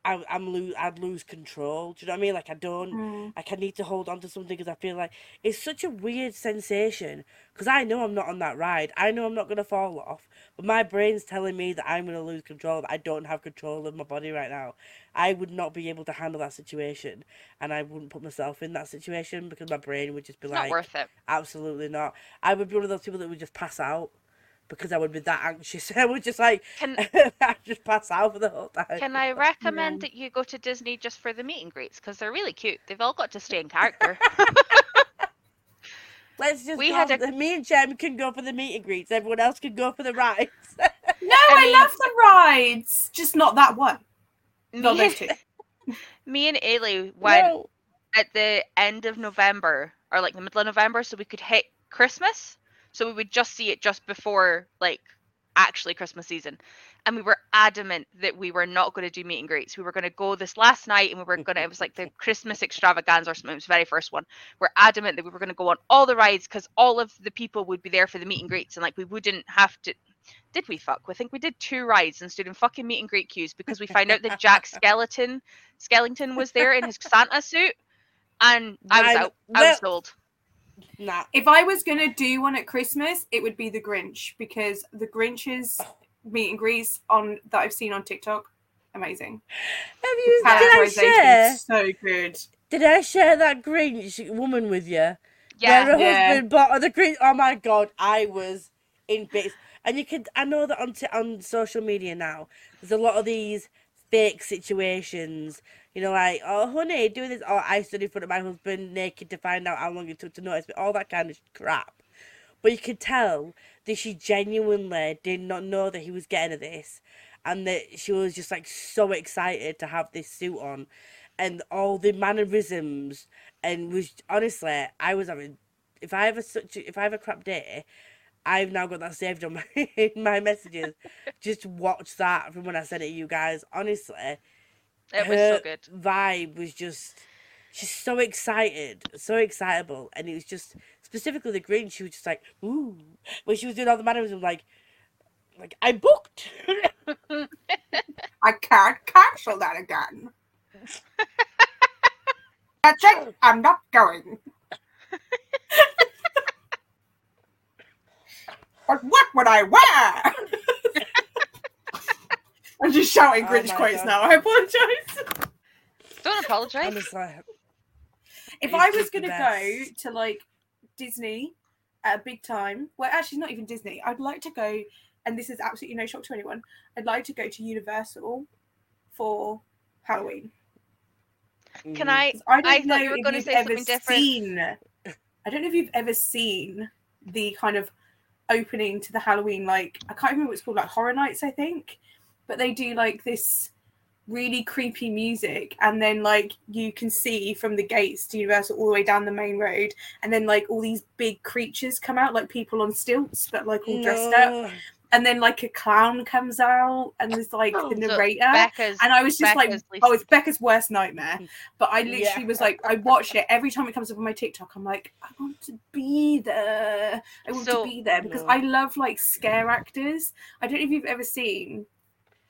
I, I'm lose, I'd lose control. Do you know what I mean? Like I don't, Mm. like I need to hold on to something because I feel like it's such a weird sensation. Because I know I'm not on that ride. I know I'm not gonna fall off, but my brain's telling me that I'm gonna lose control. That I don't have control of my body right now. I would not be able to handle that situation, and I wouldn't put myself in that situation because my brain would just be It's like, not worth it. absolutely not. I would be one of those people that would just pass out because I would be that anxious. I would just like, Can I'd just pass out for the whole time. can I recommend Yeah. that you go to Disney just for the meet and greets because they're really cute. They've all got to stay in character. Let's just We go. had a- Me and Gem can go for the meet and greets. Everyone else can go for the rides. No, I, mean- love the rides, just not that one. Not me, those two. me and Ailey went No. at the end of November or like the middle of November so we could hit Christmas. So we would just see it just before like actually Christmas season. And we were adamant that we were not going to do meet and greets. We were going to go this last night and we were going to, it was like the Christmas extravaganza or something. It was the very first one. We're adamant that we were going to go on all the rides because all of the people would be there for the meet and greets and like we wouldn't have to. Did we fuck? I think we did two rides and stood in fucking meet and greet queues because we found out that Jack Skeleton Skellington was there in his Santa suit, and I was out. I was sold. Nah. If I was gonna do one at Christmas, it would be the Grinch because the Grinch's oh. meet and greets on that I've seen on TikTok, amazing. Have you? Did I Characterization share? so good. Did I share that Grinch woman with you? Yeah, Where her Yeah. husband bought the Grinch. Oh my god, I was in bits. And you can, I know that on t- on social media now, there's a lot of these fake situations. You know, like, oh honey, do this. Or I stood in front of my husband naked to find out how long it took to notice me. All that kind of crap. But you could tell that she genuinely did not know that he was getting her this, and that she was just like so excited to have this suit on, and all the mannerisms, and was honestly, I was having. If I have a such, if I have a crap day, I've now got that saved on my in my messages. Just watch that from when I said it to you guys. Honestly, it was her so good. vibe was just she's so excited, so excitable, and it was just specifically the Grinch. She was just like, ooh, when she was doing all the mannerisms, like, like I booked. I can't cancel that again. That's it. I'm not going. but what would I wear? I'm just shouting Oh Grinch quotes God. now. I apologize. Don't apologize. Honestly, If I was gonna go to like Disney at a big time, well, actually, not even Disney. I'd like to go, and this is absolutely no shock to anyone. I'd like to go to Universal for Halloween. Can mm, I? 'Cause I don't I know thought you were if going to you've say ever something different. Seen, I don't know if you've ever seen the kind of opening to the Halloween, like I can't remember what it's called, like Horror Nights, I think. But they do like this really creepy music, and then like you can see from the gates to Universal all the way down the main road, and then like all these big creatures come out, like people on stilts, but like all dressed up, no. And then like a clown comes out, and there's like oh, the narrator. Becca's. And I was just Becca's like, oh, it's Becca's worst nightmare. But I literally Yeah. was like, I watch it every time it comes up on my TikTok. I'm like, I want to be there. I want So- to be there because No. I love like scare actors. I don't know if you've ever seen.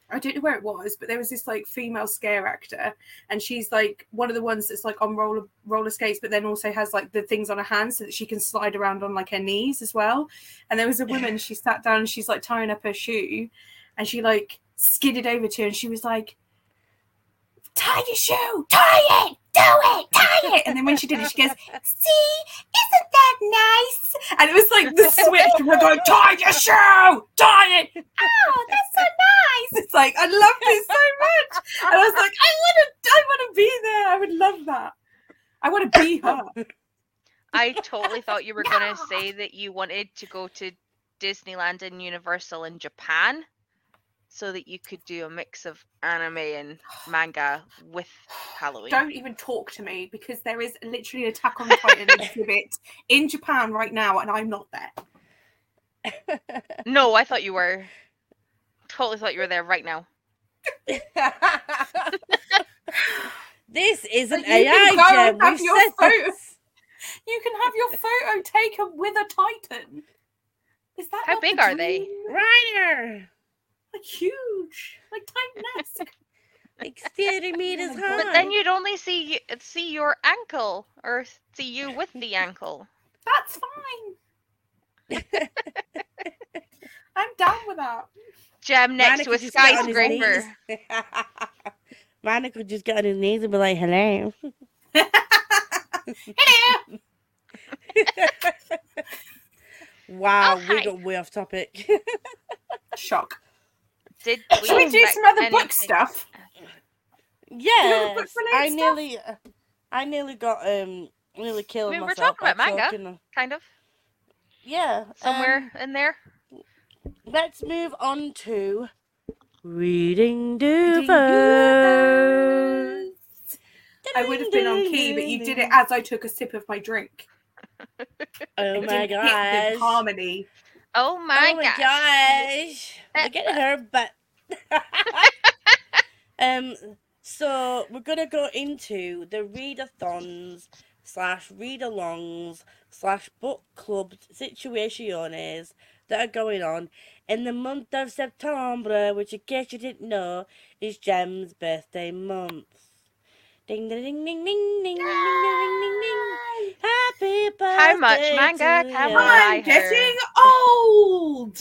I don't know where it was, but there was this like female scare actor, and she's like one of the ones that's like on roller roller skates, but then also has like the things on her hands so that she can slide around on like her knees as well. And there was a woman, she sat down and she's like tying up her shoe, and she like skidded over to her and she was like, tie your shoe, tie it, do it, tie it. And then when she did it, she goes, see, isn't that nice? And it was like the switch We're going, tie your shoe, tie it. Oh, that's so nice. It's like, I love this so much. And I was like, I want to, I want to be there. I would love that. I want to be her. I totally thought you were going to say that you wanted to go to Disneyland and Universal in Japan so that you could do a mix of anime and manga with Halloween. Don't even talk to me because there is literally an Attack on Titan exhibit in Japan right now, and I'm not there. No, I thought you were. Totally thought you were there right now. this is an But you can AI gem. and have your said photo. You can have your photo taken with a Titan. Is that How big are they? dream? Reiner, Like huge, like Titan-esque. like 30 meters God. high. But then you'd only see see your ankle or see you with the ankle. That's fine. I'm down with that. Gem next Manny to a could just get on his skyscraper. knees. Could just get on his knees and be like, hello. Hello. wow, Oh, we got way off topic. Shock. Did we Should we do some other book anything- stuff? yes, book-related I stuff? nearly, I nearly got um, nearly killed mean, we're myself. talking about manga. talking- Kind of Yeah, somewhere um, in there. let's move on to reading Reading Duvers. I would have been on key, but you did it as I took a sip of my drink. Oh It my gosh. harmony. Oh my, oh my god. gosh. Look at her butt. Um so we're gonna go into the readathons slash read alongs slash book club situations that are going on in the month of September, which in case you didn't know is Gem's birthday month. Ding ding ding ding ding ding ding ding ding ding ding. Happy birthday. How much manga to can ya. we buy I'm getting old.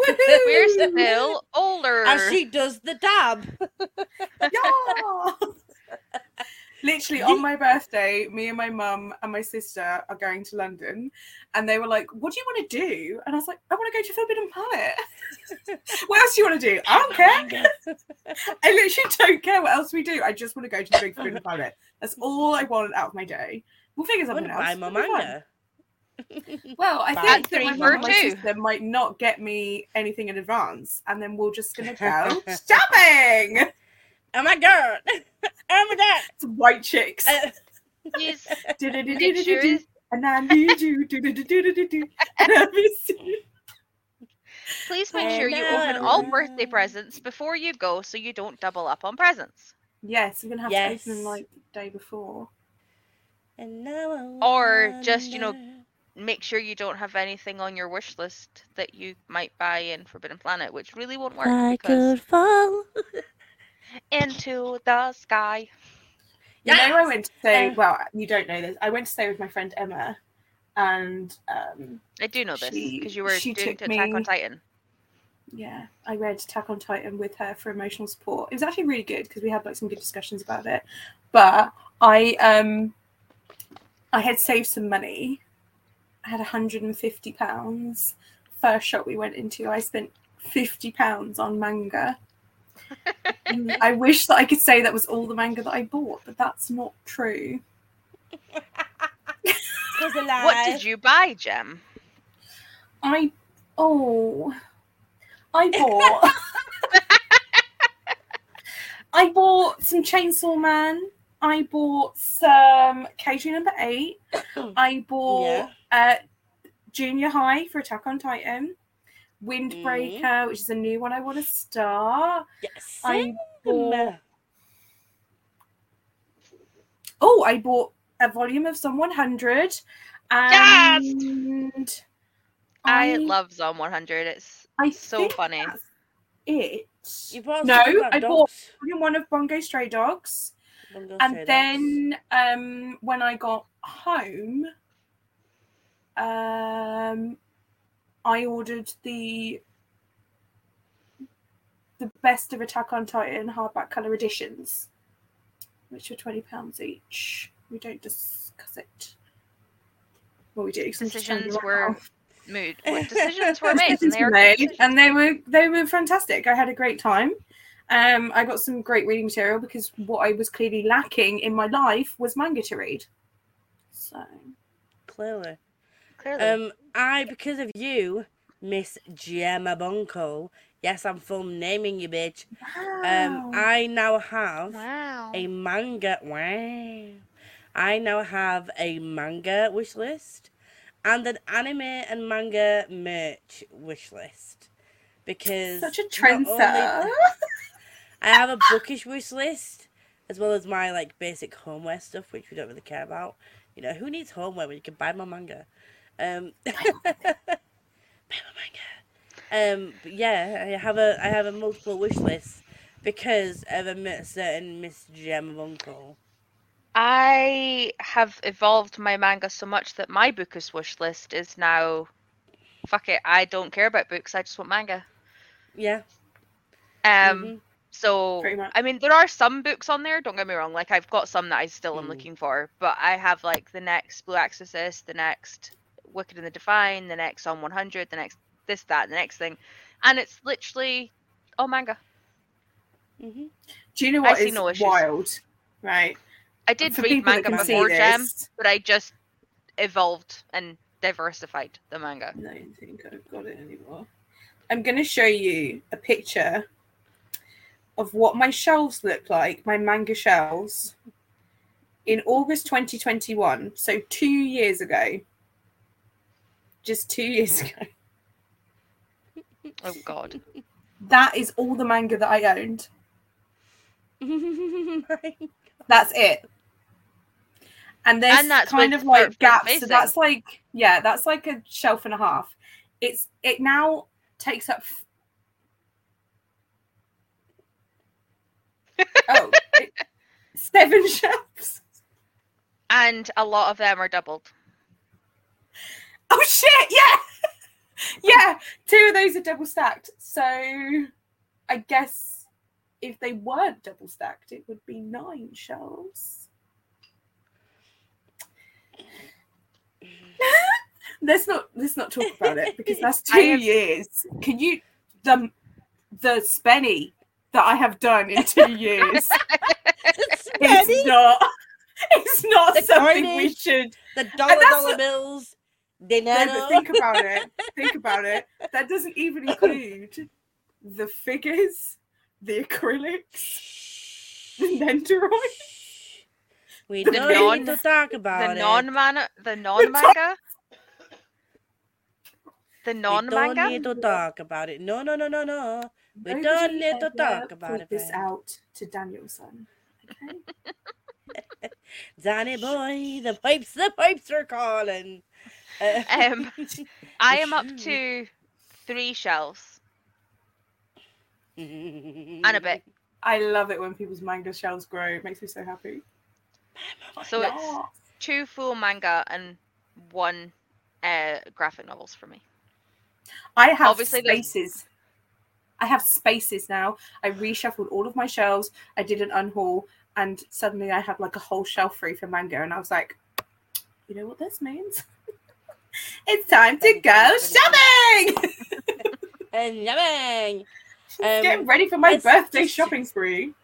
Woohoo! We're still older. As she does the dab. Yeah. Literally on my birthday, me and my mum and my sister are going to London, and they were like, "What do you want to do?" And I was like, "I want to go to Forbidden Planet." what else do you want to do? I don't care. I literally don't care what else we do. I just want to go to the big Forbidden Planet. That's all I want out of my day. We'll figure I want something to else. buy more It'll be fun. manga. Well, I Buy think that three my for mum and my sister might not get me anything in advance, and then we're just gonna go shopping. Oh my god! Oh my god! It's white chicks. Uh, Please And I need you. Please make sure you open all birthday presents before you go so you don't double up on presents. Yes, we're gonna have Yes. to open them like the day before. and now Or just, you know, wonder- Make sure you don't have anything on your wish list that you might buy in Forbidden Planet, which really won't work I could fall. into the sky. You know, I went to stay. Well, you don't know this. I went to stay with my friend Emma, and um, I do know this because you were she doing took Attack me- on Titan. yeah, I read Attack on Titan with her for emotional support. It was actually really good because we had like some good discussions about it. But I um, I had saved some money. I had 150 pounds. First shop we went into, I spent 50 pounds on manga. And I wish that I could say that was all the manga that I bought, but that's not true. Cause a lie. What did you buy, Gem? I oh I bought I bought some Chainsaw Man. I bought some Kaiju number eight. I bought uh Junior High for Attack on Titan. Windbreaker, which is a new one I want to start. Yes. I bought Sam. oh, I bought a volume of Zom 100. And I, love Zom 100. It's I so think funny. that's it. You bought No, something about I bought dogs. volume one of Bungo Stray Dogs. Don't and then um when I got home, um I ordered the the best of Attack on Titan hardback color editions, which were twenty pounds each. We don't discuss it. Well, we do. 'cause I'm just telling you Decisions were now. mood. Decisions were made, and they were made, and they were they were fantastic. I had a great time. Um, I got some great reading material because what I was clearly lacking in my life was manga to read. So Clearly. Clearly. Um, I, because of you, Miss Gemma Bunko, yes, I'm full naming you, bitch. Um, I now have wow. a manga. Wow. I now have a manga wish list and an anime and manga merch wish list because Such a not only- trendsetter. I have a bookish wish list as well as my like basic homeware stuff, which we don't really care about. You know, who needs homeware when you can buy my manga? Um, buy my manga. Um, but yeah, I have a I have a multiple wish list because of a certain Miss Gem of Uncle. I have evolved my manga so much that my bookish wish list is now fuck it, I don't care about books, I just want manga. Yeah. Um mhm. So I mean there are some books on there, don't get me wrong, like I've got some that I still am Mm. looking for, but I have like the next Blue Exorcist, the next Wicked and the Divine, the next on 100, the next this that, the next thing. And it's literally all manga. Mm-hmm. Do you know I what see is no wild? Right. I did read manga before Gem, but I just evolved and diversified the manga. I don't think I've got it anymore. I'm going to show you a picture of what my shelves look like, my manga shelves, in August 2021. So two years ago. Just two years ago. Oh god. That is all the manga that I owned. That's it. And there's And that's kind of like gaps. So that's like yeah, that's like a shelf and a half. It's it now takes up. Oh, it- seven shelves. And a lot of them are doubled. Oh shit! Yeah, yeah. Two of those are double stacked. So, I guess if they weren't double stacked, it would be nine shelves. let's not let's not talk about it because that's two years. Can you the the spenny that I have done in two years? it's not. It's not The something we should the dollar dollar what- bills. no, Dinero. but think about it. Think about it. That doesn't even include the figures, the acrylics, the Nendoroid. We the don't need to talk about it. the it. non mana the non manga. The non we don't need to talk about it. No, no, no, no, no. We Nobody don't need to talk about put it, This babe. out to Danielson. Okay. Danny boy, the pipes, the pipes are calling. Uh, Um, I am up to three shelves and and a bit. I love it when people's manga shelves grow. It makes me so happy. So it's two full manga and one uh, graphic novels for me. I have Obviously, there's- spaces. I have spaces now. I reshuffled all of my shelves. I did an unhaul, and suddenly I had like a whole shelf free for manga. And I was like, you know what this means? it's time to go shopping. and Um, ready for my birthday just- shopping spree.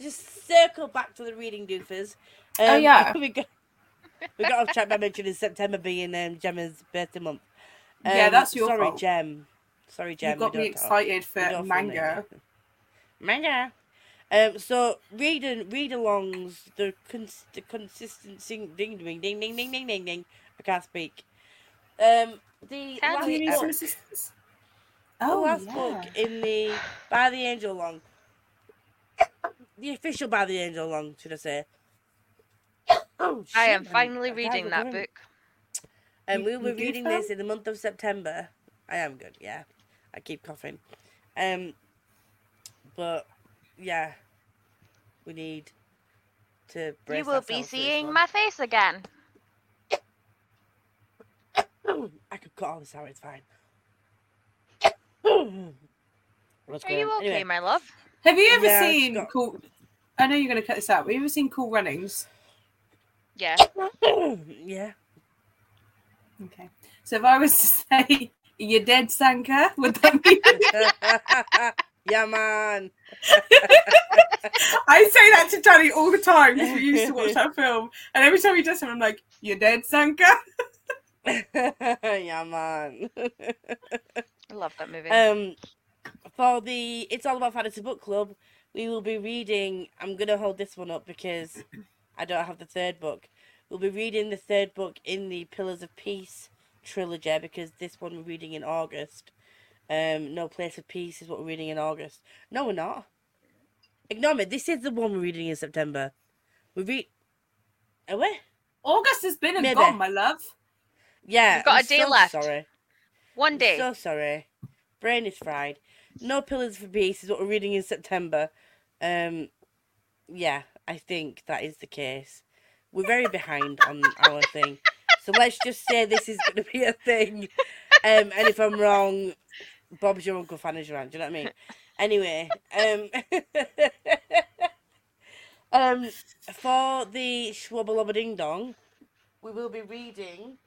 just circle back to the reading doofers. Oh, yeah. we got we got off track by mentioning September being um, Gemma's birthday month. Yeah, Um, that's your sorry, fault. Gem. Sorry, Gem. you got me don't talk. excited for manga. Manga. Um, so read and read alongs the cons- the consistent sing ding ding ding ding ding ding ding ding. I can't speak. Um, the Can last Do you need some book, assistance? the Oh, last yeah. book in the by the Angelalong. The official by the Angelalong, should I say? Oh, I am shit, I'm- finally I reading that book. And You- we'll be reading this in the month of September. I am good, yeah. I keep coughing. Um but yeah. We need to brace You will be ourselves for this seeing my face again. I could cut all this out, it's fine. What's Are going you on? okay, Anyway, my love? Have you ever Yeah, seen got- cool? I know you're going to cut this out. But have you ever seen Cool Runnings? Yeah. yeah. Okay. So if I was to say you're dead, Sanka, would that be? yeah man. I say that to Danny all the time because we used to watch that film, and every time he does something, I'm like, "You're dead, Sanka." yeah man. I love that movie. Um, for the It's All About Fantasy Book Club, we will be reading. I'm gonna hold this one up because I don't have the third book. We'll be reading the third book in the Pillars of Peace trilogy because this one we're reading in August. Um, No Place of Peace is what we're reading in August. No, we're not. Ignore me. This is the one we're reading in September. We read. Are we? August has been and Maybe. gone, my love. Yeah. We've got I'm a day so left. Sorry. One I'm day. so sorry. Brain is fried. No Pillars for Peace is what we're reading in September. Um, yeah, I think that is the case. We're very behind on our thing. So let's just say this is going to be a thing. Um, and if I'm wrong, Bob's your uncle, Fanny's your aunt. Do you know what I mean? Anyway, um, um, for the Schwabba Ding Dong, we will be reading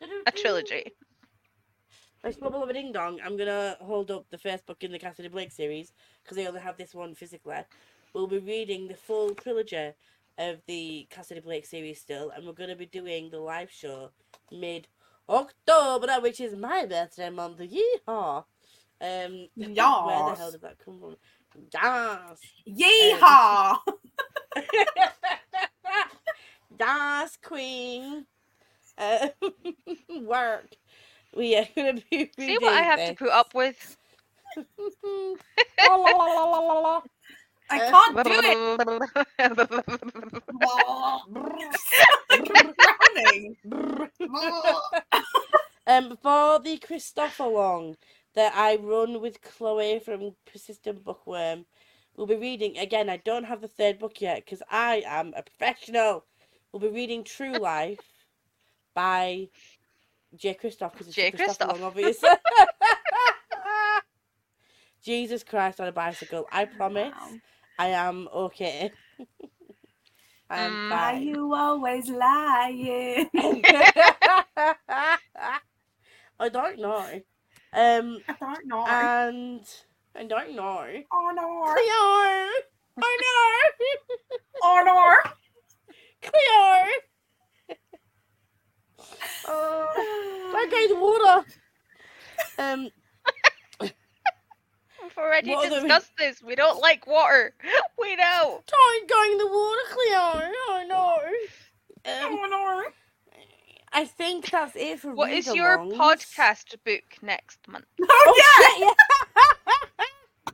A trilogy. By of Ding Dong, I'm gonna hold up the first book in the Cassidy Blake series because I only have this one physically. We'll be reading the full trilogy of the Cassidy Blake series still, and we're gonna be doing the live show mid October, which is my birthday month. Yeehaw! Um, where the hell did that come from? Yes. Yeehaw! Das Queen. Uh, work. We are gonna be See what I have to put up with? La, la, la, la, la, la, la. I can't do it. Drowning. um, for the Kristoffalong that I run with Chloe from Persistent Bookworm, we'll be reading again. I don't have the third book yet because I am a professional. We'll be reading True Life by J. Kristoff because it's J. Christopher Kristoff. Long, obviously. Jesus Christ on a bicycle. I promise Wow. I am okay. I am Mm. Why fine. you always lying? I don't know. Um, I don't know. and I don't know. oh no. Cleo! I know! Oh no. Cleo! oh, don't go in the water! Um, We've already What other- discussed this. We don't like water. We know. don't go in the water, Cleo! Oh no! Um, Oh no. I think that's it for What is your podcast book next month? Oh, Oh, yeah. shit, yeah!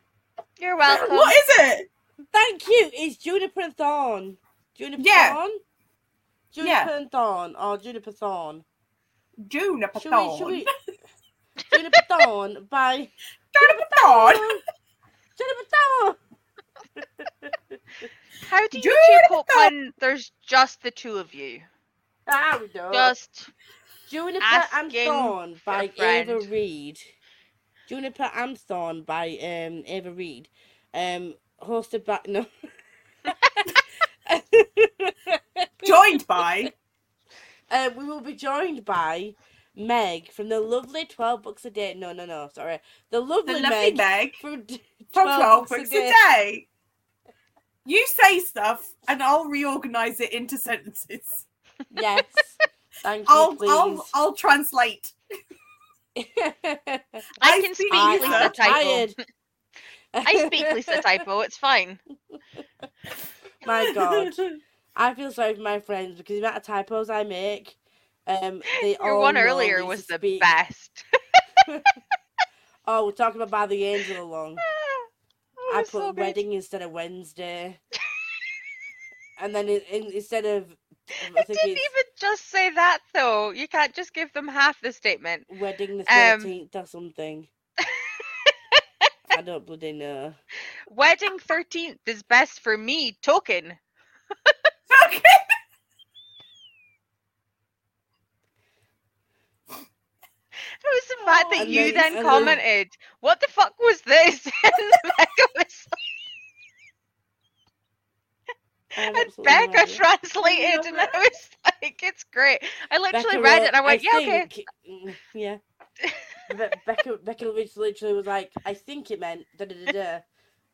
You're welcome. What is it? Thank you. It's Juniper and Thorn. Juniper Yeah. Thorn? Juniper Yeah. and Thorn or Juniper Thorn. Juniper Should we, should Thorn. we... Juniper Thorn by Juniper Thorn. Juniper Thorn. How do you Juniper two cope when there's just the two of you? Ah, we go. Just Juniper and Thorn by Ava friend. Reid. Juniper and Thorn by um Ava Reid. Um hosted by no. Joined by. Uh, we will be joined by Meg from the lovely 12 Books a Day. No, no, no, sorry. The lovely, The lovely Meg, Meg from d- from 12 12 Books books a day. You say stuff and I'll reorganize it into sentences. Yes. Thank you, I'll please. I'll I'll translate. I I can speak speak I Lisa typo. I speak Lisa typo. It's fine. My God. I feel sorry for my friends because the amount of typos I make. Um, they Your one earlier was the speak- best. Oh, we're talking about by the Angelalong. Oh, I put so good. wedding instead of Wednesday. and then in, instead of I It didn't even just say that though. You can't just give them half the statement. wedding the Um, thirteenth or something. I don't bloody know. Wedding 13th is best for me, token. okay. It was the fact that you then- then and then- commented, "What the fuck was this?" and Becca was I and Becca translated, and I was like, "It's great." I literally Becca read it, and I went, "Yeah, okay." think, mm, yeah. Be- Becca, Becca literally was like, I think it meant da da da da.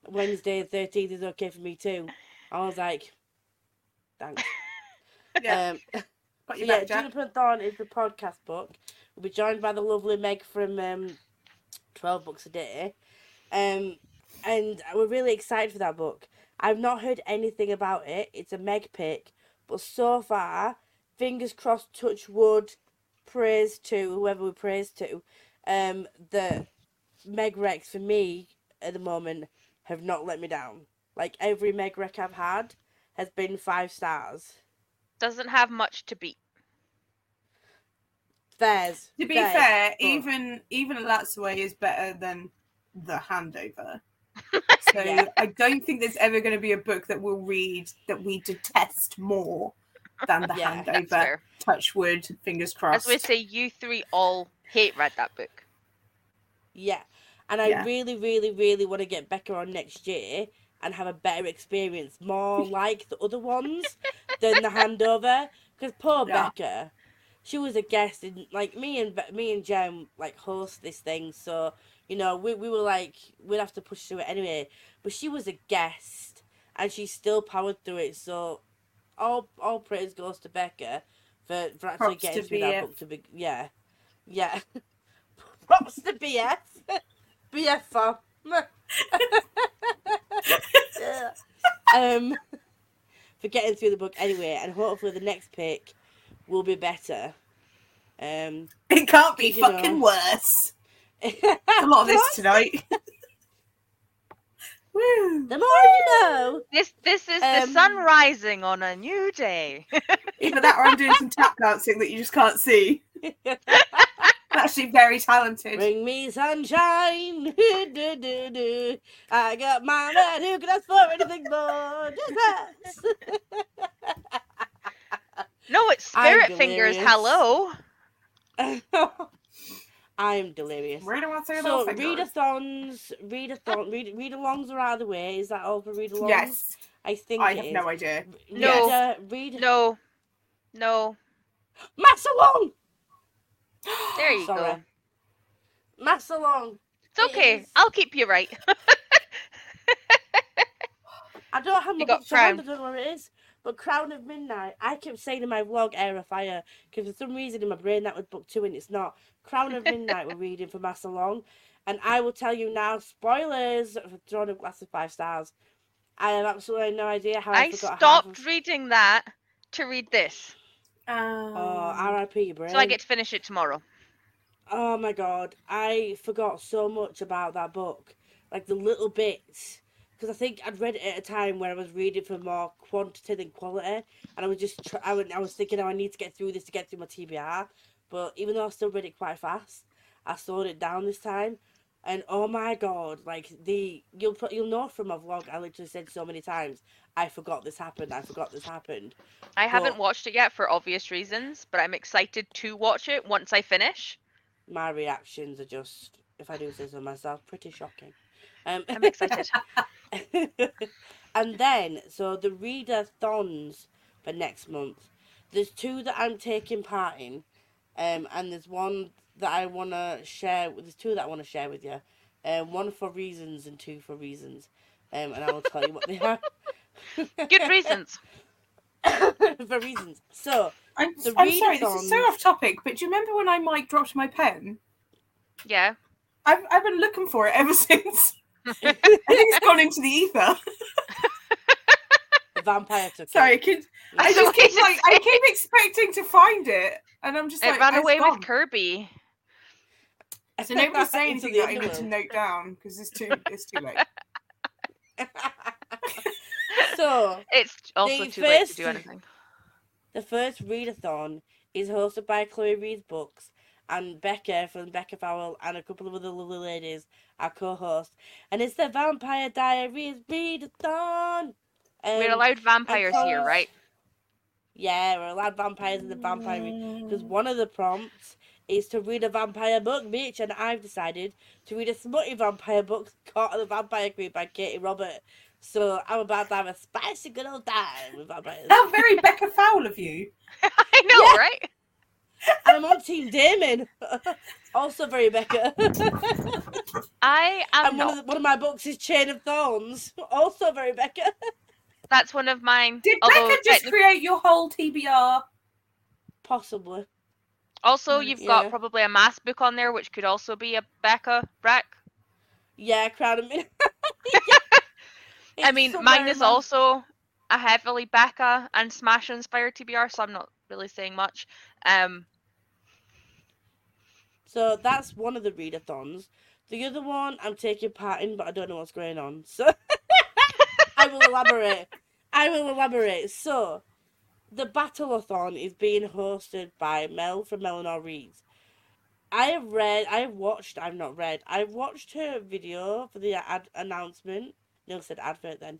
Wednesday the thirteenth is okay for me too. I was like, thanks. Yeah. Um, Got so your yeah, Jack. Juniper and Thorn is the podcast book. We'll be joined by the lovely Meg from um, Twelve Books a Day, um, and we're really excited for that book. I've not heard anything about it. It's a Meg pick, but so far, fingers crossed, touch wood, praise to whoever we praise to. um, that Meg Rex for me at the moment have not let me down. Like every Meg Rec I've had has been five stars. Doesn't have much to beat. There's To be theirs, fair, but- even even That's Way is better than the Handover. So Yeah. I don't think there's ever going to be a book that we'll read that we detest more than the Yeah, Handover. Touch wood, fingers crossed. As we say, you three all hate read that book. Yeah. And I Yeah. really, really, really want to get Becca on next year and have a better experience, more like the other ones than the handover. Because poor Yeah. Becca, she was a guest, and like me and me and Gem like host this thing, so you know we we were like we'd have to push through it anyway. But she was a guest, and she still powered through it. So all all praise goes to Becca for for actually Props getting through that book to be yeah yeah. Props to BF. BF fam. Yeah. um, for getting through the book anyway, and hopefully the next pick will be better. Um, it can't be you know. fucking worse. A lot of this tonight. Woo. The more you know. This this is the Um, sun rising on a new day. Either that or I'm doing some tap dancing that you just can't see. I'm actually very talented. Bring me sunshine. do, do, do. I got my man who can ask for anything more. Just No, it's I'm Spirit Fingers. delirious. Hello. I'm delirious. Where do I say So those fingers? readathons, readathon, read read-alongs are out of the way. Is that all for read-alongs? Yes, I think I it have is. no idea. No. Read, read No. No. Massalong. There you Sorry. go. Massalong. It's okay. I'll keep you right. I don't have my book to hand, I don't know where it is. But Crown of Midnight, I kept saying in my vlog Heir of Fire, because for some reason in my brain that was book two and it's not. Crown of Midnight we're reading for Massalong. And I will tell you now, spoilers for Throne of Glass of Five Stars. I have absolutely no idea how I, I stopped reading that to read this. Um, Oh, R.I.P. your brain. So I get to finish it tomorrow. Oh my god, I forgot so much about that book. Like the little bits. Because I think I'd read it at a time where I was reading for more quantity than quality. And I was just, tr- I, was, I was thinking, oh, I need to get through this to get through my TBR. But even though I still read it quite fast, I slowed it down this time. And oh my god, like the, you'll, you'll know from my vlog, I literally said so many times, I forgot this happened, I forgot this happened. I haven't watched it yet for obvious reasons, but I'm excited to watch it once I finish. My reactions are just, if I do say so myself, pretty shocking. Um, I'm excited. and then, so the readathons for next month. There's two that I'm taking part in, um, and there's one that I want to share. There's two that I want to share with you. Um, one for reasons and two for reasons. Um, and I will tell you what they are. Good reasons. for reasons. So, I'm, The I'm sorry, this is so off topic, but do you remember when I mic dropped my pen? Yeah. I've, I've been looking for it ever since. I think it's gone into the ether. the vampire took Sorry, it. kid. I I just keep like I keep expecting to find it, and I'm just It like ran away gone." with Kirby. So nobody say Into anything the that I need to note down because it's too it's too late. So, It's also The too late to do anything. The first readathon is hosted by Chloe Reads Books and Becca from Becca Fowell and a couple of other lovely ladies are co-hosts, And it's the Vampire Diaries readathon. We're Um, allowed vampires here, right? Yeah, we're allowed vampires in the vampire because one of the prompts is to read a vampire book, bitch, and I've decided to read a smutty vampire book, Court of the Vampire Queen by Katee Robert. So I'm about to have a spicy good old time with vampires. How very Becca Fowell of you. I know, Yeah. right? And I'm on Team Damon. also very Becca. I am and one not. of, the, one of my books is Chain of Thorns. Also very Becca. That's one of mine. Did Although Becca just technic- create your whole TBR? Possibly. also, Mm, you've yeah. got probably a Maas book on there, which could also be a Becca Breck. Yeah, Crown of Mid- I mean, somewhere mine is also a heavily Becca and Smash inspired TBR, so I'm not really saying much. Um, So that's one of the readathons. The other one I'm taking part in, but I don't know what's going on. So I will elaborate. I will elaborate. So the battleathon is being hosted by Mel from Eleanor Reads. I have read, I have watched, I've not read, I've watched her video for the ad announcement. No, said advert then.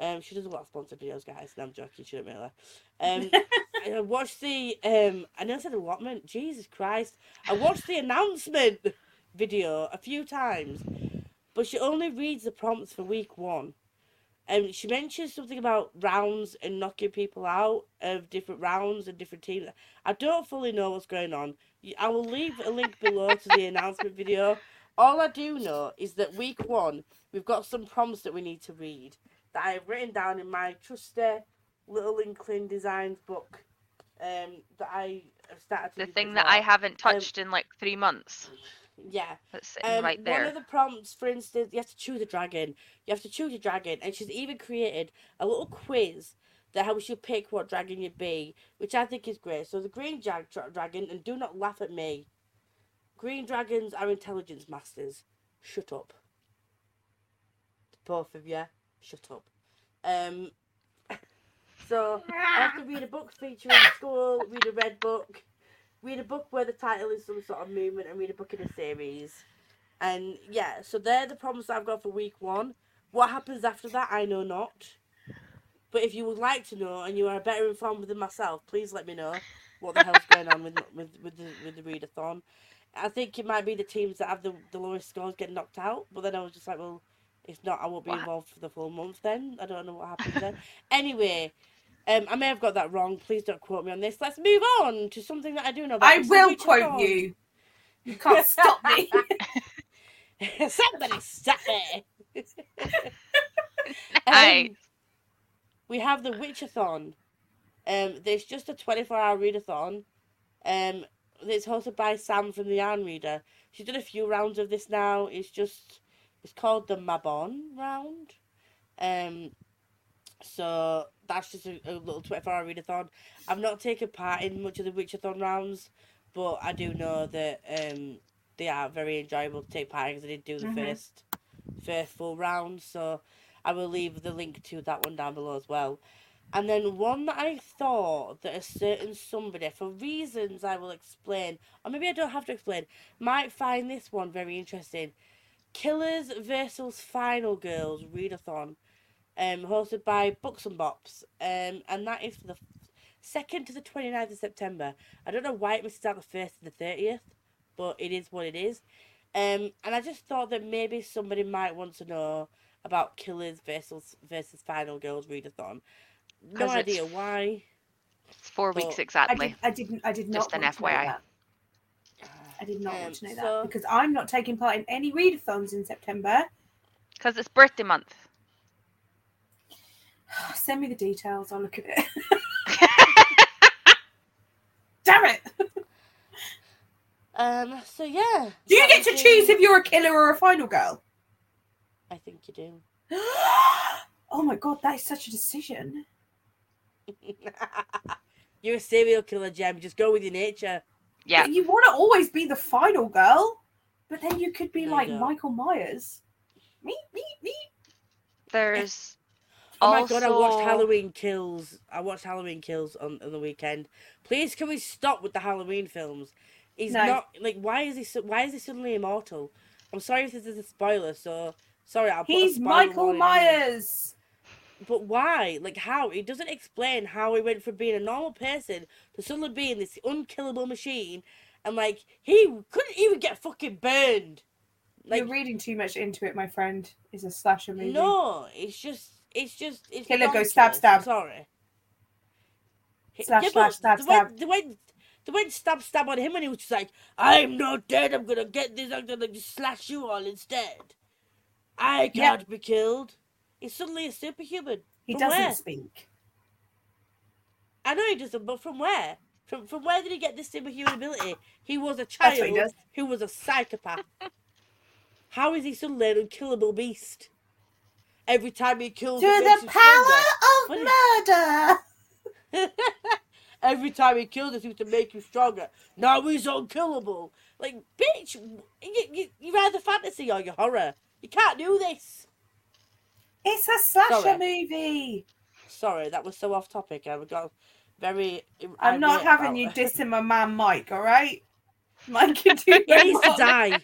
Um, she does a lot of sponsored videos, guys. No, I'm joking, she don't really. Um, I watched the, um, I nearly said allotment. Jesus Christ. I watched the announcement video a few times, but she only reads the prompts for week one. And she mentions something about rounds and knocking people out of different rounds and different teams. I don't fully know what's going on. I will leave a link below to the announcement video. All I do know is that week one, we've got some prompts that we need to read that I've written down in my trusty Little Inkling Designs book um, that I have started to The thing that I haven't touched in like three months. Yeah. That's sitting Um, right there. One of the prompts, for instance, you have to choose a dragon. You have to choose a dragon, and she's even created a little quiz that helps you pick what dragon you'd be, which I think is great. So the green jag- dragon, and do not laugh at me. Green dragons are intelligence masters. Shut up. Both of you, shut up. Um. So I have to read a book featuring school, read a red book, read a book where the title is some sort of movement, and read a book in a series. And yeah, so they're the problems that I've got for week one. What happens after that, I know not. But if you would like to know and you are better informed than myself, please let me know what the hell's going on with with with the with the readathon. I think it might be the teams that have the, the lowest scores get knocked out, but then I was just like, well, if not, I won't be What? involved for the full month then. I don't know what happens then. Anyway, um, I may have got that wrong. Please don't quote me on this. Let's move on to something that I do know about. I which will quote Dawn. you. You can't stop me. Somebody stop me. Nice. Um, we have the Witchathon. Um, there's just a 24 hour readathon. Um, it's hosted by Sam from the Yarn Reader. She's done a few rounds of this now. It's just, it's called the Mabon round. Um, so that's just a, a little 24 hour readathon. I've not taken part in much of the Witchathon rounds, but I do know that um, they are very enjoyable to take part in because I did do the Mhm. first, first full round. So I will leave the link to that one down below as well. And then one that I thought that a certain somebody, for reasons I will explain, or maybe I don't have to explain, might find this one very interesting. Killers versus Final Girls readathon, um, hosted by Books and Bops, um, and that is the second to the 29th of September. I don't know why it misses out the first and the thirtieth, but it is what it is. Um, and I just thought that maybe somebody might want to know about Killers versus versus Final Girls readathon. No 'Cause it's- idea why. It's four weeks Well, I, exactly. did, I didn't. I did not. Just an want to know FYI. that. I did not Um, want to know so- that because I'm not taking part in any readathons in September. Because it's birthday month. Send me the details. I'll look at it. Damn it! Um. So yeah. Do you get to the- choose if you're a killer or a final girl? I think you do. oh my god, that is such a decision. You're a serial killer, Gem. Just go with your nature. Yeah. You want to always be the final girl, but then you could be No, like. Michael Myers. Me, me, me. There's Oh my god, I watched Halloween Kills. I watched Halloween Kills on, on the weekend. Please, can we stop with the Halloween films? He's No. not like why is he so, why is he suddenly immortal? I'm sorry if this is a spoiler, so sorry. I'll put a He's spoiler Michael warning on. Myers. But why? Like how? It doesn't explain how he went from being a normal person to suddenly being this unkillable machine, and like he couldn't even get fucking burned. Like You're reading too much into it, my friend. It's a slasher movie. No, it's just, it's just, it's. Killer goes stab, stab. Sorry. Slash, but slash, stab, they stab. Went, they went, they went stab, stab on him, and he was just like, "I'm not dead. I'm gonna get this. I'm gonna slash you all instead. I can't be killed." He's suddenly a superhuman. He From doesn't where? speak. I know he doesn't, but from where? From from where did he get this superhuman ability? He was a he child who was a psychopath. How is he suddenly an unkillable beast? Every time he kills, To it the power stronger. of murder. Every time he kills us, used to make him stronger. Now he's unkillable. Like, bitch, you, you, you're either fantasy or you're horror. You can't do this. It's a slasher Sorry. movie. Sorry, that was so off topic. I got very. I'm not having about you dissing my man Mike, all right? Mike can do He needs to die.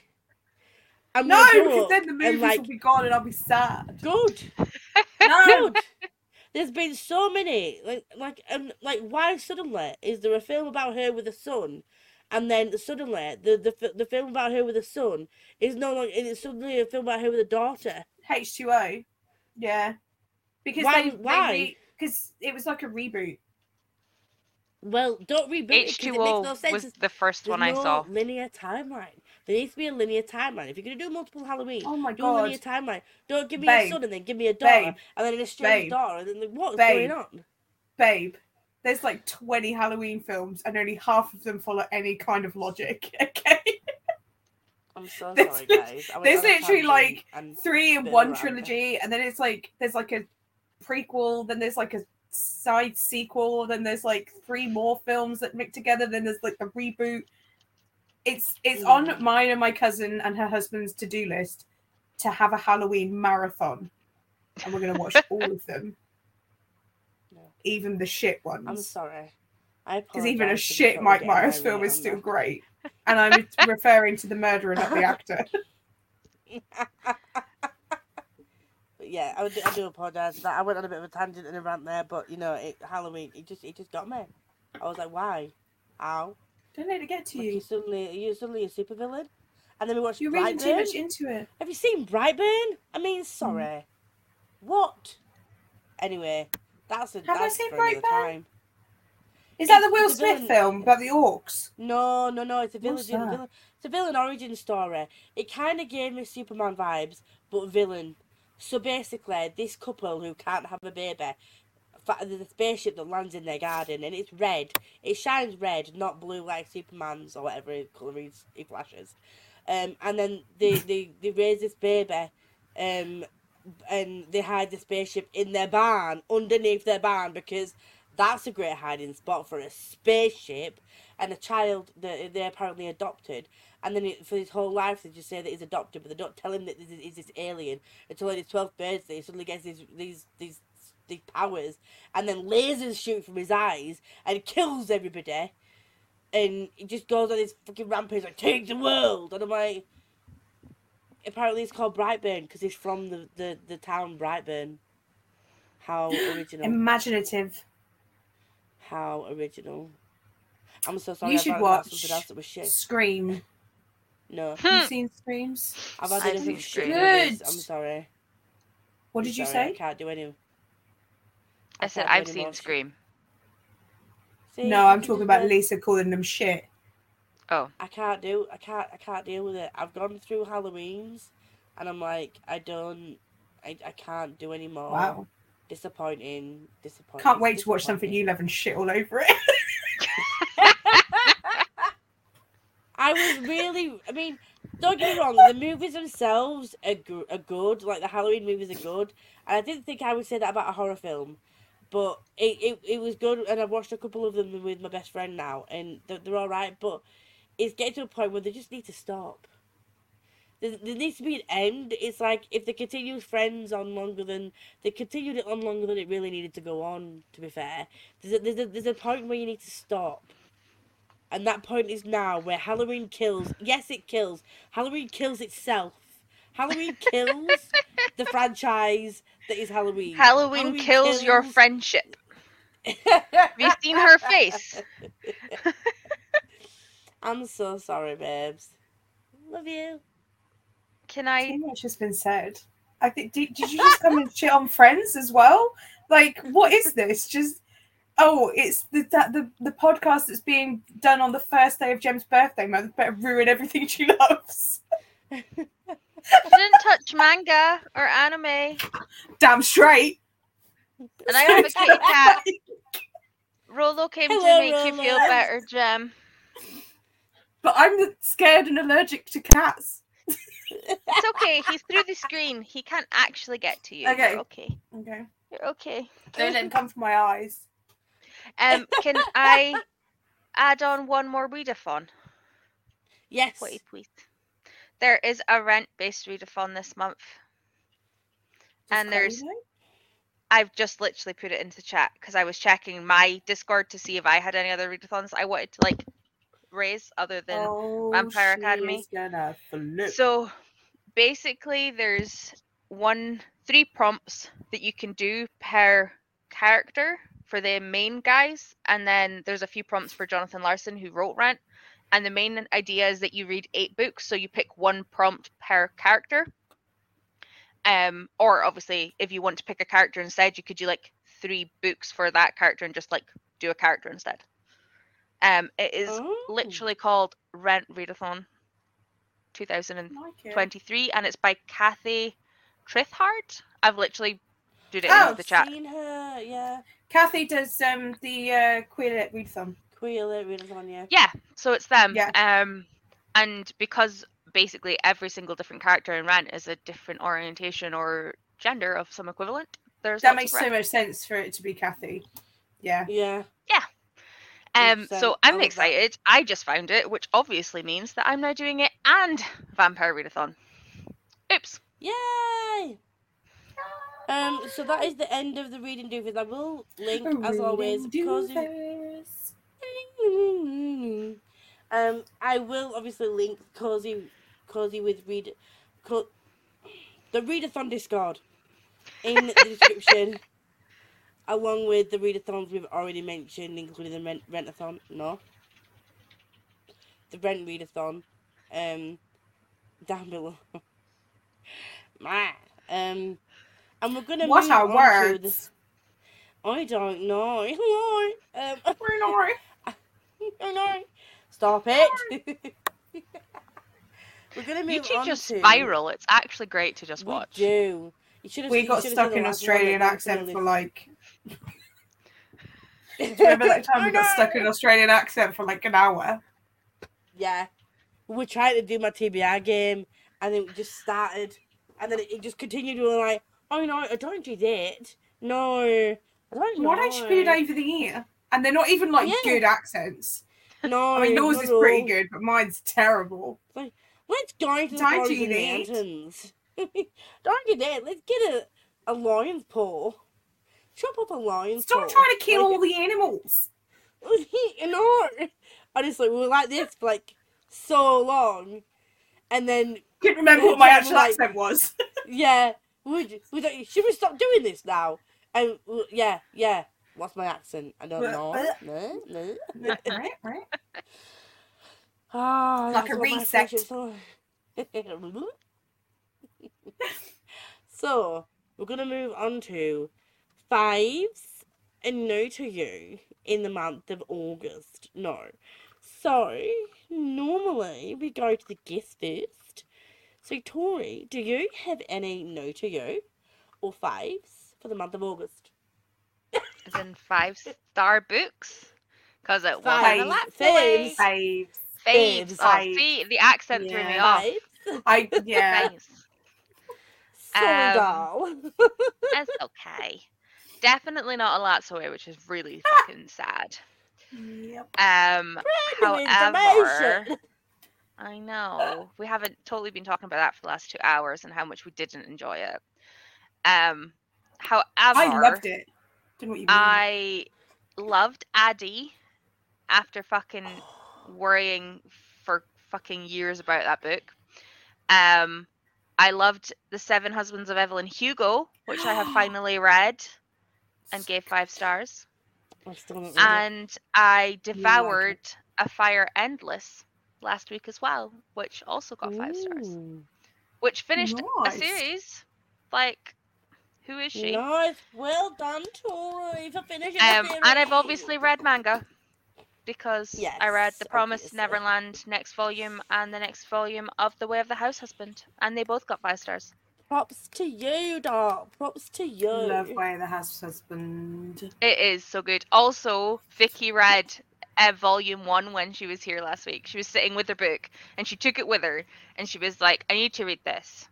I'm No, because then the movies like, will be gone and I'll be sad. good. No, good. There's been so many like like um like why suddenly is there a film about her with a son, and then suddenly the the the film about her with a son is no longer it's suddenly a film about her with a daughter. H2O. Yeah. Because Why- they why? Because it was like a reboot. Well, don't reboot it 'cause it makes H2O no sense. was the first There's one I no saw. linear timeline. There needs to be a linear timeline. If you're gonna do multiple Halloween, Oh my do a linear god. timeline. Don't give me Babe. a son and then give me a daughter, Babe. and then an estranged Babe. daughter, and then like, what's Babe. going on? Babe, there's like 20 Halloween films and only half of them follow any kind of logic. Okay. I'm so There's sorry, guys. There's literally, like, Three in one trilogy, and then it's like there's like a prequel, then there's like a side sequel, then there's like three more films that mix together, then there's like the reboot. It's it's Mm. on mine and my cousin and her husband's to-do list to have a Halloween marathon. And we're gonna watch all of them. No. Even the shit ones. I'm sorry. Because even a shit Mike Myers film is still that. great. And I'm referring to the murderer, not the actor. But yeah, I, do- I do apologise for that. I went on a bit of a tangent and a rant there, but you know, it, Halloween, it just it just got me. I was like, why? How? Don't let it get to Like, you you. suddenly you're suddenly a supervillain? And then we watched You're reading too much into it. Have you seen Brightburn? I mean, mm. sorry. What? Anyway, that's a Have I seen Brightburn? time. Is that the Will the Smith villain. film about the orcs? No, no, no. It's a villain. villain it's a villain origin story. It kind of gave me Superman vibes, but villain. So basically, this couple who can't have a baby, there's a spaceship that lands in their garden, and it's red. It shines red, not blue like Superman's or whatever colour he's- he flashes. Um, and then they, they, they raise this baby, um, and they hide the spaceship in their barn, underneath their barn, because that's a great hiding spot for a spaceship and a child that they apparently adopted. And then it, for his whole life, they just say that he's adopted, but they don't tell him that this is, is this alien until on his twelfth birthday. He suddenly gets these these these these powers, and then lasers shoot from his eyes and kills everybody. And he just goes on this fucking rampage like take the world, and I'm like, apparently it's called Brightburn because he's from the, the the town Brightburn. How original! Imaginative. How original! I'm so sorry. You should watch something else that was shit. Scream. No, Have you hmm. seen Screams? I've had anything seen Scream. Good. I'm sorry. What I'm did you sorry, I can't do any. I said I've seen more shit. Scream. See, No, I'm talking about went- Lisa calling them shit. Oh, I can't do. I can't. I can't deal with it. I've gone through Halloween's, and I'm like, I don't. I, I can't do anymore. Wow. Disappointing. Disappointing. Can't wait to watch something you love and shit all over it. I was really. I mean, don't get me wrong. The movies themselves are, are good. Like the Halloween movies are good, and I didn't think I would say that about a horror film, but it it, it was good. And I've watched a couple of them with my best friend now, and they're, they're all right. But it's getting to a point where they just need to stop. There, there needs to be an end. It's like if they continued Friends on longer than they continued it on longer than it really needed to go on. To be fair, there's a, there's a, there's a point where you need to stop. And that point is now where Halloween kills. Yes, it kills. Halloween kills itself. Halloween kills the franchise that is Halloween. Halloween, Halloween kills, your kills- friendship. Have you seen her face? I'm so sorry, babes. Love you. Can I? Too much has been said. I think. Did, did you just come and shit on Friends as well? Like, what is this? Just oh, it's the that, the the podcast that's being done on the first day of Gem's birthday month. Better ruin everything she loves. I didn't touch manga or anime, Damn straight. and I have a kitty cat. Rolo came Hello, to make you feel better, Gem. But I'm scared and allergic to cats. It's okay. He's through the screen. He can't actually get to you. Okay. You're okay. Okay. You're okay. Don't let him come from my eyes. Um, can I add on one more readathon? Yes. Wait, please. There is a rent-based readathon this month. Does And there's-? I've just literally put it into chat because I was checking my Discord to see if I had any other readathons I wanted to like raise other than oh, Vampire Academy. So basically, there's one, three prompts that you can do per character for the main guys, and then there's a few prompts for Jonathan Larson who wrote Rent. And the main idea is that you read eight books, so you pick one prompt per character. Um, or obviously, if you want to pick a character instead, you could do like three books for that character and just like do a character instead. Um, it is Oh. literally called Rent Readathon 2023, like it. and it's by Kathy Trithardt. I've literally did it Oh, into the chat. Seen her, yeah. Kathy does um the uh, queer lit readathon. Queer lit readers on you. Yeah, so it's them. Yeah. Um and because basically every single different character in Rent is a different orientation or gender of some equivalent. There's That lots makes so much sense for it to be Kathy. Yeah. Yeah. Yeah. Um makes so I I'm love that. excited. I just found it, which obviously means that I'm now doing it and Vampire Readathon. Oops. Yay! Um, so that is the end of the reading doofus. I will link as always Reading cozy. doofus. Um, I will obviously link cozy, cozy with read, co- the readathon Discord in the description, along with the readathons we've already mentioned, including the rent rentathon. No, the rent readathon, um, down below. Meh. um, and we're gonna What are words? the- I don't know. Hello. Um, We're not. I know. Stop it. We're gonna move You two on just to. spiral. It's actually great to just We watch. do. You should have. We you got should stuck seen in the Australian accent for like. Do you remember that time we got stuck in an Australian accent for like an hour? Yeah. We were trying to do my TBR game, and then we just started, and then it, it just continued. We were like, "Oh no, I don't do that. No, I don't know." Why don't you put it over the ear? And they're not even like Yeah. good accents. No, I mean, yours is at pretty all. good, but mine's terrible. Let's go to the Don't do mountains. don't do that. Let's get a, a lion's paw. Chop up a lion's Stop trying to kill Like- all the animals. you know, honestly, we were like this for like so long, and then Couldn't remember what my actual like- accent was. yeah, we we don't, should we stop doing this now? And yeah, yeah, what's my accent? I don't know. No, no. right, right. Ah, Like a reset. so we're gonna move on to fives and no to you in the month of August. No. So normally we go to the guest first. So Tori, do you have any no to you or faves for the month of August? As in five star books. Because it Five. wasn't a lot Faves. Faves. Faves. Faves. Oh, Faves. see, the accent threw me Yeah. off. Fives? I yeah. Faves. Sorry, Um, doll. That's okay. Definitely not a lot away, which is really fucking sad. Yep. Um, Random however. I know we haven't totally been talking about that for the last two hours and how much we didn't enjoy it. Um, however, I loved it. You. I loved Addie after fucking worrying for fucking years about that book. Um, I loved The Seven Husbands of Evelyn Hugo, which I have finally read and gave five stars. I still haven't read it. And I like devoured A Fire Endless last week as well, which also got five stars. Which finished Nice. a series. Like, who is she? Nice, well done, Tori, for finishing. Um, and I've obviously read manga because I read The Promise obviously. Neverland next volume and the next volume of The Way of the House Husband, and they both got five stars. Props to you, dog. Props to you. Love Way of the House Husband. It is so good. Also, Vicky read uh, volume one when she was here last week. She was sitting with her book and she took it with her and she was like, "I need to read this."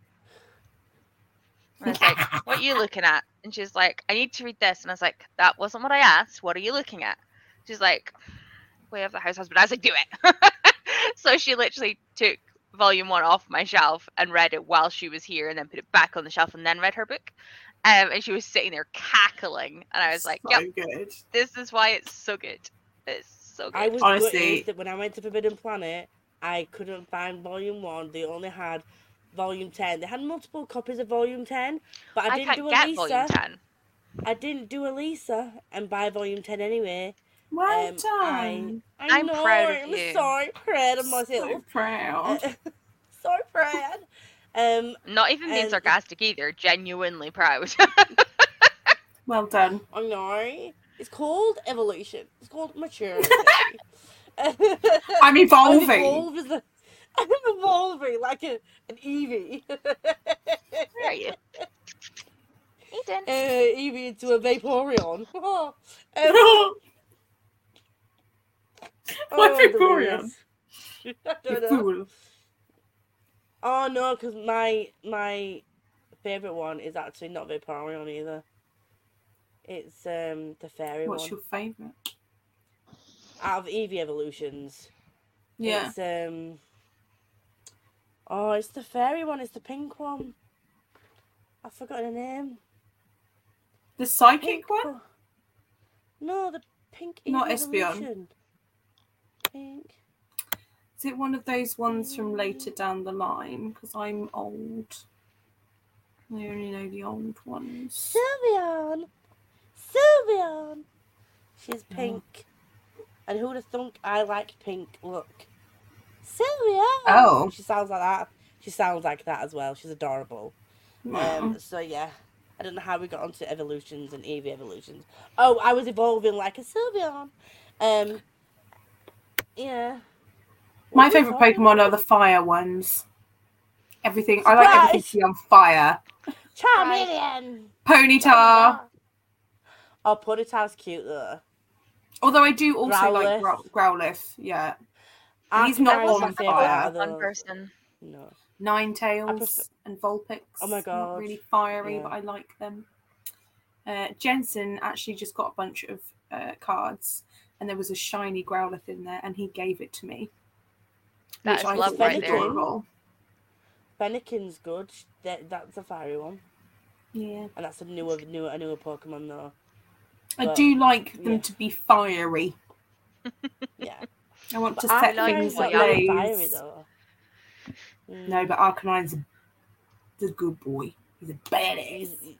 And I was like, "What are you looking at?" And she's like, "I need to read this." And I was like, "That wasn't what I asked. What are you looking at?" She's like, "Way of the House Husband." I was like, "Do it." so she literally took volume one off my shelf and read it while she was here, and then put it back on the shelf, and then read her book. Um, and she was sitting there cackling, and I was like, so "Yep, good. this is why it's so good. It's so good." I was Honestly- gutted that when I went to Forbidden Planet, I couldn't find Volume One. They only had Volume Ten. They had multiple copies of Volume Ten, but I, I didn't can't do a get Lisa. volume ten. I didn't do a Lisa and buy Volume Ten anyway. Well Um, done. I, I I'm know, proud of I'm you. so proud of So proud. so proud. Um, Not even being sarcastic either. Genuinely proud. well done. I know. It's called evolution. It's called maturity. I'm I'm evolving. evolve as a- I'm evolving like a, an Eevee. Where are you? Eden. uh, Eevee into a Vaporeon. um, What oh, the Vaporeon? you fool. Oh no, because my my favorite one is actually not Vaporeon either. It's um the fairy What's one your favourite? out of Eevee evolutions. Yeah. It's um. Oh, it's the fairy one. It's the pink one. I forgot the name. The psychic Pink one? co- No, the pink. Not Espeon. Pink. Is it one of those ones from later down the line? Because I'm old. I only know the old ones. Sylveon. Sylveon. She's Oh. pink. And who'd have thunk I like pink? Look. Sylveon. Oh. She sounds like that. She sounds like that as well. She's adorable. Wow. Um, so yeah, I don't know how we got onto evolutions and Eevee evolutions. Oh, I was evolving like a Sylveon. Um, yeah. My What were favourite talking Pokemon are the fire ones. Everything I like everything to be on fire. Charmeleon. Ponyta. Oh, Ponyta's cute though. Although I do also like Growlithe. Grow- Growlithe, yeah. Arcanine He's not on fire. One person. No. Ninetales prefer- and Vulpix. Oh my Not God. really fiery, Yeah. but I like them. Uh, Jensen actually just got a bunch of uh, cards, and there was a shiny Growlithe in there, and he gave it to me. That's which is I love thought right was there. adorable. Fennekin's good. That, that's a fiery one, Yeah, and that's a newer, newer, a newer Pokemon though. I do like them yeah. to be fiery. Yeah. I want to But set like things Arcanine's what not you really ablaze. fiery though. No, Mm. but Arcanine's a, the good boy. He's a badass. He's-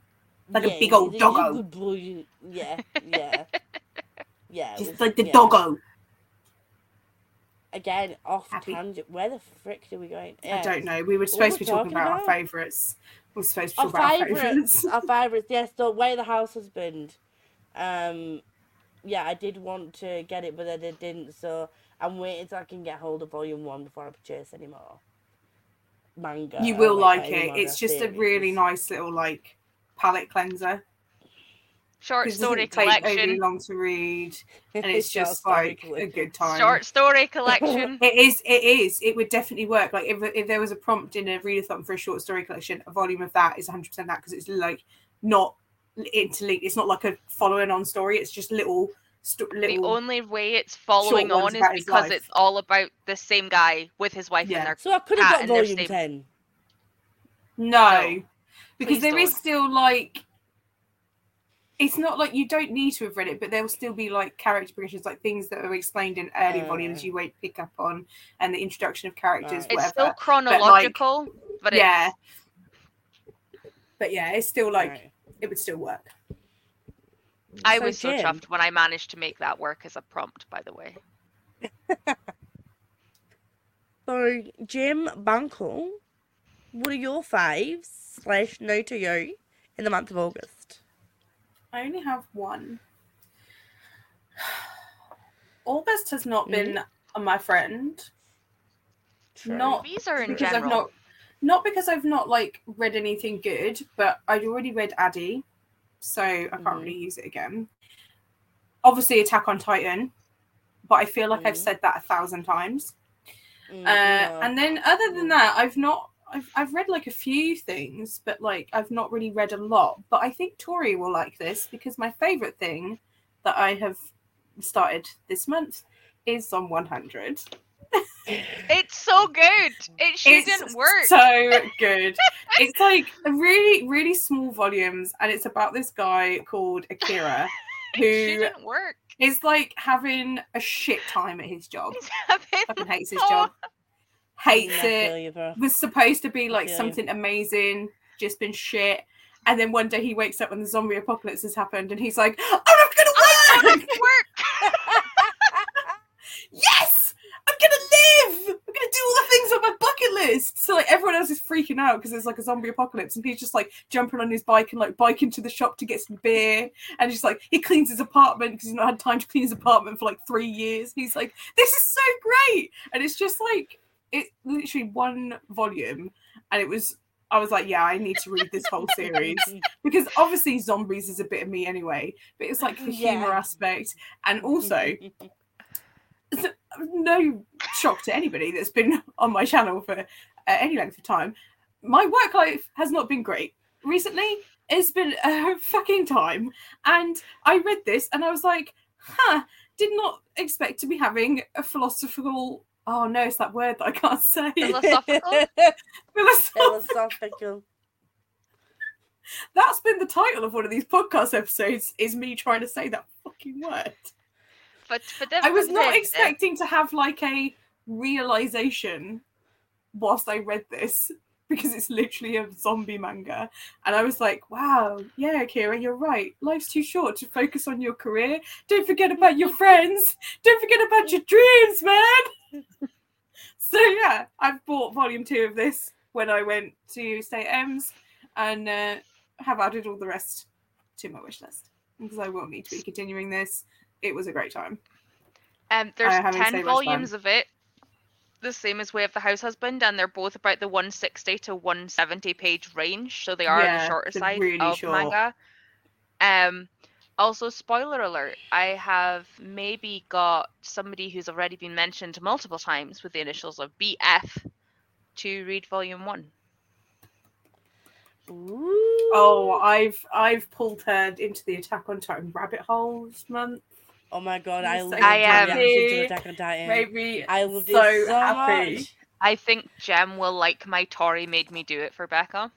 Like a big old he's- he's doggo. good boy. Yeah, yeah, yeah. Just was- like the yeah. doggo. Again, off Happy. tangent. Where the frick are we going? I don't know. We were supposed to be talking talking about, our favourites. We were supposed to Our talk about our favourites, our favourites, yes. The way the house husband. Um, yeah, I did want to get it, but then I didn't. So I'm waiting till I can get hold of Volume One before I purchase anymore. manga. you will like any it. It's just a really nice little like palette cleanser. Short 'Cause it story take collection. overly long to read, and it's Short just like a good time. Short story collection. It is. It is. It would definitely work. Like if if there was a prompt in a readathon for a short story collection, a volume of that is 100 percent that because it's like not interlinked. It's not like a following on story. It's just little sto- the only way it's following on is because life. it's all about the same guy with his wife Yeah. and their So I could cat have got and their Volume same- Ten. no, No. because Please there is don't. still like. It's not like you don't need to have read it, but there will still be like character progressions, like things that are explained in early Uh. volumes you won't pick up on, and the introduction of characters, Right. It's still chronological, but, yeah, but yeah, it's still like Right. it would still work. I So, was so Jim- chuffed when I managed to make that work as a prompt. By the way, So Jim Bunkle, what are your faves slash no to you in the month of August? I only have one. August has not been my friend. Not these are in because general. I've not not because I've not like read anything good, but I'd already read Addy, so I can't Mhm. really use it again. Obviously, Attack on Titan, but I feel like I've Mhm. said that a thousand times. Mm, Uh, no. and then other than Mm. that, I've not I've I've read like a few things, but like I've not really read a lot. But I think Tori will like this because my favorite thing that I have started this month is Zom 100. It's so good. It shouldn't It's work. So good. it's like really, really small volumes, and it's about this guy called Akira who shouldn't work. is like having a shit time at his job. He's having Fucking hates his oh. job. Hates I feel it. you. Was supposed to be like feel you. something amazing, just been shit. And then one day he wakes up when the zombie apocalypse has happened, and he's like, "I'm not gonna work. I work. want it to work. yes, I'm gonna live. I'm gonna do all the things on my bucket list. So like everyone else is freaking out because there's like a zombie apocalypse, and he's just like jumping on his bike and like biking to the shop to get some beer, and just like he cleans his apartment because he's not had time to clean his apartment for like three years. He's like, this is so great, and it's just like it literally one volume, and it was. I was like, yeah, I need to read this whole series because obviously zombies is a bit of me anyway, but it's like the humor Yeah. aspect, and also no shock to anybody that's been on my channel for uh, any length of time. My work life has not been great recently. It's been a fucking time, and I read this and I was like, "Huh." Did not expect to be having a philosophical. Oh no, it's that word that I can't say. Philosophical? Philosoph- Philosophical. That's been the title of one of these podcast episodes. Is me trying to say that fucking word. But for I was not things, expecting to have like a realization whilst I read this because it's literally a zombie manga. And I was like, wow, yeah, Kira, you're right. Life's too short to focus on your career. Don't forget about your friends. Don't forget about your dreams, man. so, yeah, I've bought volume two of this when I went to State M's and uh, have added all the rest to my wish list because I will need to be continuing this. It was a great time. Um, there's having so ten volumes of it, the same as Way of the House Husband, and they're both about the 160 to 170 page range, so they are Yeah, the shorter side really of short. manga. Um, also, spoiler alert: I have maybe got somebody who's already been mentioned multiple times with the initials of BF to read volume one. Oh, I've I've pulled her into the Attack on Titan rabbit hole this month. Oh my god, I So love I am- to Attack on Titan. Made me I loved so, it so happy. much. I think Gem will like my Tori made me do it for Becca.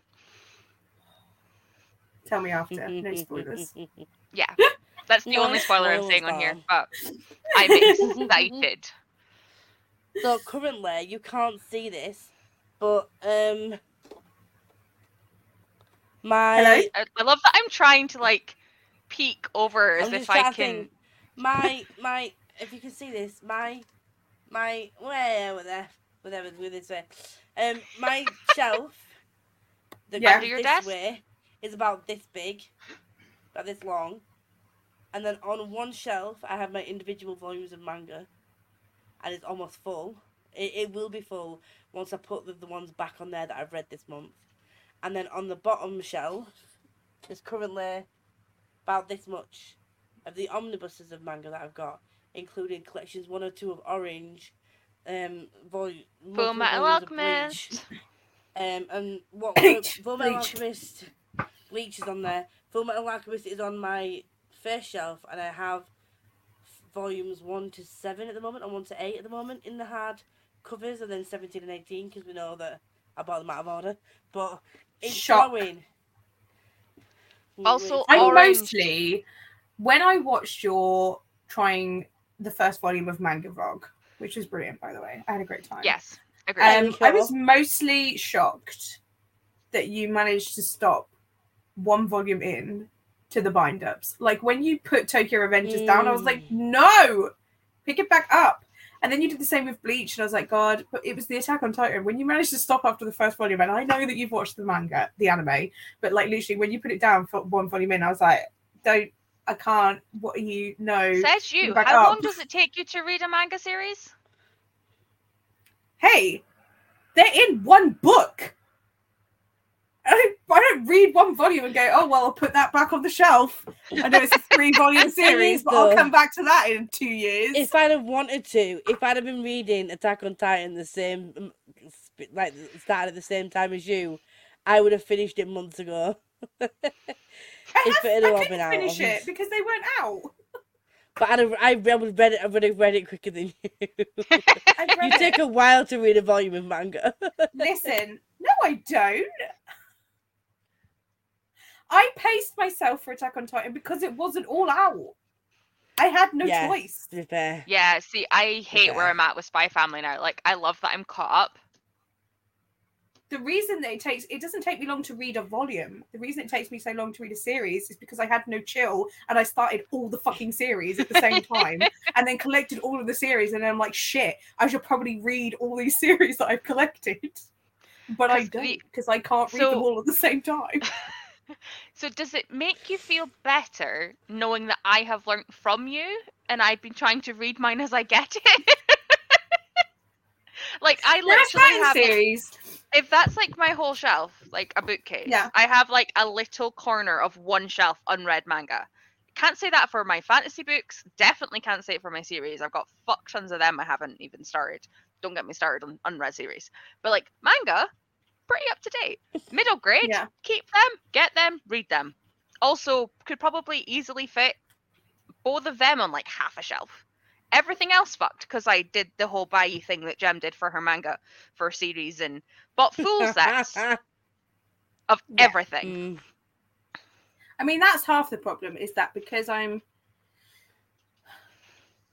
Tell me after. No spoilers. Yeah, that's the No only spoiler I'm saying on here, but I'm excited. So currently, you can't see this, but um, my Hello? I, I love that I'm trying to like peek over as I'm if I can. think. my my if you can see this, my my where with there, whatever with this way, um, my shelf, the Yeah. Under your this desk? way is about this big, about this long, and then on one shelf I have my individual volumes of manga, and it's almost full. It, it will be full once I put the, the ones back on there that I've read this month, and then on the bottom shelf, there's currently about this much of the omnibuses of manga that I've got, including collections one or two of Orange, um, vol- multiple Metal volumes of Bleach, Alchemist. um, and what Bleach, Full Metal Bleach. Alchemist, Bleach is on there. Full Metal Alchemist is on my first shelf, and I have volumes one to seven at the moment, and one to eight at the moment in the hard covers, and then seventeen and eighteen because we know that I bought them out of order. But it's Shock. going. Also, I Orange. mostly when I watched your trying the first volume of Manga Vlog, which was brilliant by the way. I had a great time. Yes, agree. Um, I was mostly shocked that you managed to stop one volume in to the bind ups. Like when you put Tokyo Revengers down, I was like, no, pick it back up. And then you did the same with Bleach, and I was like, God, but it was the Attack on Titan. When you managed to stop after the first volume, and I know that you've watched the manga, the anime, but like literally when you put it down for one volume in, I was like, don't, I can't. What are you? No. Says you. How up. long does it take you to read a manga series? hey, they're in one book. I don't, I don't read one volume and go, oh, well, I'll put that back on the shelf. I know it's a three volume series, but I'll come back to that in two years. If I'd have wanted to, if I'd have been reading Attack on Titan the same like started at the same time as you, I would have finished it months ago. If it had I all couldn't been out, finish it because they weren't out. But I'd have, I would have read it. I would have read it quicker than you. You take it. a while to read a volume of manga. Listen, no, I don't. I paced myself for Attack on Titan because it wasn't all out. I had no Yeah. choice. to Yeah, see, I hate where I'm at with Spy Family now. Like, I love that I'm caught up. The reason that it takes it doesn't take me long to read a volume. The reason it takes me so long to read a series is because I had no chill and I started all the fucking series at the same time and then collected all of the series and then I'm like shit, I should probably read all these series that I've collected. But I don't because I can't read them all at the same time. So, does it make you feel better knowing that I have learnt from you and I've been trying to read mine as I get it? like, I literally have. series. If that's like my whole shelf, like a bookcase, Yeah. I have like a little corner of one shelf unread manga. Can't say that for my fantasy books. Definitely can't say it for my series. I've got fuck tons of them I haven't even started. Don't get me started on unread series. But like manga, pretty up to date. Middle grade, Yeah. keep them, get them, read them. Also, could probably easily fit both of them on like half a shelf. Everything else fucked because I did the whole buy thing that Gem did for her manga for a series and bought full sets of Yeah. everything. Mm, I mean, that's half the problem is that because I'm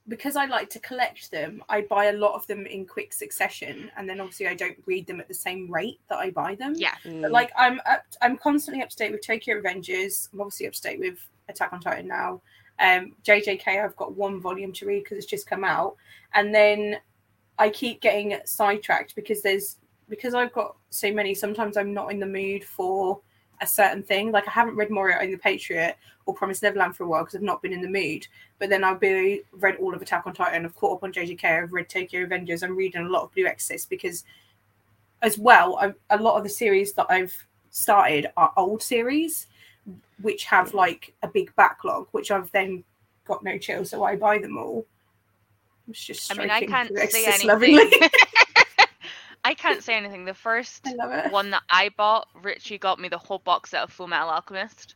because I like to collect them, I buy a lot of them in quick succession, and then obviously I don't read them at the same rate that I buy them. Yeah. But mm. like I'm up, I'm constantly up to date with Tokyo Revengers. I'm obviously up to date with Attack on Titan now. Um, JJK, I've got one volume to read because it's just come out, and then I keep getting sidetracked because there's because I've got so many. Sometimes I'm not in the mood for a certain thing. Like I haven't read Moriarty the Patriot or Promised Neverland for a while because I've not been in the mood. But then I've be read all of Attack on Titan. I've caught up on JJK. I've read Tokyo Revengers. I'm reading a lot of Blue Exorcist because, as well, a lot of the series that I've started are old series, which have like a big backlog, which I've then got no chill, so I buy them all. It's just I mean, I can't say anything. I can't say anything. The first I love it. one that I bought, Richie got me the whole box set of Full Metal Alchemist.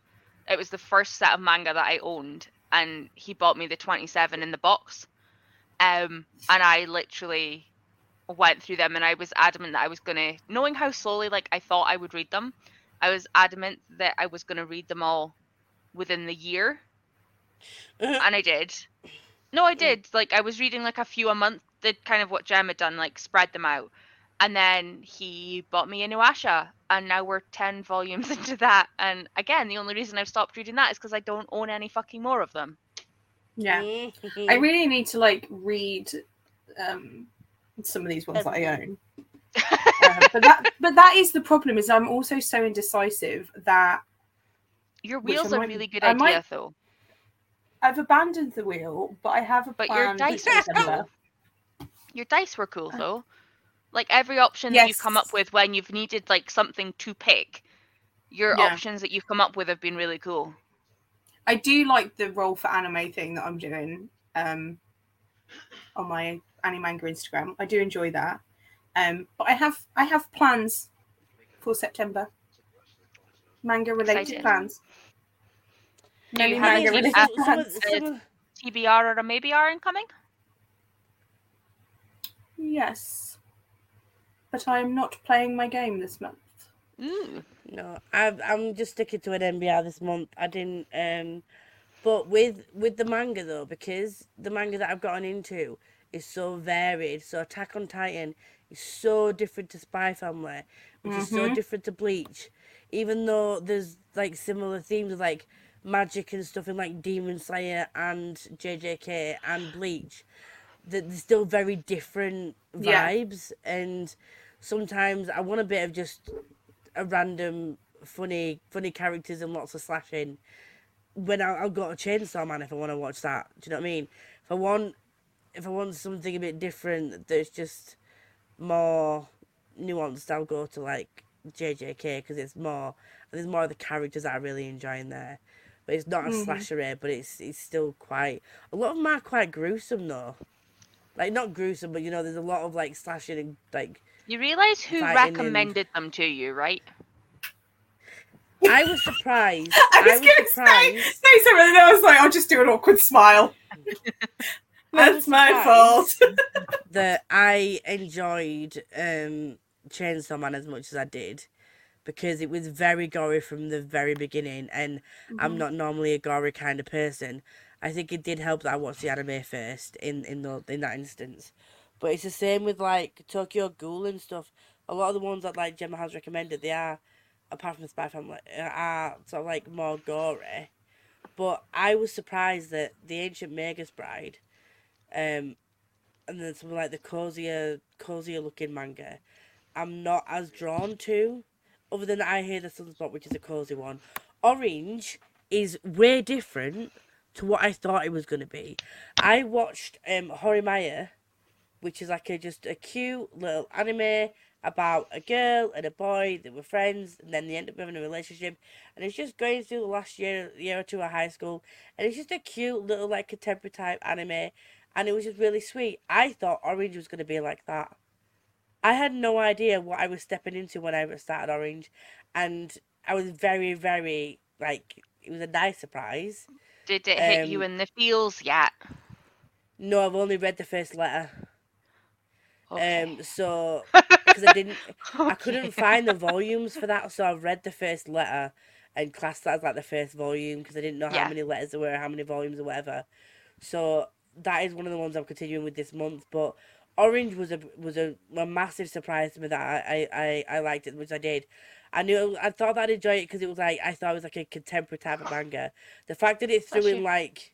It was the first set of manga that I owned, and he bought me the 27 in the box. Um, and I literally went through them, and I was adamant that I was gonna, knowing how slowly like I thought I would read them, I was adamant that I was gonna read them all within the year, and I did. No, I did. Like I was reading like a few a month, did kind of what Gem had done, like spread them out. And then he bought me a new Inuyasha, and now we're ten volumes into that. And again, the only reason I've stopped reading that is because I don't own any fucking more of them. Yeah. Mhm. I really need to like read um some of these ones that I own. Uh, but that but that is the problem is I'm also so indecisive that Your Which I wheel's a might- really good I idea, might- though. I've abandoned the wheel, but I have a But your dice were December. cool. Your dice were cool Uh, though. Like every option that you've come up with when you've needed like something to pick, your Yeah. options that you've come up with have been really cool. I do like the roll for anime thing that I'm doing um on my anime manga Instagram. I do enjoy that. Um but I have I have plans for September. Manga related plans. You have manga related plans. TBR or a maybe are incoming? Yes. But I am not playing my game this month. Ooh. No, I'm I'm just sticking to an NBR this month. I didn't um but with with the manga though, because the manga that I've gotten into is so varied. So Attack on Titan is so different to Spy Family, which is so Mhm. different to Bleach. Even though there's like similar themes of like magic and stuff in like Demon Slayer and JJK and Bleach, that they're still very different Yeah. vibes and sometimes I want a bit of just a random funny funny characters and lots of slashing when I, I'll go to Chainsaw Man if I want to watch that. Do you know what I mean? If I want if I want something a bit different that's just more nuanced, I'll go to like JJK because it's more there's more of the characters that I really enjoy in there. But it's not a Mhm. slasher A, but it's it's still quite a lot of them are quite gruesome though. Like not gruesome, but you know, there's a lot of like slashing and like You realise who Fighting in- recommended them to you, right? I was surprised. I was, I was going to surprised. say something, and I was like, I'll just do an awkward smile. That's my fault. that I enjoyed um, Chainsaw Man as much as I did because it was very gory from the very beginning, and I'm not normally a gory kind of person. I think it did help that I watched the anime first in in the in that instance, but it's the same with like Tokyo Ghoul and stuff. A lot of the ones that like Gemma has recommended, they are apart from the Spy Family, are sort of like more gory. But I was surprised that the Ancient Magus Bride, um, and then something like the cozier, cozier looking manga, I'm not as drawn to. Other than I Hear the Sunspot, which is a cozy one. Orange is way different to what I thought it was going to be. I watched um, Horimiya, which is like a just a cute little anime about a girl and a boy that were friends, and then they end up having a relationship, and it's just going through the last year year or two of high school, and it's just a cute little like contemporary type anime, and it was just really sweet. I thought Orange was going to be like that. I had no idea what I was stepping into when I started Orange, and I was very, very like it was a nice surprise. Did it hit you Um, in the feels yet? No, I've only read the first letter. Okay. Um, so because I didn't, I couldn't find the volumes for that, so I read the first letter and classed that as like the first volume because I didn't know Yeah. how many letters there were, how many volumes or whatever. So that is one of the ones I'm continuing with this month. But Orange was a was a, a massive surprise to me that I, I, I, liked it which I did. I knew I thought that I'd enjoy it because it was like I thought it was like a contemporary type of manga. The fact that it threw Bless in you. like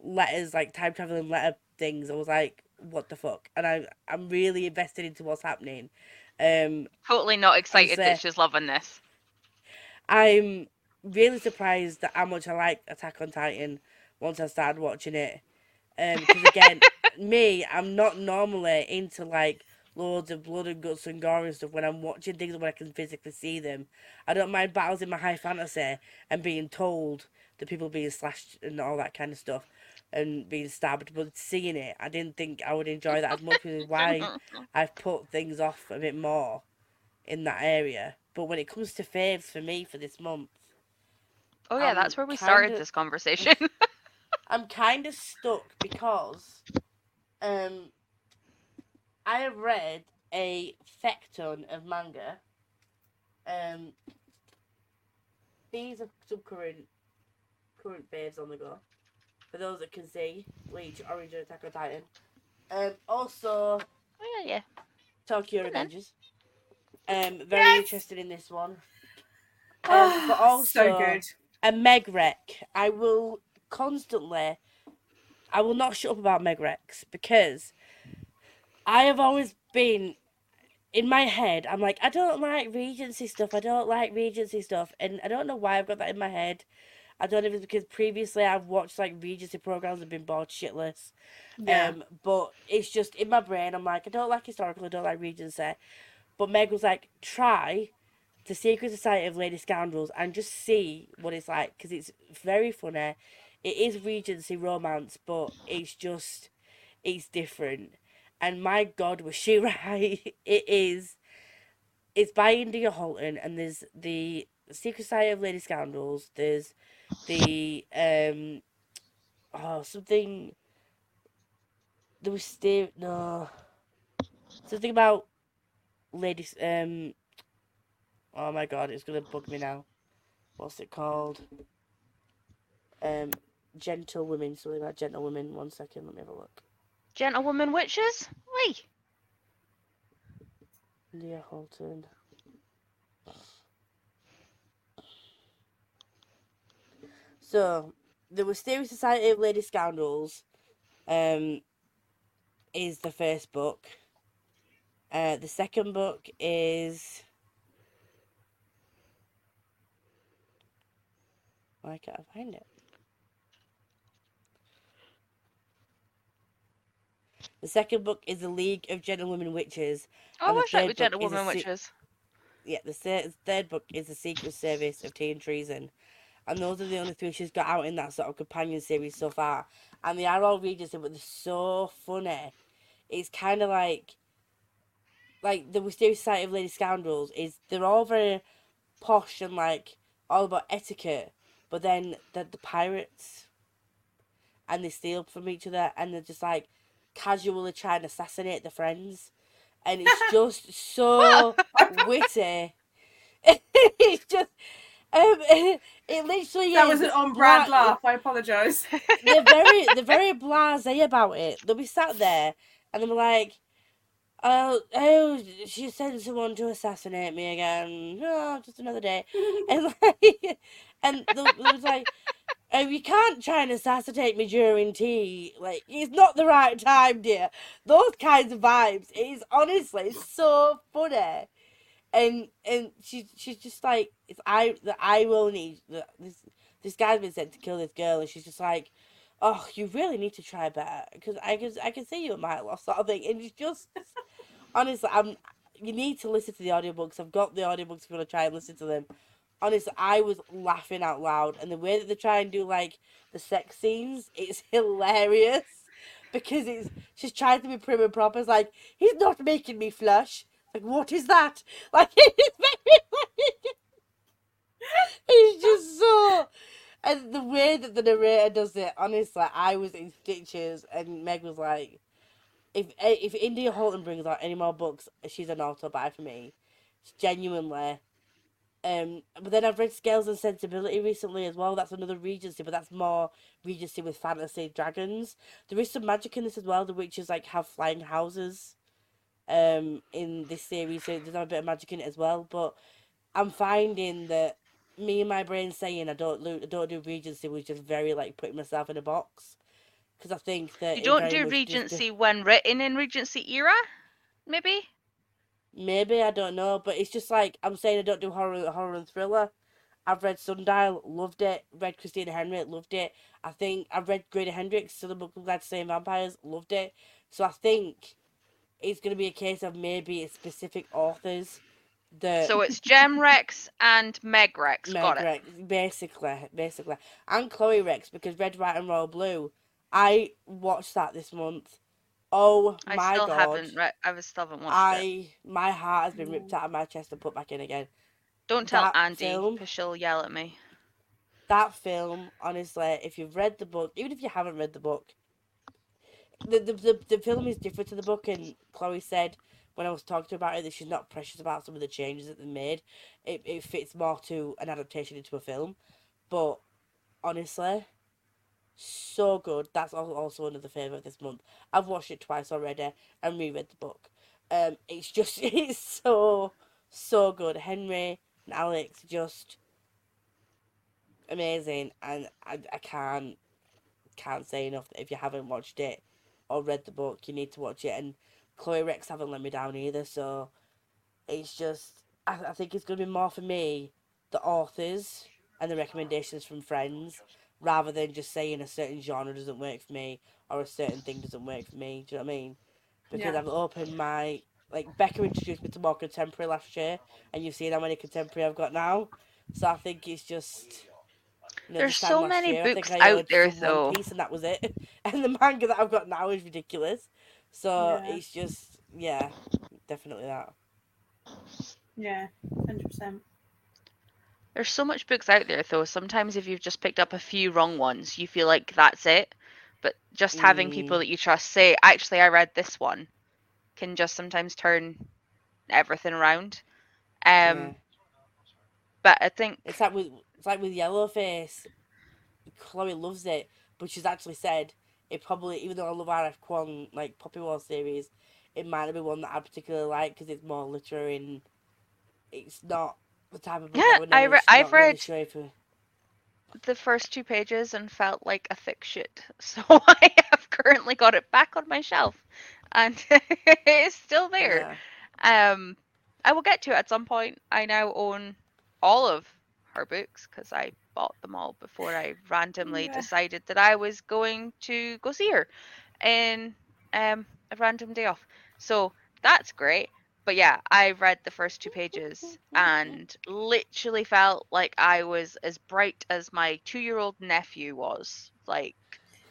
letters, like time traveling letter things, I was like, what the fuck? And I I'm really invested into what's happening. Um, Totally not excited uh, that she's loving this. I'm really surprised at how much I like Attack on Titan once I started watching it. Because again, me, I'm not normally into like loads of blood and guts and gore and stuff when I'm watching things where I can physically see them. I don't mind battles in my high fantasy and being told that people being slashed and all that kind of stuff and being stabbed, but seeing it, I didn't think I would enjoy that as much, which is why I've put things off a bit more in that area. But when it comes to faves for me for this month, Oh yeah, I'm that's where we started kinda- this conversation. I'm kind of stuck because um I have read a fecton of manga. Um these are some current current faves on the go. For those that can see, Bleach, Orange and Attack on Titan. Um also oh yeah, yeah. Tokyo then. Revengers. Um very Yes! interested in this one. Um, but also so good. a Meg Rec. I will constantly, I will not shut up about Meg Recs because I have always been in my head. I'm like, I don't like Regency stuff. I don't like Regency stuff, and I don't know why I've got that in my head. I don't know if it's because previously I've watched like Regency programs and been bored shitless. Yeah. Um, but it's just in my brain. I'm like, I don't like historical. I don't like Regency. But Meg was like, try the Secret Society of Lady Scoundrels and just see what it's like because it's very funny. It is Regency romance, but it's just it's different. And my God, was she right? It is. It's by India Holton, and there's the Secret Society of Lady Scoundrels. There's the um, oh something. There was still no something about ladies. Um, oh my God, it's gonna bug me now. What's it called? Um, gentle women. Something about gentle women. One second, let me have a look. Gentlewoman witches? Wait. Leah Holton. So, the Wisteria Society of Lady Scoundrels um, is the first book. Uh, the second book is. Why can't I find it? The second book is The League of Gentlewomen Witches, Oh, I the wish that third was book is a Gentlewoman se- witches. yeah, the third, third book is the Secret Service of Tea and Treason. And those are the only three she's got out in that sort of companion series so far. And they are all Regency, but they're so funny. It's kind of like like the Mysterious Society of Lady Scoundrels is they're all very posh and like all about etiquette, but then the the pirates and they steal from each other and they're just like casually trying to assassinate their friends, and it's just so witty. it's just um, it literally That is was an on brand bla- laugh. I apologise. they're very they're very blasé about it. They'll be sat there and they'll be like, "Oh, oh, she sent someone to assassinate me again. Oh, just another day." And like, and they'll, they'll be like, "Oh, you can't try and assassinate me during tea. Like, it's not the right time, dear." Those kinds of vibes. It is honestly so funny. And and she she's just like it's I the irony that this this guy's been sent to kill this girl and she's just like oh, you really need to try better because I can I can see you at my loss sort of thing. And it's just honestly, I'm you need to listen to the audiobooks. I've got the audiobooks if you want to try and listen to them. Honestly, I was laughing out loud, and the way that they try and do like the sex scenes, it's hilarious because it's she's trying to be prim and proper. It's like he's not making me flush. Like what is that? Like it's just so and the way that the narrator does it, honestly, I was in stitches, and Meg was like, "If eh, if India Holton brings out any more books, she's an auto buy for me, genuinely." Um, but then I've read Scales and Sensibility recently as well. That's another Regency, but that's more Regency with fantasy dragons. There is some magic in this as well. The witches like have flying houses, um, in this series, so there's a bit of magic in it as well. But I'm finding that me and my brain saying I don't lo- I don't do Regency was just very like putting myself in a box because I think that You don't do much just- Regency when written in Regency era, maybe. Maybe I don't know, but it's just like I'm saying I don't do horror horror and thriller. I've read Sundial, loved it. Read Christina Henry, loved it. I think I've read Grady Hendrix, still the book I'm glad say vampires, loved it. So I think it's gonna be a case of maybe it's specific authors that So it's Gem Rex and Meg Rex. Meg Got it. Basically, basically, and Chloe Rex because Red, White, and Royal Blue. I watched that this month. Oh I my still god! haven't. Re- I still haven't watched it. I my heart has been ripped out of my chest and put back in again. Don't tell that Andy, because she'll yell at me. That film, honestly, if you've read the book, even if you haven't read the book, the the the, the film is different to the book. And Chloe said when I was talking to her about it that she's not precious about some of the changes that they made. It it fits more to an adaptation into a film, but honestly, so good. That's al- also another favorite this month. I've watched it twice already and reread the book. Um, it's just it's so so good. Henry and Alex just amazing, and I, I can't can't say enough if you haven't watched it or read the book, you need to watch it. And Chloe Rex haven't let me down either, so it's just I, I think it's gonna be more for me the authors and the recommendations from friends rather than just saying a certain genre doesn't work for me or a certain thing doesn't work for me. Do you know what I mean? Because Yeah. I've opened my like Becca introduced me to more contemporary last year, and you've seen how many contemporary I've got now. So I think it's just. You know, There's so many year, books think I out there, though. Piece and that was it. And the manga that I've got now is ridiculous. So Yeah. it's just yeah, definitely that. Yeah, hundred percent. There's so much books out there, though. Sometimes if you've just picked up a few wrong ones, you feel like that's it. But just having Mm. people that you trust say, "Actually, I read this one," can just sometimes turn everything around. Um, yeah. but I think It's like with it's like with Yellowface. Chloe loves it, but she's actually said it probably even though I love RF Kuang like Poppy War series, it might not be one that I particularly like because it's more literary and it's not the type of book Yeah, I would I never, re- I've really read- sure the first two pages and felt like a thick shit. So I have currently got it back on my shelf, and it's still there. yeah. Um, I will get to it at some point. I now own all of her books because I bought them all before I randomly Yeah. decided that I was going to go see her in um, a random day off. So that's great. But yeah, I read the first two pages and literally felt like I was as bright as my two-year-old nephew was. Like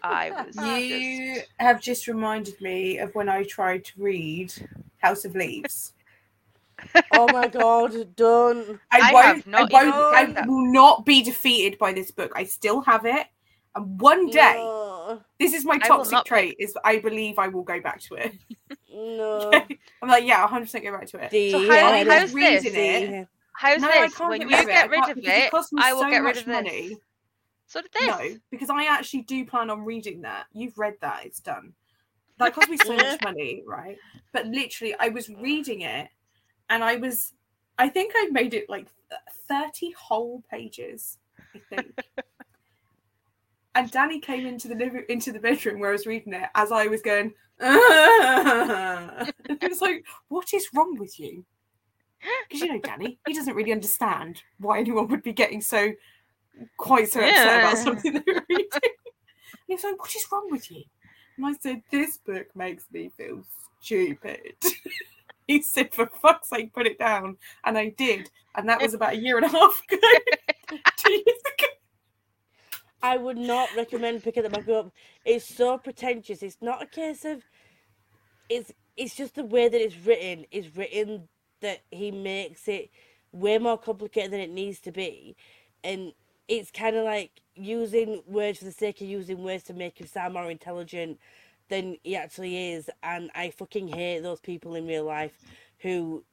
I was You just have just reminded me of when I tried to read House of Leaves. Oh my god, don't. I, I won't. have not I won't. I will not be defeated by this book. I still have it, and one day, No, this is my toxic not be- trait: is I believe I will go back to it. no. I'm like, yeah, 100 percent go back to it. D, So how- yeah, how's D, this? D. How's no, I this? can't When get you rid of it. get rid of because it, cost me I will so get rid much of this. money. So did this. No, because I actually do plan on reading that. You've read that; it's done. That cost me so much money, right? But literally, I was reading it, and I was, I think I made it like thirty whole pages. I think. and Danny came into the living into the bedroom where I was reading it as I was going. he was like, "What is wrong with you?" Because you know, Danny, he doesn't really understand why anyone would be getting so quite so upset about something they were reading. And he was like, "What is wrong with you?" And I said, "This book makes me feel stupid." he said, "For fuck's sake, put it down," and I did, and that was about a year and a half ago. Two years ago. I would not recommend picking that back up. It's so pretentious. It's not a case of it's it's just the way that it's written is written that he makes it way more complicated than it needs to be. And it's kind of like using words for the sake of using words to make him sound more intelligent than he actually is. And I fucking hate those people in real life who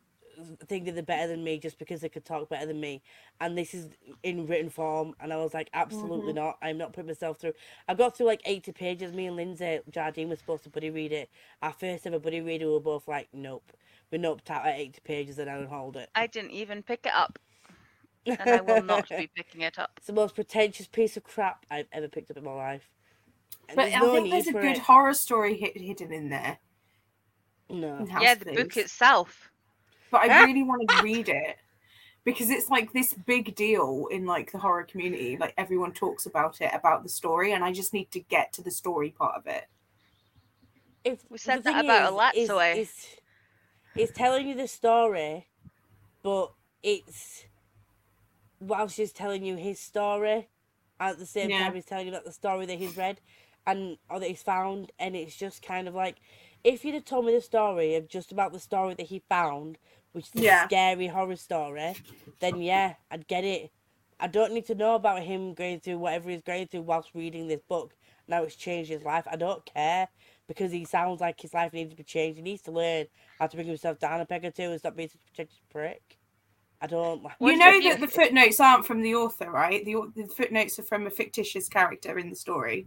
think that they're better than me just because they could talk better than me. And this is in written form. And I was like, absolutely mm-hmm. not. I'm not putting myself through. I got through like 80 pages. Me and Lindsay Jardine were supposed to buddy read it. Our first ever buddy reader, we were both like, nope. We're noped out at 80 pages and I don't hold it. I didn't even pick it up, and I will not be picking it up. It's the most pretentious piece of crap I've ever picked up in my life. And But there's I no think there's a good it. horror story hidden in there. No. Yeah, of the book itself. but Ah. I really want to read it because it's like this big deal in like the horror community. Like everyone talks about it, about the story, and I just need to get to the story part of it. It's, We said that about is, Elatsoe. is- It's, it's telling you the story, but it's whilst she's telling you his story, at the same Yeah. time he's telling you about the story that he's read and or that he's found, and it's just kind of like if you'd have told me the story of just about the story that he found, which is Yeah. a scary horror story, then yeah, I'd get it. I don't need to know about him going through whatever he's going through whilst reading this book. Now it's changed his life. I don't care because he sounds like his life needs to be changed. He needs to learn how to bring himself down a peg or two and stop being such a pretentious prick. I don't. What you know that the footnotes aren't from the author, right? The, the footnotes are from a fictitious character in the story.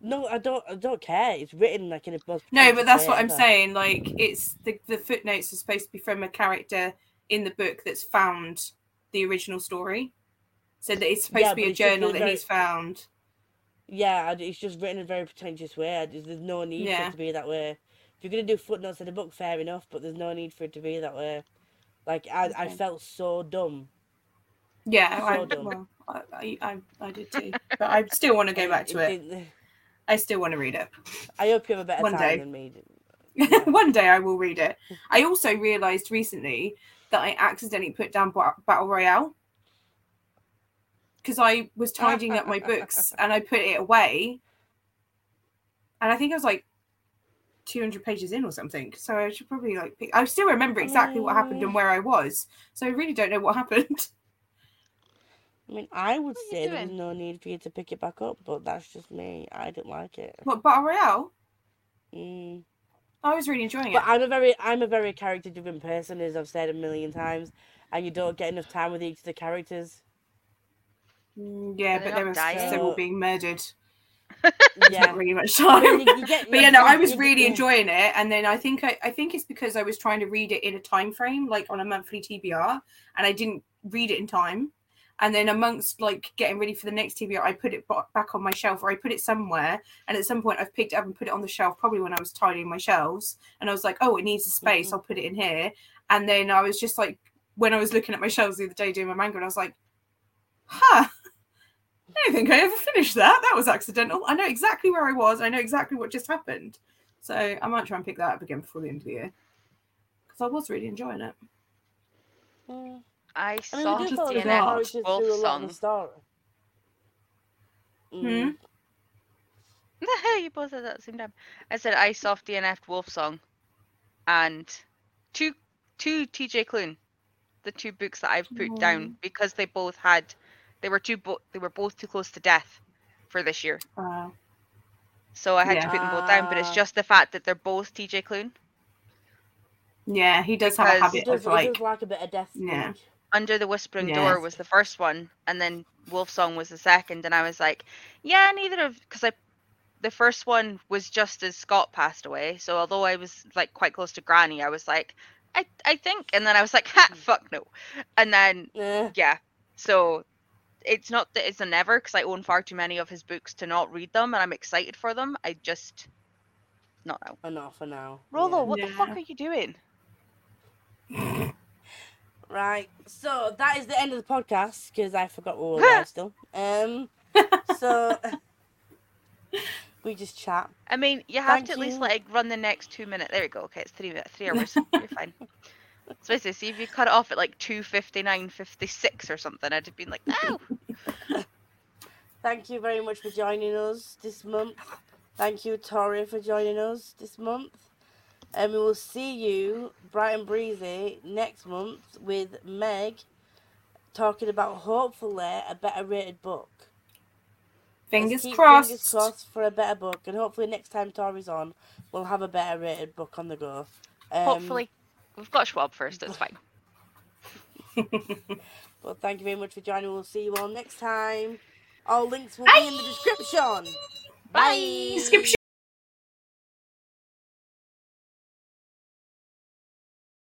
No, I don't. I don't care. It's written like in a book. No, but that's what I'm saying. Like, it's the the footnotes are supposed to be from a character in the book that's found the original story. So that it's supposed Yeah, to be a journal that very- he's found. Yeah, it's just written in a very pretentious way. There's, there's no need for it to be that way. If you're gonna do footnotes in a book, fair enough, but there's no need for it to be that way. Like I, I felt so dumb. Yeah, I, dumb. well, I, I, I, I did too. But I still want to go back to it. I still want to read it. I hope you have a better One time day. than me. Yeah. One day I will read it. I also realised recently that I accidentally put down Battle Royale because I was tidying up my books and I put it away, and I think I was like 200 pages in or something. So I should probably like. Pick... I still remember exactly what happened oh, and Oh. where I was. So I really don't know what happened. I mean, I would What are you say there's doing? no need for you to pick it back up, but that's just me. I didn't like it. What Battle Royale? Mm. I was really enjoying it. But I'm a very, I'm a very character-driven person, as I've said a million times, and you don't get enough time with each of the characters. Mm, yeah, Are they but they not were dying? they were being murdered. Yeah. Not really much time. you- you get- but yeah, no, I was you- really yeah. enjoying it, and then I think I, I think it's because I was trying to read it in a time frame, like on a monthly TBR, and I didn't read it in time. And then amongst like getting ready for the next TBR, I put it back on my shelf, or I put it somewhere. And at some point, I've picked it up and put it on the shelf, probably when I was tidying my shelves. And I was like, oh, it needs a space. Mhm. I'll put it in here. And then I was just like, when I was looking at my shelves the other day doing my manga, and I was like, huh. I don't think I ever finished that. That was accidental. I know exactly where I was. I know exactly what just happened. So I might try and pick that up again before the end of the year. Because I was really enjoying it. Mm. I I mean, saw we do the follow the DNF characters DNF through a Wolf lot of song. the story. Hmm? Mm. you both said that at the same time. I said I soft DNF Wolf song, and two two TJ Klune, the two books that I've put Oh. down because they both had, they were too bo- they were both too close to death for this year. Uh, So I had to put them both down. But it's just the fact that they're both TJ Klune. yeah, he does have Because- a He habit does, of he like does like a bit of death. Yeah. speech. Under the Whispering Yeah. Door was the first one, and then Wolf Song was the second. And I was like, yeah, neither of because I, the first one was just as Scott passed away. So although I was like quite close to Granny, I was like, I I think, and then I was like, ha, mm. fuck no, and then Yeah. yeah, so. It's not that it's a never because I own far too many of his books to not read them, and I'm excited for them. I just not now. Enough for now. Rolo, Yeah. what the fuck are you doing? Right. So that is the end of the podcast because I forgot we were live still. Um. So we just chat. I mean, you have Thank to at least like run the next two minutes. There we go. Okay, it's three minutes, three hours. You're fine. So basically, see if you cut it off at like two fifty nine fifty six or something, I'd have been like, no. Thank you very much for joining us this month. Thank you, Tori, for joining us this month. And we will see you bright and breezy next month with Meg talking about hopefully a better rated book. Fingers keep crossed. Fingers crossed for a better book, and hopefully next time Tori's on, we'll have a better rated book on the go. Um, Hopefully, we've got Schwab first. It's fine. well, thank you very much for joining. We'll see you all next time. All links will be in the description. Bye. Description.